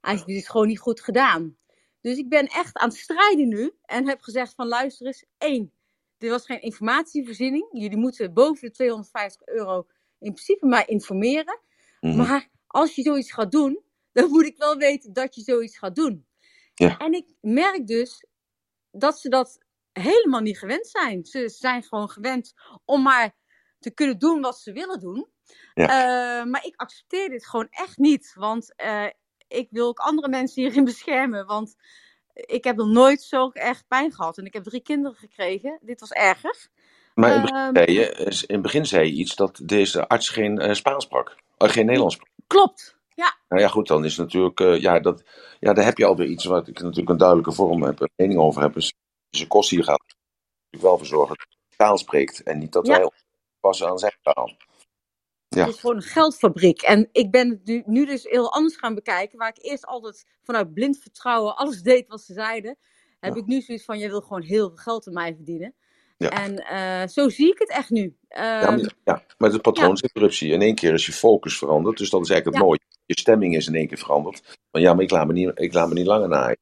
hij zegt, dit is gewoon niet goed gedaan. Dus ik ben echt aan het strijden nu en heb gezegd van, luister eens, één, dit was geen informatievoorziening. Jullie moeten boven de 250 euro in principe mij informeren. Mhm. Maar als je zoiets gaat doen, dan moet ik wel weten dat je zoiets gaat doen. Ja. En ik merk dus dat ze dat helemaal niet gewend zijn. Ze zijn gewoon gewend om maar te kunnen doen wat ze willen doen. Eh, maar ik accepteer dit gewoon echt niet. Want eh, ik wil ook andere mensen hierin beschermen. Want ik heb nog nooit zo erg pijn gehad. En ik heb drie kinderen gekregen. Dit was erger. Maar in het begin Ehm, zei je, in het begin zei je iets dat deze arts geen eh, Spaans sprak. Geen Nederlands sprak. Klopt. Ja. Nou ja, goed, dan is natuurlijk, eh, ja, dat, ja, daar heb je alweer iets wat ik natuurlijk een duidelijke vorm heb, een mening over heb. Dus zijn kost hier gaat natuurlijk wel voor zorgen dat hij taal spreekt en niet dat Ja. wij passen aan zijn verhaal. Ja. Het is gewoon een geldfabriek. En ik ben het nu, nu dus heel anders gaan bekijken. Waar ik eerst altijd vanuit blind vertrouwen alles deed wat ze zeiden. Heb Ja. ik nu zoiets van, je wil gewoon heel veel geld aan mij verdienen. Ja. En eh, zo zie ik het echt nu. Ja, Ehm, maar, ja, maar het patroon is interruptie. In één keer is je focus veranderd. Dus dat is eigenlijk het Ja. mooie. Je stemming is in één keer veranderd. Maar ja, maar ik laat me niet, ik laat me niet langer naaien.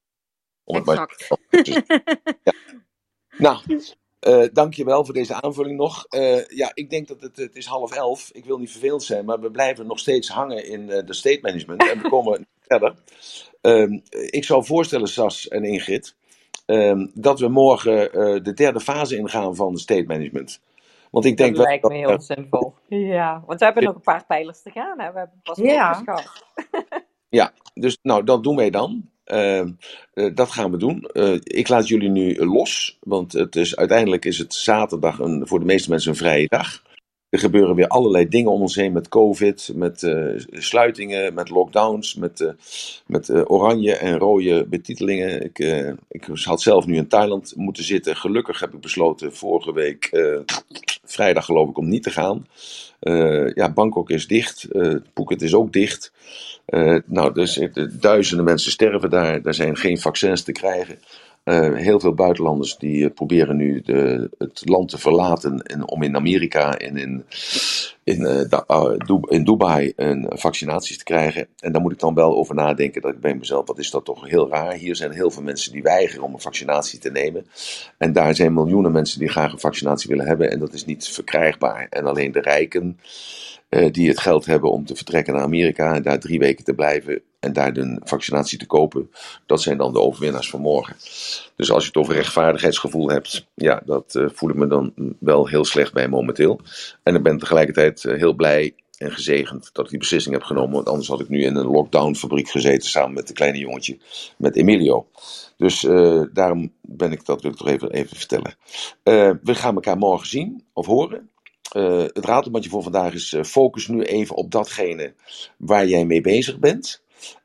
Om het maar exact. Dus, ja. Nou, eh dankjewel voor deze aanvulling nog. Eh, ja, ik denk dat het, het is half elf. Ik wil niet vervelend zijn, maar we blijven nog steeds hangen in eh, de state management. En we komen verder. Ehm, ik zou voorstellen, Sas en Ingrid, ehm, dat we morgen de derde fase ingaan van de state management. Want ik Dat denk wel lijkt dat, me heel zinvol. Ja, want we hebben nog een paar pijlers te gaan. Hè? We hebben pas Ja. gehad. Ja, dus nou, dat doen wij dan. Ehm, eh, dat gaan we doen. Eh, ik laat jullie nu los, want het is, uiteindelijk is het zaterdag een, voor de meeste mensen een vrije dag. Er gebeuren weer allerlei dingen om ons heen met COVID, met eh, sluitingen, met lockdowns, met, eh, met eh, oranje en rode betitelingen. Ik, ik had zelf nu in Thailand moeten zitten. Gelukkig heb ik besloten vorige week, vrijdag geloof ik, om niet te gaan. Ja, Bangkok is dicht, Phuket is ook dicht. Nou, dus duizenden mensen sterven daar. Er zijn geen vaccins te krijgen. Eh, heel veel buitenlanders die eh, proberen nu de, het land te verlaten en om in Amerika en in, in, eh, ah, in Dubai een vaccinaties te krijgen. En daar moet ik dan wel over nadenken dat ik bij mezelf, wat is dat toch heel raar. Hier zijn heel veel mensen die weigeren om een vaccinatie te nemen. En daar zijn miljoenen mensen die graag een vaccinatie willen hebben en dat is niet verkrijgbaar. En alleen de rijken die het geld hebben om te vertrekken naar Amerika en daar drie weken te blijven en daar een vaccinatie te kopen, dat zijn dan de overwinnaars van morgen. Dus als je het over rechtvaardigheidsgevoel hebt, ja, dat eh, voel ik me dan wel heel slecht bij momenteel. En ik ben tegelijkertijd eh, heel blij en gezegend dat ik die beslissing heb genomen, want anders had ik nu in een lockdown-fabriek gezeten samen met een kleine jongetje, met Emilio. Dus eh, daarom ben ik dat wil ik toch even, vertellen. We gaan elkaar morgen zien of horen. Het ratelbandje voor vandaag is focus nu even op datgene waar jij mee bezig bent.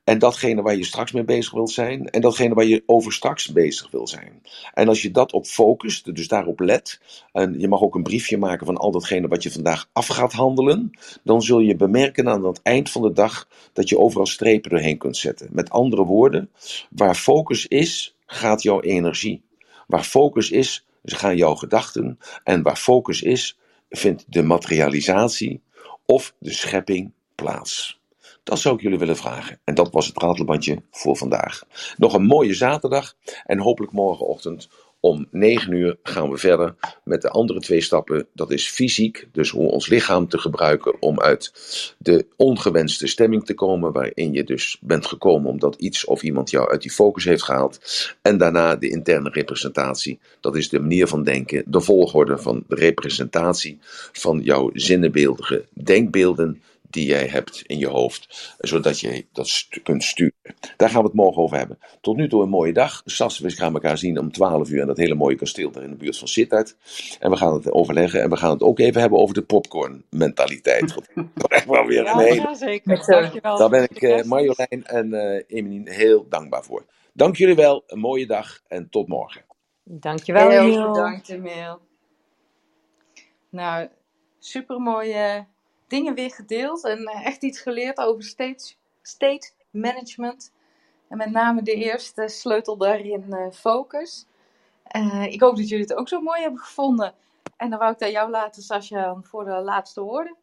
En datgene waar je straks mee bezig wilt zijn. En datgene waar je over straks bezig wil zijn. En als je dat op focust, dus daarop let. En je mag ook een briefje maken van al datgene wat je vandaag af gaat handelen. Dan zul je bemerken aan het eind van de dag dat je overal strepen doorheen kunt zetten. Met andere woorden, waar focus is, gaat jouw energie. Waar focus is, gaan jouw gedachten. En waar focus is, vindt de materialisatie of de schepping plaats. Dat zou ik jullie willen vragen. En dat was het ratelbandje voor vandaag. Nog een mooie zaterdag. En hopelijk morgenochtend om 9 uur gaan we verder met de andere twee stappen. Dat is fysiek, dus hoe ons lichaam te gebruiken om uit de ongewenste stemming te komen. Waarin je dus bent gekomen omdat iets of iemand jou uit die focus heeft gehaald. En daarna de interne representatie. Dat is de manier van denken, de volgorde van de representatie van jouw zinnenbeeldige denkbeelden die jij hebt in je hoofd, zodat je dat stu- kunt sturen. Daar gaan we het morgen over hebben. Tot nu toe een mooie dag. Sas, we gaan elkaar zien om 12 uur in dat hele mooie kasteel daar in de buurt van Sittard. En we gaan het overleggen en we gaan het ook even hebben over de popcorn mentaliteit. Want dat echt wel weer een Ja, hele... ja, zeker. Eh, Dankjewel. Daar ben ik eh. Marjolein en eh Emelien heel dankbaar voor. Dank jullie wel, een mooie dag en tot morgen. Dankjewel, Heel bedankt, Emil. Nou, super mooie dingen weer gedeeld en eh, echt iets geleerd over state, state management. En met name de eerste sleutel daarin, eh, focus. Eh, ik hoop dat jullie het ook zo mooi hebben gevonden. En dan wou ik aan jou laten, Sascha, voor de laatste woorden.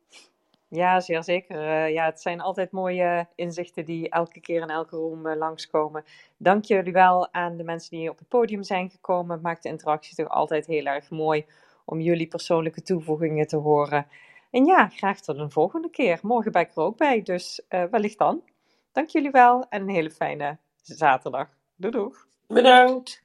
Ja, zeer zeker. Ja, het zijn altijd mooie inzichten die elke keer in elke room eh, langskomen. Dank jullie wel aan de mensen die op het podium zijn gekomen. Het maakt de interactie toch altijd heel erg mooi om jullie persoonlijke toevoegingen te horen. En ja, graag tot een volgende keer. Morgen ben ik er ook bij, dus eh, wellicht dan. Dank jullie wel en een hele fijne zaterdag. Doei doeg! Bedankt.